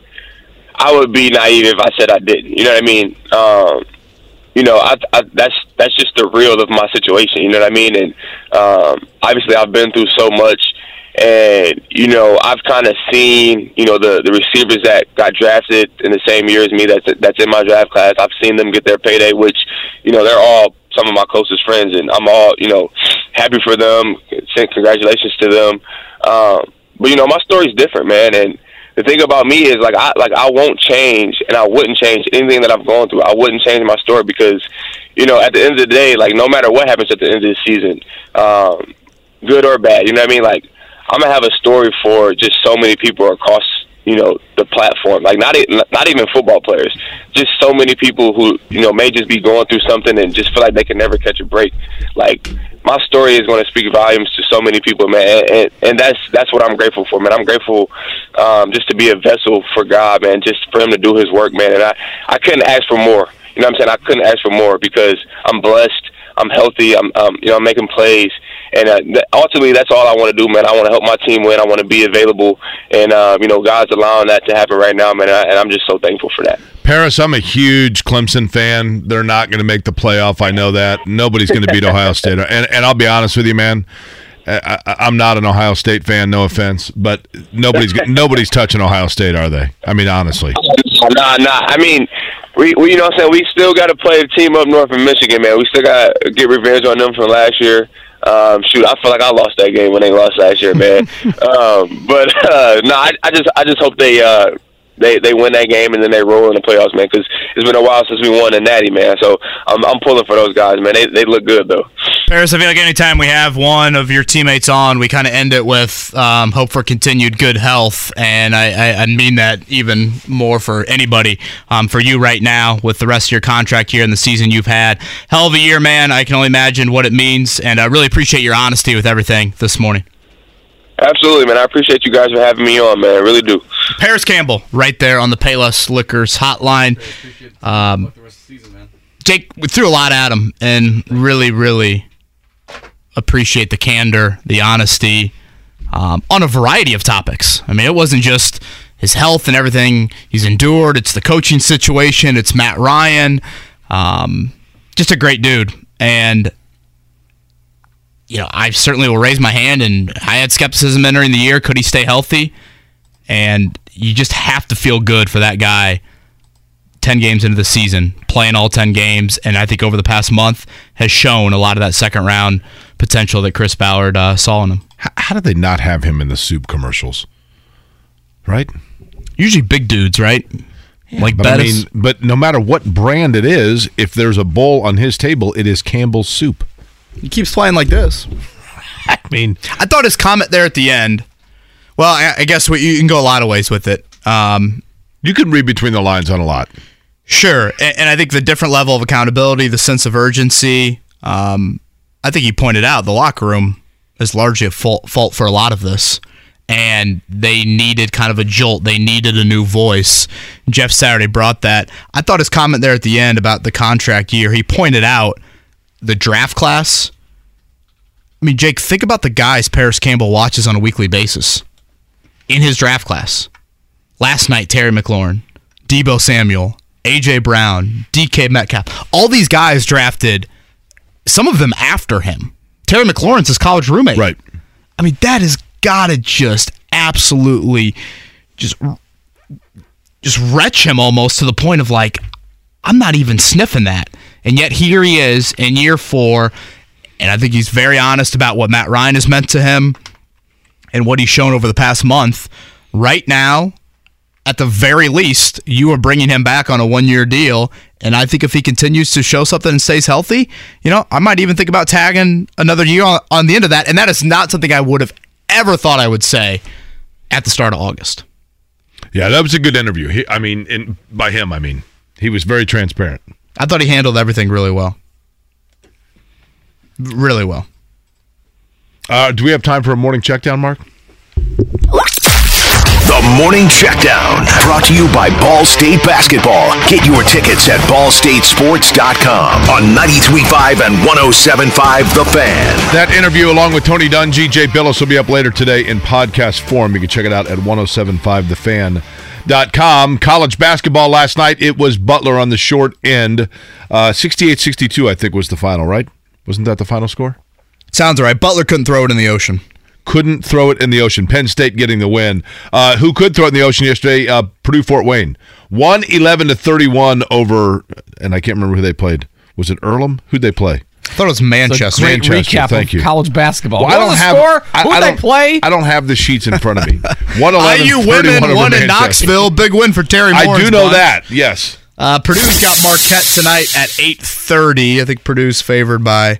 I: I would be naive if I said I didn't. You know what I mean? You know, I, I that's that's just the real of my situation. You know what I mean? And um, obviously, I've been through so much, and you know, I've kind of seen you know the the receivers that got drafted in the same year as me. That's that's in my draft class. I've seen them get their payday, which you know they're all some of my closest friends, and I'm all you know happy for them. Congratulations to them. Um, but you know, my story's different, man, and the thing about me is like I like I won't change and I wouldn't change anything that I've gone through. I wouldn't change my story because, you know, at the end of the day, like no matter what happens at the end of the season, um, good or bad, you know what I mean? Like I'm gonna have a story for just so many people across, you know, the platform. Like not not even football players, just so many people who you know may just be going through something and just feel like they can never catch a break. Like my story is going to speak volumes to so many people, man, and, and that's that's what I'm grateful for, man. I'm grateful um, just to be a vessel for God, man, just for Him to do His work, man. And I I couldn't ask for more. You know what I'm saying? I couldn't ask for more because I'm blessed. I'm healthy. I'm, um, you know, I'm making plays, and uh, ultimately, that's all I want to do, man. I want to help my team win. I want to be available, and uh, you know, God's allowing that to happen right now, man. And, I, and I'm just so thankful for that.
A: Parris, I'm a huge Clemson fan. They're not going to make the playoff. I know that. Nobody's going to beat Ohio State. And and I'll be honest with you, man. I, I'm not an Ohio State fan. No offense, but nobody's nobody's touching Ohio State, are they? I mean, honestly.
I: Nah, nah. I mean, we, we you know what I'm saying? We still got to play the team up north in Michigan, man. We still got to get revenge on them from last year. Um, shoot, I feel like I lost that game when they lost last year, man. um, but uh, no, I, I just I just hope they uh, they they win that game and then they roll in the playoffs, man. Because it's been a while since we won a natty, man. So I'm I'm pulling for those guys, man. They they look good though.
B: Parris, I feel like anytime we have one of your teammates on, we kind of end it with um, hope for continued good health, and I, I, I mean that even more for anybody. Um, for you right now, with the rest of your contract here and the season you've had, hell of a year, man. I can only imagine what it means, and I really appreciate your honesty with everything this morning.
I: Absolutely, man. I appreciate you guys for having me on, man. I really do.
B: Parris Campbell, right there on the Payless Liquors hotline. Um, Jake, we threw a lot at him, and really, really appreciate the candor, the honesty um, on a variety of topics. I mean, it wasn't just his health and everything he's endured. It's the coaching situation. It's Matt Ryan. Um, just a great dude, and you know, I certainly will raise my hand. And I had skepticism entering the year. Could he stay healthy? And you just have to feel good for that guy. 10 games into the season, playing all 10 games, and I think over the past month has shown a lot of that second round potential that Chris Ballard uh, saw in him.
A: How, how did they not have him in the soup commercials? Right?
B: Usually big dudes, right? like
A: but I mean, but no matter what brand it is, if there's a bowl on his table, it is Campbell's soup.
B: He keeps playing like this.
A: I mean,
B: I thought his comment there at the end. Well, I, I guess what, you can go a lot of ways with it. Um,
A: you can read between the lines on a lot.
B: Sure, and, and I think the different level of accountability, the sense of urgency. Um, I think he pointed out the locker room is largely a fault, fault for a lot of this, and they needed kind of a jolt. They needed a new voice. Jeff Saturday brought that. I thought his comment there at the end about the contract year. He pointed out the draft class I mean, Jake, think about the guys Parris Campbell watches on a weekly basis in his draft class. Last night, Terry McLaurin, Deebo Samuel, AJ Brown, DK Metcalf. All these guys drafted, some of them after him. Terry McLaurin's his college roommate.
A: Right.
B: I mean, that has got to just absolutely just just retch him almost to the point of like, I'm not even sniffing that. And yet here he is in year four, and I think he's very honest about what Matt Ryan has meant to him and what he's shown over the past month. Right now, at the very least, you are bringing him back on a one year deal. And I think if he continues to show something and stays healthy, you know, I might even think about tagging another year on, on the end of that. And that is not something I would have ever thought I would say at the start of August.
A: Yeah, that was a good interview. He, I mean, in, by him, I mean he was very transparent.
B: I thought he handled everything really well. Really well.
A: Uh, do we have time for a morning check down, Mark?
D: The Morning Checkdown, brought to you by Ball State Basketball. Get your tickets at ballstatesports.com on 93.5 and 107.5 The Fan.
A: That interview, along with Tony Dungy, Jay Bilas, will be up later today in podcast form. You can check it out at 1075thefan.com. College basketball last night, it was Butler on the short end. Uh, 68 62, I think, was the final, right? Wasn't that the final score?
B: Sounds all right. Butler couldn't throw it in the ocean.
A: Couldn't throw it in the ocean. Penn State getting the win. Uh, who could throw it in the ocean yesterday? Uh, Purdue Fort Wayne. 111 to 31 over, and I can't remember who they played. Was it Earlham? Who'd they play?
B: I thought it was Manchester.
C: Great
A: Manchester,
C: recap
A: thank
C: of
A: you.
C: college basketball.
A: Well, I don't have.
C: score?
A: I,
C: Who'd
A: I
C: they
A: don't-
C: play?
A: I don't have the sheets in front of me. 111
B: IU
A: 31
B: women won in Knoxville. Big win for Terry
A: I do know
B: bunch.
A: that. Yes.
B: Uh, Purdue's got Marquette tonight at 8.30. I think Purdue's favored by,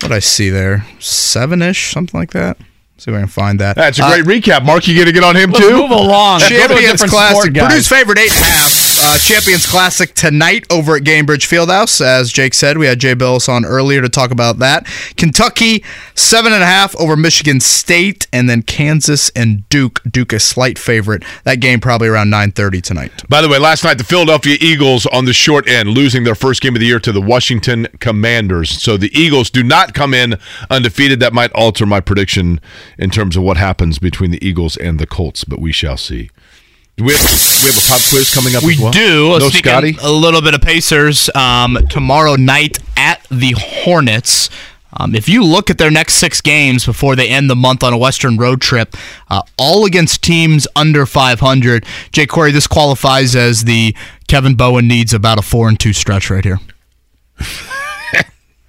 B: what I see there, seven-ish, something like that. See if I can find that.
A: That's a
B: Uh,
A: great recap. Mark, you going to get on him
C: Let's
A: too?
C: move along. Go to a
B: Champions
C: different
B: Classic.
C: sport, guys.
B: Purdue's favorite eight and a half. Uh, Champions Classic tonight over at Gainbridge Fieldhouse. As Jake said, we had Jay Bilas on earlier to talk about that. Kentucky seven and a half over Michigan State, and then Kansas and Duke. Duke a slight favorite. That game probably around nine thirty tonight.
A: By the way, last night the Philadelphia Eagles on the short end losing their first game of the year to the Washington Commanders. So the Eagles do not come in undefeated. That might alter my prediction in terms of what happens between the Eagles and the Colts, but we shall see. Do we have, we have a pop quiz coming up
B: We
A: as well?
B: do.
A: No Scotty?
B: A little bit of Pacers um, tomorrow night at the Hornets. Um, if you look at their next six games before they end the month on a Western road trip, uh, all against teams under 500. Jay Corey, this qualifies as the Kevin Bowen needs about a four and two stretch right here.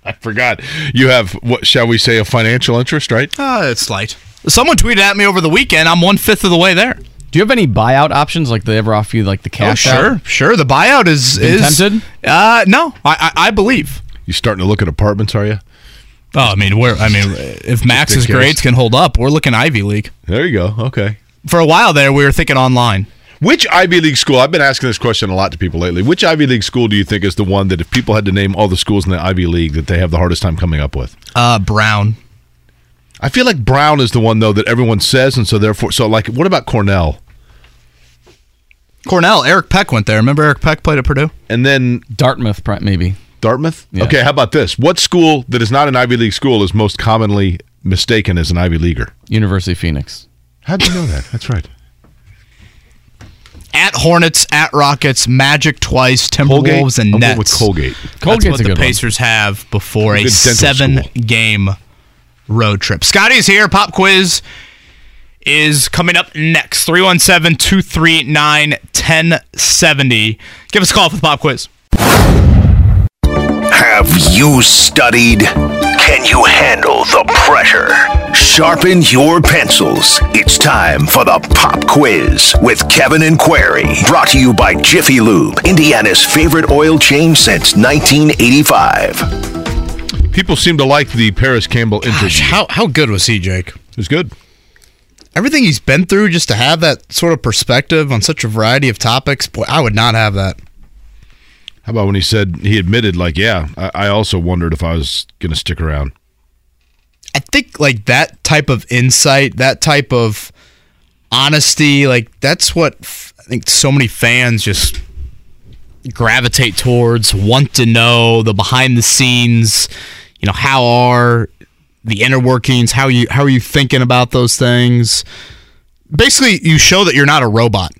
A: I forgot. You have, what shall we say, a financial interest, right?
B: Uh, it's slight. Someone tweeted at me over the weekend. I'm one fifth of the way there.
C: Do you have any buyout options? Like they ever offer you like the
B: Oh,
C: cash?
B: sure,
C: out?
B: sure. Sure. The buyout is
C: Been
B: is
C: tempted?
B: Uh, no, I, I I believe.
A: You starting to look at apartments, are you?
B: Oh, I mean, we're I mean, if Max's grades can hold up, we're looking Ivy League.
A: There you go. Okay.
B: For a while there, we were thinking online.
A: Which Ivy League school? I've been asking this question a lot to people lately. Which Ivy League school do you think is the one that if people had to name all the schools in the Ivy League that they have the hardest time coming up with?
B: Uh, Brown.
A: I feel like Brown is the one though that everyone says, and so therefore, so like, what about Cornell?
B: Cornell. Eric Peck went there. Remember Eric Peck played at Purdue?
A: And then
C: Dartmouth, maybe.
A: Dartmouth.
C: Yeah.
A: Okay, how about this? What school that is not an Ivy League school is most commonly mistaken as an Ivy Leaguer?
C: University of Phoenix.
A: How'd you know that? That's right.
B: At Hornets, at Rockets, Magic twice,
A: Colgate.
B: Timberwolves, and
A: I'm going
B: Nets.
A: with Colgate.
B: That's
C: Colgate's
B: what
C: a
B: the
C: good one.
B: Pacers have before a
A: Good dental
B: seven-game road trip. Scotty's here. Pop quiz is coming up next. 317-239-1070. Give us a call for the pop quiz.
D: Have you studied? Can you handle the pressure? Sharpen your pencils. It's time for the pop quiz with Kevin and Query. Brought to you by Jiffy Lube, Indiana's favorite oil change since 1985.
A: People seem to like the Parris Campbell interview.
B: How, how good was he, Jake?
A: It was good.
B: Everything he's been through just to have that sort of perspective on such a variety of topics, boy, I would not have that.
A: How about when he said he admitted, like, yeah, I, I also wondered if I was going to stick around.
B: I think like that type of insight, that type of honesty, like that's what f- I think so many fans just gravitate towards, want to know the behind the scenes, you know, how are the inner workings, how you how are you thinking about those things. Basically, you show that you're not a robot.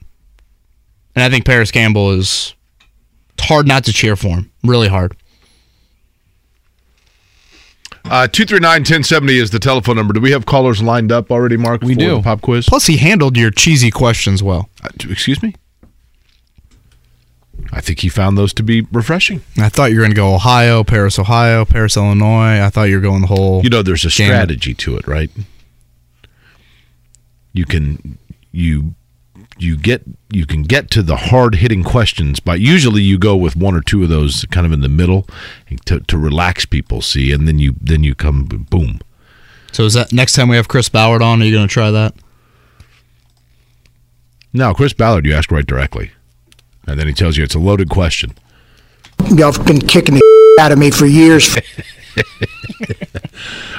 B: And I think Parris Campbell is hard not to cheer for him. Really hard.
A: Uh, 239-1070 is the telephone number. Do we have callers lined up already, Mark?
C: We
A: for
C: do.
A: the pop quiz.
B: Plus, he handled your cheesy questions well.
A: Uh, excuse me. I think he found those to be refreshing.
B: I thought you were going to go Ohio, Paris, Ohio, Paris, Illinois. I thought you were going the whole.
A: You know, there's a
B: Gamut.
A: strategy to it, right? You can you you get you can get to the hard hitting questions, but usually you go with one or two of those kind of in the middle to, to relax people. See, and then you then you come boom.
B: So is that next time we have Chris Ballard on? Are you going to try that?
A: Now, Chris Ballard, you ask right directly, and then he tells you it's a loaded question.
J: Y'all have been kicking the out of me for years.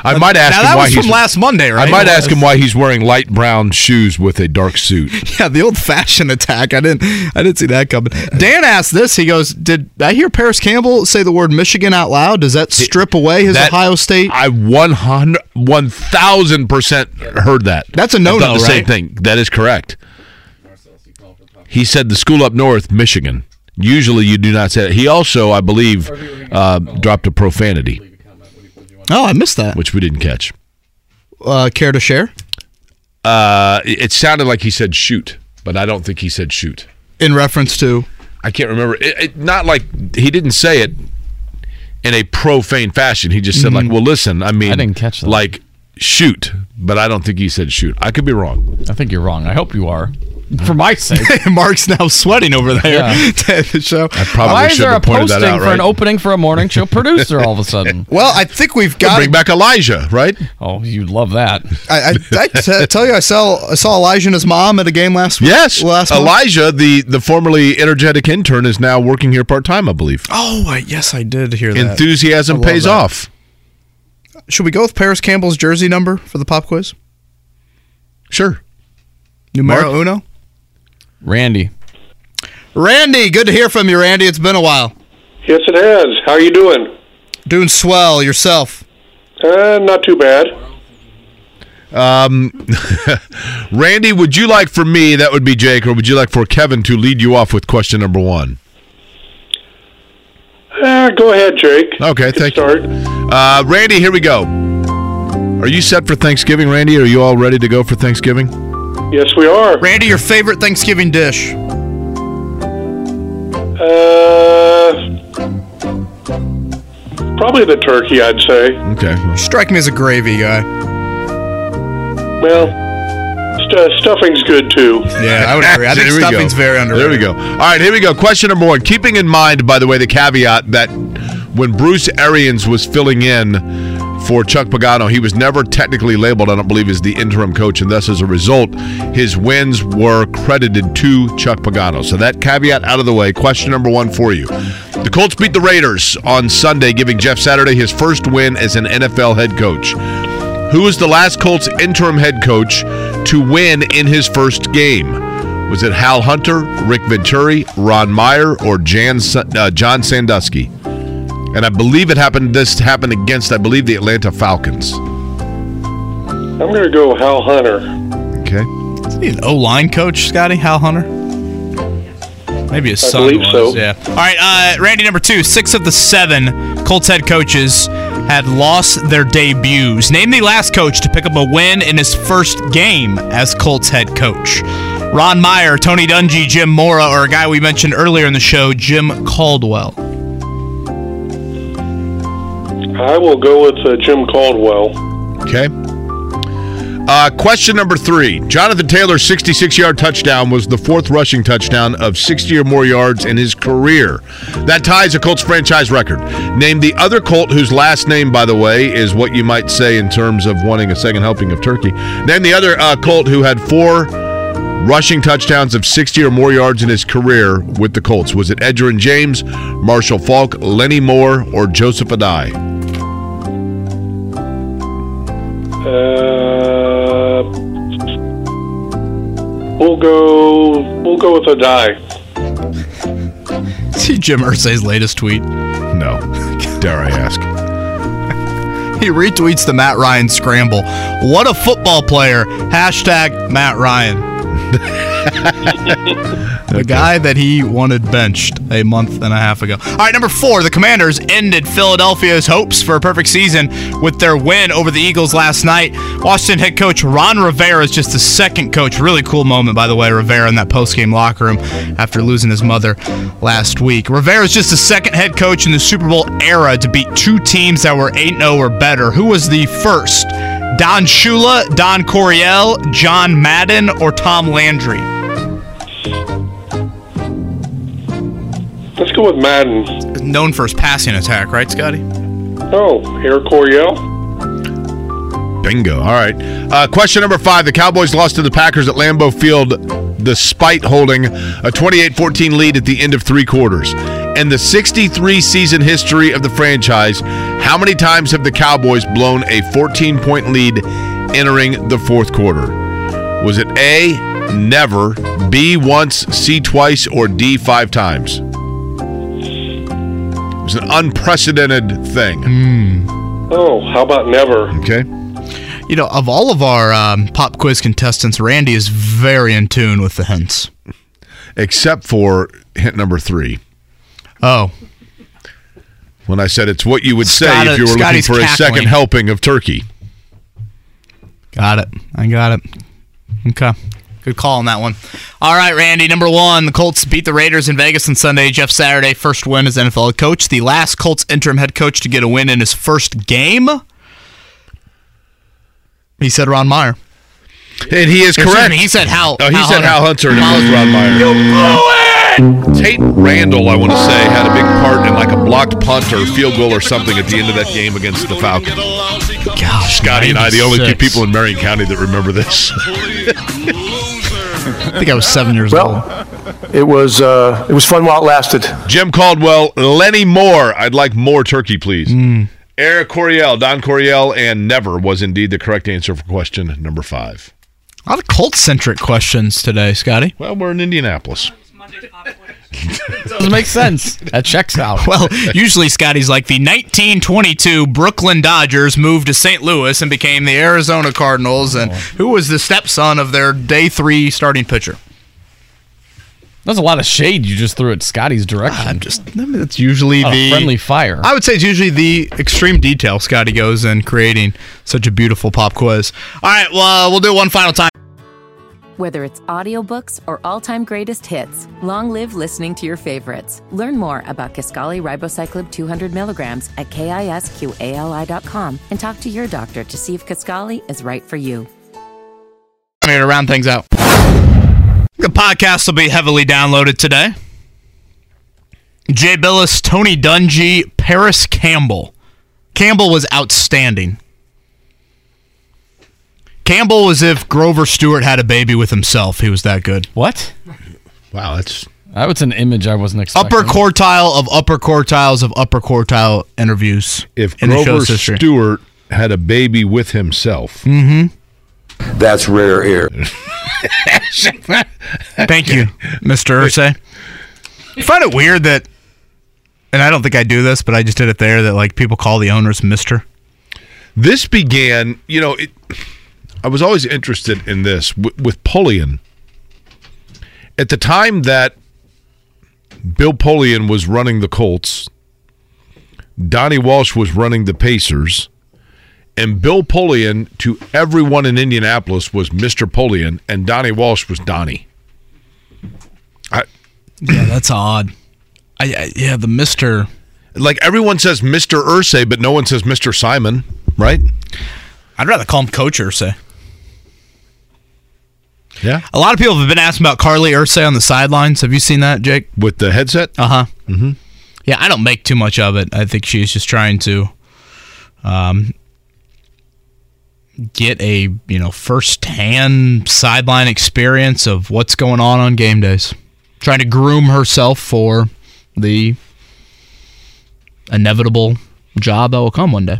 A: I might ask
B: now
A: him
B: that
A: why
B: was
A: he's
B: from last Monday, right?
A: I might ask him why he's wearing light brown shoes with a dark suit.
B: Yeah, the old fashioned attack. I didn't. I didn't see that coming. Dan asked this. He goes, "Did I hear Parris Campbell say the word Michigan out loud? Does that strip away his
A: That-
B: Ohio State?"
A: I 100 1000% heard that.
B: That's a no-no,
A: thought the same thing. That is correct. He said the school up north, Michigan. Usually you do not say it. He also, I believe, uh, dropped a profanity,
B: oh, I missed that.
A: which we didn't catch.
B: Uh, care to share?
A: Uh, it it sounded like he said shoot, but I don't think he said shoot.
B: In reference to
A: I can't remember. It, it, not like he didn't say it in a profane fashion. He just said like, "Well, listen, I mean,
C: I didn't catch that.
A: like shoot," but I don't think he said shoot. I could be wrong.
C: I think you're wrong. I hope you are. For my sake.
B: Mark's now sweating over there
C: Yeah.
B: to the show.
A: I probably
C: Why is there a posting
A: that out,
C: for
A: right?
C: an opening for a morning show producer all of a sudden?
B: Well, I think we've got.
A: Bring back Elijah, right?
C: Oh, you'd love that.
B: I, I, I t- tell you, I saw I saw Elijah and his mom at a game last. Week.
A: Yes,
B: last month.
A: Elijah, the the formerly energetic intern, is now working here part time. I believe.
B: Oh, I, yes, I did hear that.
A: Enthusiasm pays
B: that.
A: off.
B: Should we go with Parris Campbell's jersey number for the pop quiz?
A: Sure.
B: Numero
A: Mark?
B: uno.
C: Randy.
B: Randy, good to hear from you, Randy. It's been a while.
K: Yes, it has. How are you doing?
B: Doing swell yourself.
K: Uh, not too bad.
A: Um, Randy, would you like for me, that would be Jake, or would you like for Kevin to lead you off with question number one?
K: Uh, go ahead, Jake.
A: Okay, thank
K: start.
A: you. Uh, Randy, here we go. Are you set for Thanksgiving, Randy? Are you all ready to go for Thanksgiving?
K: Yes, we are.
B: Randy, your favorite Thanksgiving dish?
K: Uh, probably the turkey, I'd say.
A: Okay.
B: Strike me as a gravy guy.
K: Well, st- stuffing's good too.
B: Yeah, I would agree. I think
A: There we go.
B: stuffing's very underrated.
A: There we go. All right, here we go. Question number one. Keeping in mind, by the way, the caveat that when Bruce Arians was filling in for Chuck Pagano, he was never technically labeled, I don't believe, as the interim coach, and thus, as a result, his wins were credited to Chuck Pagano. So that caveat out of the way. Question number one for you. The Colts beat the Raiders on Sunday, giving Jeff Saturday his first win as an NFL head coach. Who was the last Colts interim head coach to win in his first game? Was it Hal Hunter, Rick Venturi, Ron Meyer, or Jan, uh, John Sandusky? And I believe it happened. This happened against, I believe, the Atlanta Falcons.
K: I'm going to go Hal Hunter.
A: Okay.
B: Isn't he an O line coach, Scotty? Hal Hunter? Maybe his
K: I
B: son
K: believe
B: was.
K: so.
B: Yeah. All right, uh, Randy, number two. Six of the seven Colts head coaches had lost their debuts. Name the last coach to pick up a win in his first game as Colts head coach. Ron Meyer, Tony Dungy, Jim Mora, or a guy we mentioned earlier in the show, Jim Caldwell.
K: I will go with uh, Jim Caldwell.
A: Okay. Uh, question number three. Jonathan Taylor's 66 yard touchdown was the fourth rushing touchdown of 60 or more yards in his career. That ties a Colts franchise record. Name the other Colt whose last name, by the way, is what you might say in terms of wanting a second helping of turkey. Name the other uh, Colt who had four rushing touchdowns of 60 or more yards in his career with the Colts. Was it Edgerrin James, Marshall Faulk, Lenny Moore, or Joseph Addai?
K: Uh, we'll go. We'll go with Addai.
B: See Jim Irsay's latest tweet.
A: No. Dare I ask?
B: he retweets the Matt Ryan scramble. What a football player. Hashtag Matt Ryan. the guy that he wanted benched a month and a half ago. All right, number four, the Commanders ended Philadelphia's hopes for a perfect season with their win over the Eagles last night. Washington head coach Ron Rivera is just the second coach. Really cool moment, by the way, Rivera in that post-game locker room after losing his mother last week. Rivera is just the second head coach in the Super Bowl era to beat two teams that were 8-0 or better. Who was the first? Don Shula, Don Coryell, John Madden, or Tom Landry?
K: Let's go with Madden.
B: Known for his passing attack, right, Scotty?
K: Oh, Air Coryell.
A: Bingo. All right. Uh, question number five. The Cowboys lost to the Packers at Lambeau Field despite holding a 28 14 lead at the end of three quarters. In the 63 season history of the franchise, how many times have the Cowboys blown a 14 point lead entering the fourth quarter? Was it A, never, B, once, C, twice, or D, five times? It was an unprecedented thing.
K: Oh, how about never?
A: Okay.
B: You know, of all of our um, pop quiz contestants, Randy is very in tune with the hints.
A: Except for hint number three.
B: Oh.
A: When I said it's what you would say if you were
B: Scotty's
A: looking for a second helping of turkey.
B: Got it. I got it. Okay. Good call on that one. All right, Randy. Number one, the Colts beat the Raiders in Vegas on Sunday. Jeff Saturday, first win as NFL head coach. The last Colts interim head coach to get a win in his first game. He said Ron Meyer.
A: And he is correct.
B: he said Hal.
A: Oh, he said Hal Hunter and it
B: Hal-
A: was Ron Meyer. Tate Randle, I want to say, had a big part in like a blocked punt or field goal or something at the end of that game against the Falcons.
B: Gosh,
A: Scotty and I, the only two people in Marion County that remember this.
B: I think I was seven years old.
J: It was uh, it was fun while it lasted.
A: Jim Caldwell, Lenny Moore. I'd like more turkey, please.
B: Hmm.
A: Air Coryell, Don Coryell, and never was indeed the correct answer for question number five.
B: A lot of cult centric questions today, Scotty.
A: Well, we're in Indianapolis.
C: Doesn't make sense. That checks out.
B: Well, usually Scotty's like the 1922 Brooklyn Dodgers moved to St. Louis and became the Arizona Cardinals, and who was the stepson of their day three starting pitcher?
C: That's a lot of shade you just threw at Scotty's direction.
B: I'm just, I mean, that's usually
C: a
B: the
C: friendly fire.
B: I would say it's usually the extreme detail Scotty goes in creating such a beautiful pop quiz. All right, well, uh, we'll do it one final time.
E: Whether it's audiobooks or all-time greatest hits, long live listening to your favorites. Learn more about Kisqali Ribociclib 200 milligrams at kisqali.com and talk to your doctor to see if Kisqali is right for you.
B: I'm here to round things out. The podcast will be heavily downloaded today. Jay Bilas, Tony Dungy, Parris Campbell. Campbell was outstanding. Campbell was if Grover Stuart had a baby with himself. He was that good.
C: What?
A: Wow, that's
C: That was an image I wasn't expecting.
B: Upper quartile of upper quartiles of upper quartile interviews
A: if
B: in the
A: Grover
B: show's history.
A: Stuart had a baby with himself.
B: Mm-hmm.
A: That's rare air.
B: Thank you, Mr. Irsay. You find it weird that, and I don't think I do this, but I just did it there, that like people call the owners Mister.
A: This began, you know, it, I was always interested in this with, with Polian. At the time that Bill Polian was running the Colts, Donnie Walsh was running the Pacers, and Bill Polian to everyone in Indianapolis was Mr. Polian, and Donnie Walsh was Donnie. I,
B: Yeah, that's odd. I, I yeah, the Mister.
A: like everyone says Mr. Irsay, but no one says Mr. Simon, right?
B: I'd rather call him Coach Irsay.
A: Yeah.
B: A lot of people have been asking about Carlie Irsay on the sidelines. Have you seen that, Jake?
A: With the headset?
B: Uh huh.
A: Mm-hmm.
B: Yeah, I don't make too much of it. I think she's just trying to um, get a you know first hand sideline experience of what's going on on game days. Trying to groom herself for the inevitable job that will come one day.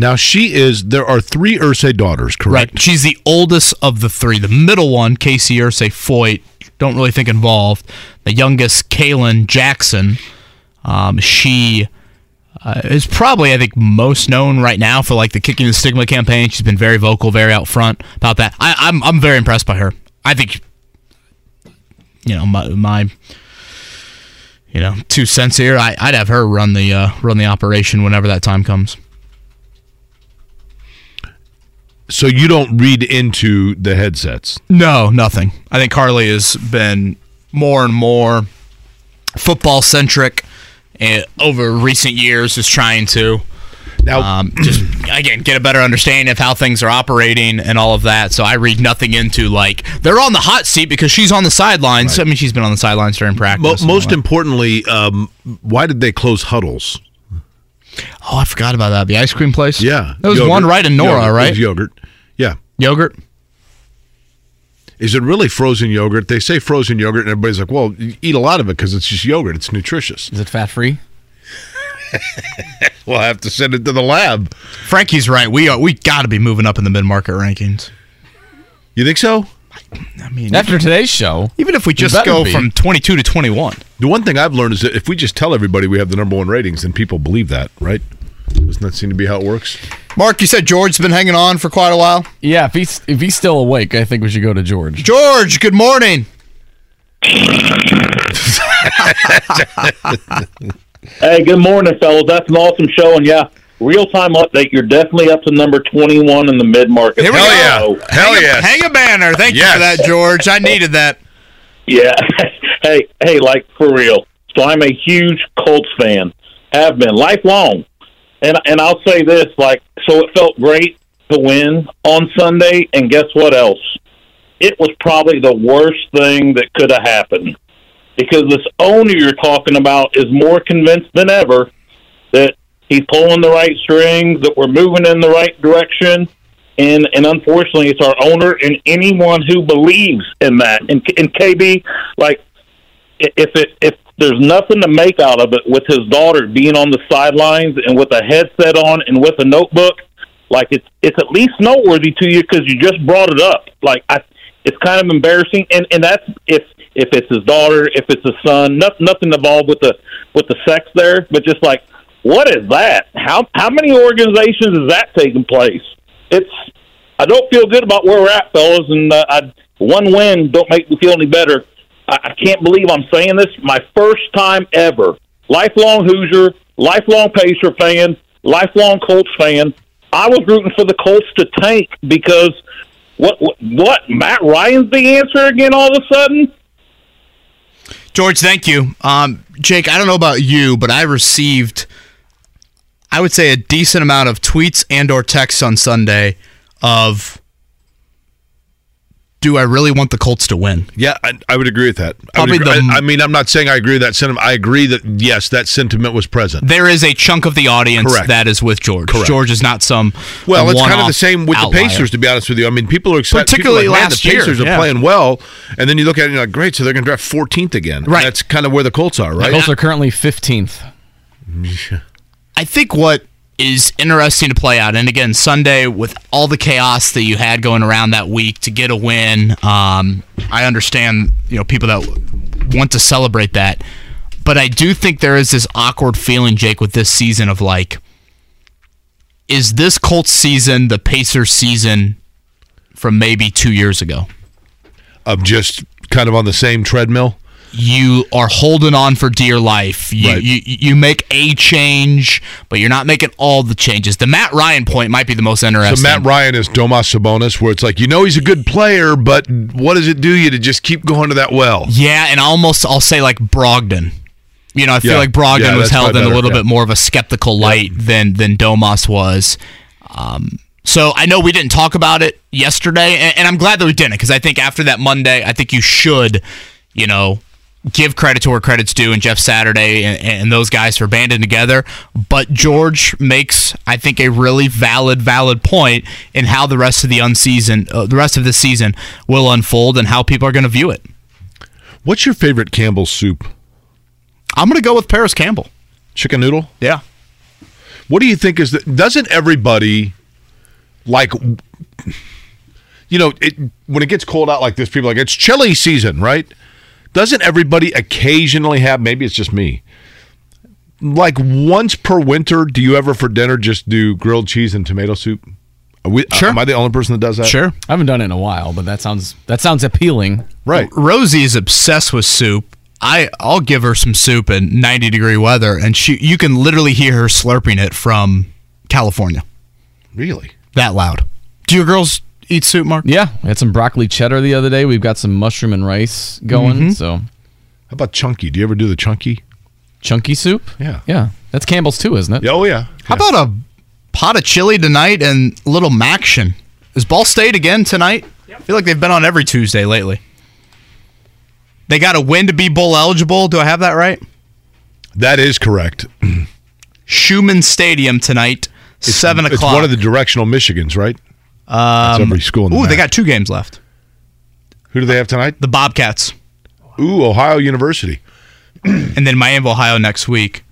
A: Now she is. There are three Irsay daughters, correct?
B: Right. She's the oldest of the three. The middle one, Casey Irsay Foyt, don't really think involved. The youngest, Kalen Jackson, um, she uh, is probably I think most known right now for like the kicking the stigma campaign. She's been very vocal, very out front about that. I, I'm I'm very impressed by her. I think you know my, my you know two cents here. I, I'd have her run the uh, run the operation whenever that time comes.
A: So you don't read into the headsets.
B: No, nothing. I think Carlie has been more and more football centric over recent years is trying to
A: now
B: um, just again get a better understanding of how things are operating and all of that. So I read nothing into like they're on the hot seat because she's on the sidelines. I mean, she's been on the sidelines during practice.
A: Mo- most importantly, um, why did they close huddles?
B: oh, I forgot about that. The ice cream place.
A: Yeah,
B: that was
A: yogurt.
B: one right in Nora,
A: Yogurt.
B: Right?
A: was yogurt. Yeah,
B: Yogurt.
A: Is it really frozen yogurt? They say frozen yogurt, and everybody's like, "Well, eat a lot of it because it's just yogurt. It's nutritious."
C: Is it fat free?
A: We'll have to send it to the lab.
B: Frankie's right. We are. We got to be moving up in the mid market rankings.
A: You think so?
B: I mean,
C: After today's show,
B: even if we just go
C: be.
B: from 22 to 21.
A: The one thing I've learned is that if we just tell everybody we have the number one ratings, then people believe that, right? Doesn't that seem to be how it works?
B: Mark, you said George's been hanging on for quite a while.
C: yeah, if he's if he's still awake, I think we should go to George.
B: George, good morning.
L: Hey, good morning, fellas. That's an awesome show, and yeah, real time update. You're definitely up to number 21 in the mid market.
B: Here we go.
A: Hell
B: hang a. Hang a banner. Thank you for that, George. I needed that.
L: Yeah. hey, hey, like for real. So I'm a huge Colts fan. Have been lifelong. And and I'll say this, like, so it felt great to win on Sunday, and guess what else? It was probably the worst thing that could have happened. Because this owner you're talking about is more convinced than ever that he's pulling the right strings, that we're moving in the right direction. And, and unfortunately, it's our owner and anyone who believes in that. And, and KB, like, if it if there's nothing to make out of it with his daughter being on the sidelines and with a headset on and with a notebook, like it's it's at least noteworthy to you because you just brought it up. Like I, it's kind of embarrassing, and and that's if if it's his daughter, if it's his son, nothing nothing involved with the with the sex there, but just like what is that? How how many organizations is that taking place? It's I don't feel good about where we're at, fellas, and uh, I, one win don't make me feel any better. I, I can't believe I'm saying this. My first time ever, lifelong Hoosier, lifelong Pacer fan, lifelong Colts fan. I was rooting for the Colts to tank because what what, what Matt Ryan's the answer again all of a sudden.
B: George, thank you. Um, Jake, I don't know about you, but I received, I would say, a decent amount of tweets and or texts on Sunday of, do I really want the Colts to win?
A: Yeah, I, I would agree with that. I,
B: Probably
A: agree-
B: the-
A: I, I mean, I'm not saying I agree with that sentiment. I agree that yes, that sentiment was present.
B: There is a chunk of the audience
A: Correct.
B: that is with George.
A: Correct.
B: George is not some
A: Well, it's kind of the same with
B: outlier.
A: the Pacers, to be honest with you. I mean, people are excited.
B: Particularly
A: people are like, Man,
B: last
A: the Pacers
B: year,
A: are
B: yeah.
A: playing well, and then you look at it and you're like, great, so they're going to draft 14th again.
B: Right.
A: That's kind of where the Colts are,
C: The
A: right?
C: Colts are currently 15th.
B: I think what is interesting to play out, and again, Sunday with all the chaos that you had going around that week to get a win, um, I understand you know people that want to celebrate that, but I do think there is this awkward feeling, Jake, with this season of like, is this Colts season the Pacers season from maybe two years ago?
A: Of just kind of on the same treadmill.
B: You are holding on for dear life. You,
A: Right.
B: you you make a change, but you're not making all the changes. The Matt Ryan point might be the most interesting.
A: So Matt Ryan is Domas Sabonis, where it's like you know he's a good player, but what does it do you to just keep going to that well?
B: yeah, and almost I'll say like Brogdon. You know, I feel
A: Yeah.
B: like Brogdon
A: Yeah,
B: was held in a little
A: yeah.
B: bit more of a skeptical light than than Domas was. Um, so I know we didn't talk about it yesterday, and, and I'm glad that we didn't because I think after that Monday, I think you should, you know, give credit to where credit's due, and Jeff Saturday and, and those guys for banding together. But George makes, I think, a really valid, valid point in how the rest of the unseason, uh, the rest of the season will unfold, and how people are going to view it.
A: What's your favorite Campbell's soup?
B: I'm going to go with Paris Campbell.
A: Chicken noodle?
B: Yeah.
A: What do you think is that? doesn't everybody like you know, it, when it gets cold out like this, people are like it's chili season, right? Doesn't everybody occasionally have maybe it's just me. like once per winter, do you ever for dinner just do grilled cheese and tomato soup? Are we, uh,
B: Sure.
A: Am I the only person that does that?
B: Sure.
C: I haven't done it in a while, but that sounds that sounds appealing.
A: Right.
B: Rosie is obsessed with soup. I I'll give her some soup in 90 degree weather, and she you can literally hear her slurping it from California.
A: Really?
B: That loud. Do your girls eat soup, Mark?
C: Yeah, we had some broccoli cheddar the other day. We've got some mushroom and rice going.
B: Mhm.
C: So,
A: How about chunky? Do you ever do the chunky?
C: chunky soup.
A: Yeah.
C: Yeah, that's Campbell's too, isn't it?
A: Oh yeah.
B: How about a pot of chili tonight and a little MACtion? Is Ball State again tonight? I feel like they've been on every Tuesday lately. They got a win to be bowl eligible. Do I have that right?
A: That is correct.
B: Scheumann Stadium tonight, seven o'clock.
A: It's
B: o'clock.
A: one of the directional Michigans, right?
B: Um,
A: every school in the
B: Ooh, they got two games left.
A: Who do they have tonight?
B: The Bobcats.
A: Ooh, Ohio University.
B: and then Miami, of Ohio next week.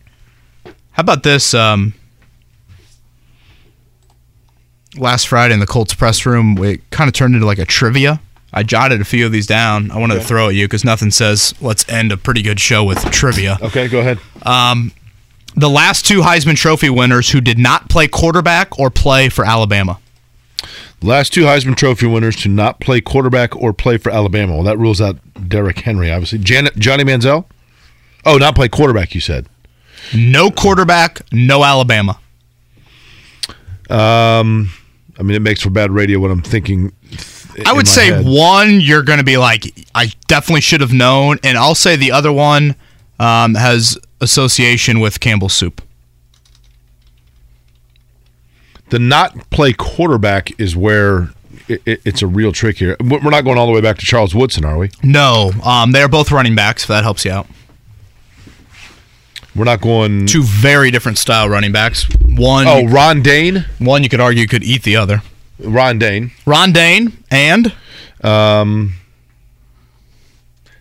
B: How about this? Um, last Friday in the Colts press room, it kind of turned into like a trivia. I jotted a few of these down. I wanted to throw at you because nothing says let's end a pretty good show with trivia.
A: Okay, go ahead.
B: Um, the last two Heisman Trophy winners who did not play quarterback or play for Alabama.
A: Last two Heisman Trophy winners to not play quarterback or play for Alabama. Well, that rules out Derrick Henry, obviously. Janet, Johnny Manziel? Oh, not play quarterback, you said.
B: No quarterback, no Alabama.
A: Um, I mean, it makes for bad radio when I'm thinking.
B: I would say one, you're going to be like, I definitely should have known. And I'll say the other one um, has association with Campbell's soup.
A: The not play quarterback is where it, it, it's a real trick here. We're not going all the way back to Charles Woodson, are we?
B: No, um, they're both running backs, if that helps you out.
A: We're not going.
B: Two very different style running backs. One,
A: Oh, Ron Dayne?
B: one you could argue could eat the other.
A: Ron Dayne.
B: Ron Dayne and
A: Um,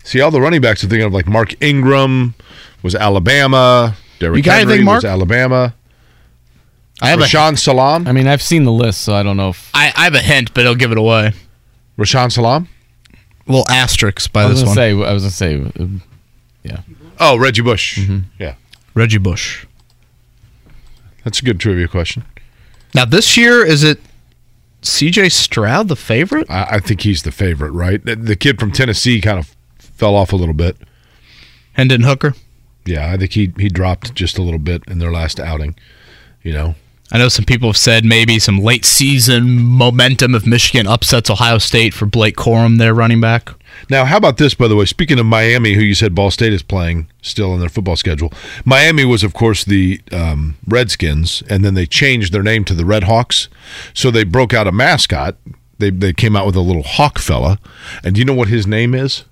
A: see, all the running backs are thinking of like Mark Ingram was Alabama. Derrick
B: You
A: Henry
B: anything,
A: was Alabama.
B: I have a
A: Rashaan Salaam.
C: I mean, I've seen the list, so I don't know if
B: I, I have a hint, but it'll give it away.
A: Rashaan Salaam.
B: little asterisks by
C: I was
B: this
C: gonna
B: one.
C: say. I was gonna say. uh, Yeah.
A: Oh, Reggie Bush.
B: Mm-hmm.
A: Yeah,
B: Reggie Bush.
A: that's a good trivia question.
B: Now this year is it C.J. Stroud the favorite?
A: I, I think he's the favorite, right? The, the kid from Tennessee kind of fell off a little bit.
B: Hendon Hooker.
A: Yeah, I think he he dropped just a little bit in their last outing. You know,
B: I know some people have said maybe some late season momentum if Michigan upsets Ohio State for Blake Corum, their running back.
A: Now, how about this, by the way? Speaking of Miami, who you said Ball State is playing still in their football schedule, Miami was, of course, the um, Redskins, and then they changed their name to the Red Hawks. So they broke out a mascot. They, they came out with a little hawk fella. And do you know what his name is?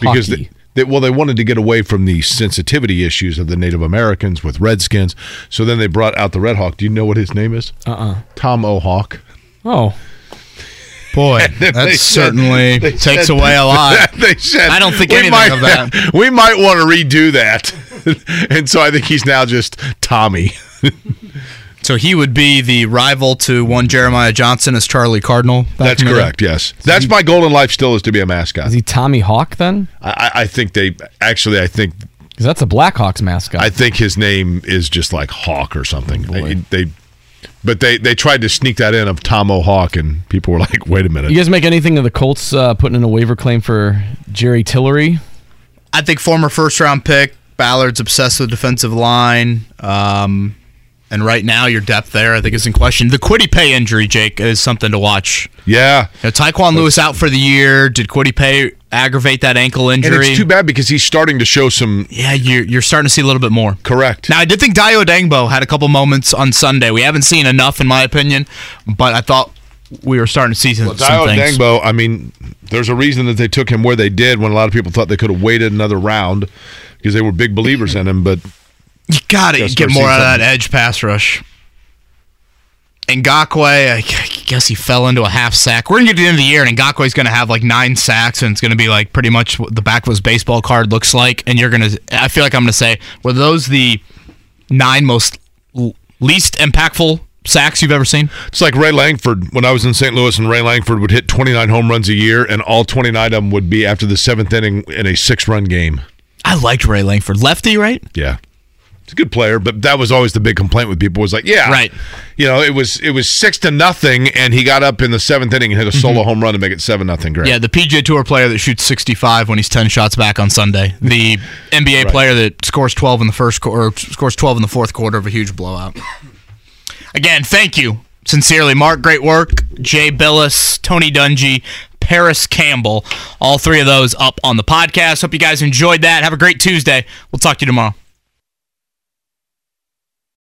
A: Because
C: Hockey.
A: they, they, well, they wanted to get away from the sensitivity issues of the Native Americans with Redskins. So then they brought out the Red Hawk. Do you know what his name is?
C: Uh. uh
A: Tom O'Hawk.
C: Oh.
B: Boy, that certainly
A: they
B: takes
A: said-
B: away a lot.
A: they said
B: I don't think
A: we
B: anything
A: might,
B: of that.
A: We might want to redo that, and so I think he's now just Tommy.
B: So he would be the rival to one Jeremiah Johnson as Charlie Cardinal.
A: That's
B: in the day?
A: correct. Yes, that's my goal in life. Still is to be a mascot.
C: Is he Tommy Hawk then?
A: I, I- I think they actually. I think
C: Because that's a Blackhawks mascot.
A: I think his name is just like Hawk or something.
C: boy.
A: They, they, but they they tried to sneak that in of Tom O'Hawk, and people were like, "Wait a minute."
C: you guys make anything of the Colts uh, putting in a waiver claim for Jerry Tillery?
B: I think former first round pick. Ballard's obsessed with defensive line. Um, and right now, your depth there, I think, is in question. The Kwity Paye injury, Jake, is something to watch.
A: Yeah,
B: You know, Tyquan Lewis out for the year. Did Kwity Paye aggravate that ankle
A: and
B: injury?
A: it's too bad because he's starting to show some.
B: Yeah, you're, you're starting to see a little bit more.
A: Correct.
B: Now, I did think Dayo Odeyingbo had a couple moments on Sunday. We haven't seen enough, in my opinion, but I thought we were starting to see some,
A: Well,
B: some things.
A: Dangbo, I mean, there's a reason that they took him where they did when a lot of people thought they could have waited another round because they were big believers in him. But
B: You got to
A: Gotta
B: get more out of that edge pass rush. And Ngakoue, I guess he fell into a half sack. We're gonna get to the end of the year, and Ngakoue's gonna have like nine sacks, and it's gonna be like pretty much what the back of his baseball card looks like. And you're gonna, I feel like I'm gonna say, were those the nine most l- least impactful sacks you've ever seen?
A: it's like Ray Lankford when I was in St. Louis, and Ray Lankford would hit 29 home runs a year, and all 29 of them would be after the seventh inning in a six-run game.
B: I liked Ray Lankford, lefty, right?
A: Yeah, He's a good player, but that was always the big complaint with people was like, yeah,
B: Right.
A: You know, it was it was six to nothing, and he got up in the seventh inning and hit a solo home run to make it seven nothing. Great.
B: Mm-hmm. Yeah, the PGA Tour player that shoots 65 when he's 10 shots back on Sunday. The NBA player that scores 12 in the first quarter, scores 12 in the fourth quarter of a huge blowout. Again, thank you sincerely, Mark. Great work. Jay Bilas, Tony Dungy, Parris Campbell. All three of those up on the podcast. Hope you guys enjoyed that. Have a great Tuesday. We'll talk to you tomorrow.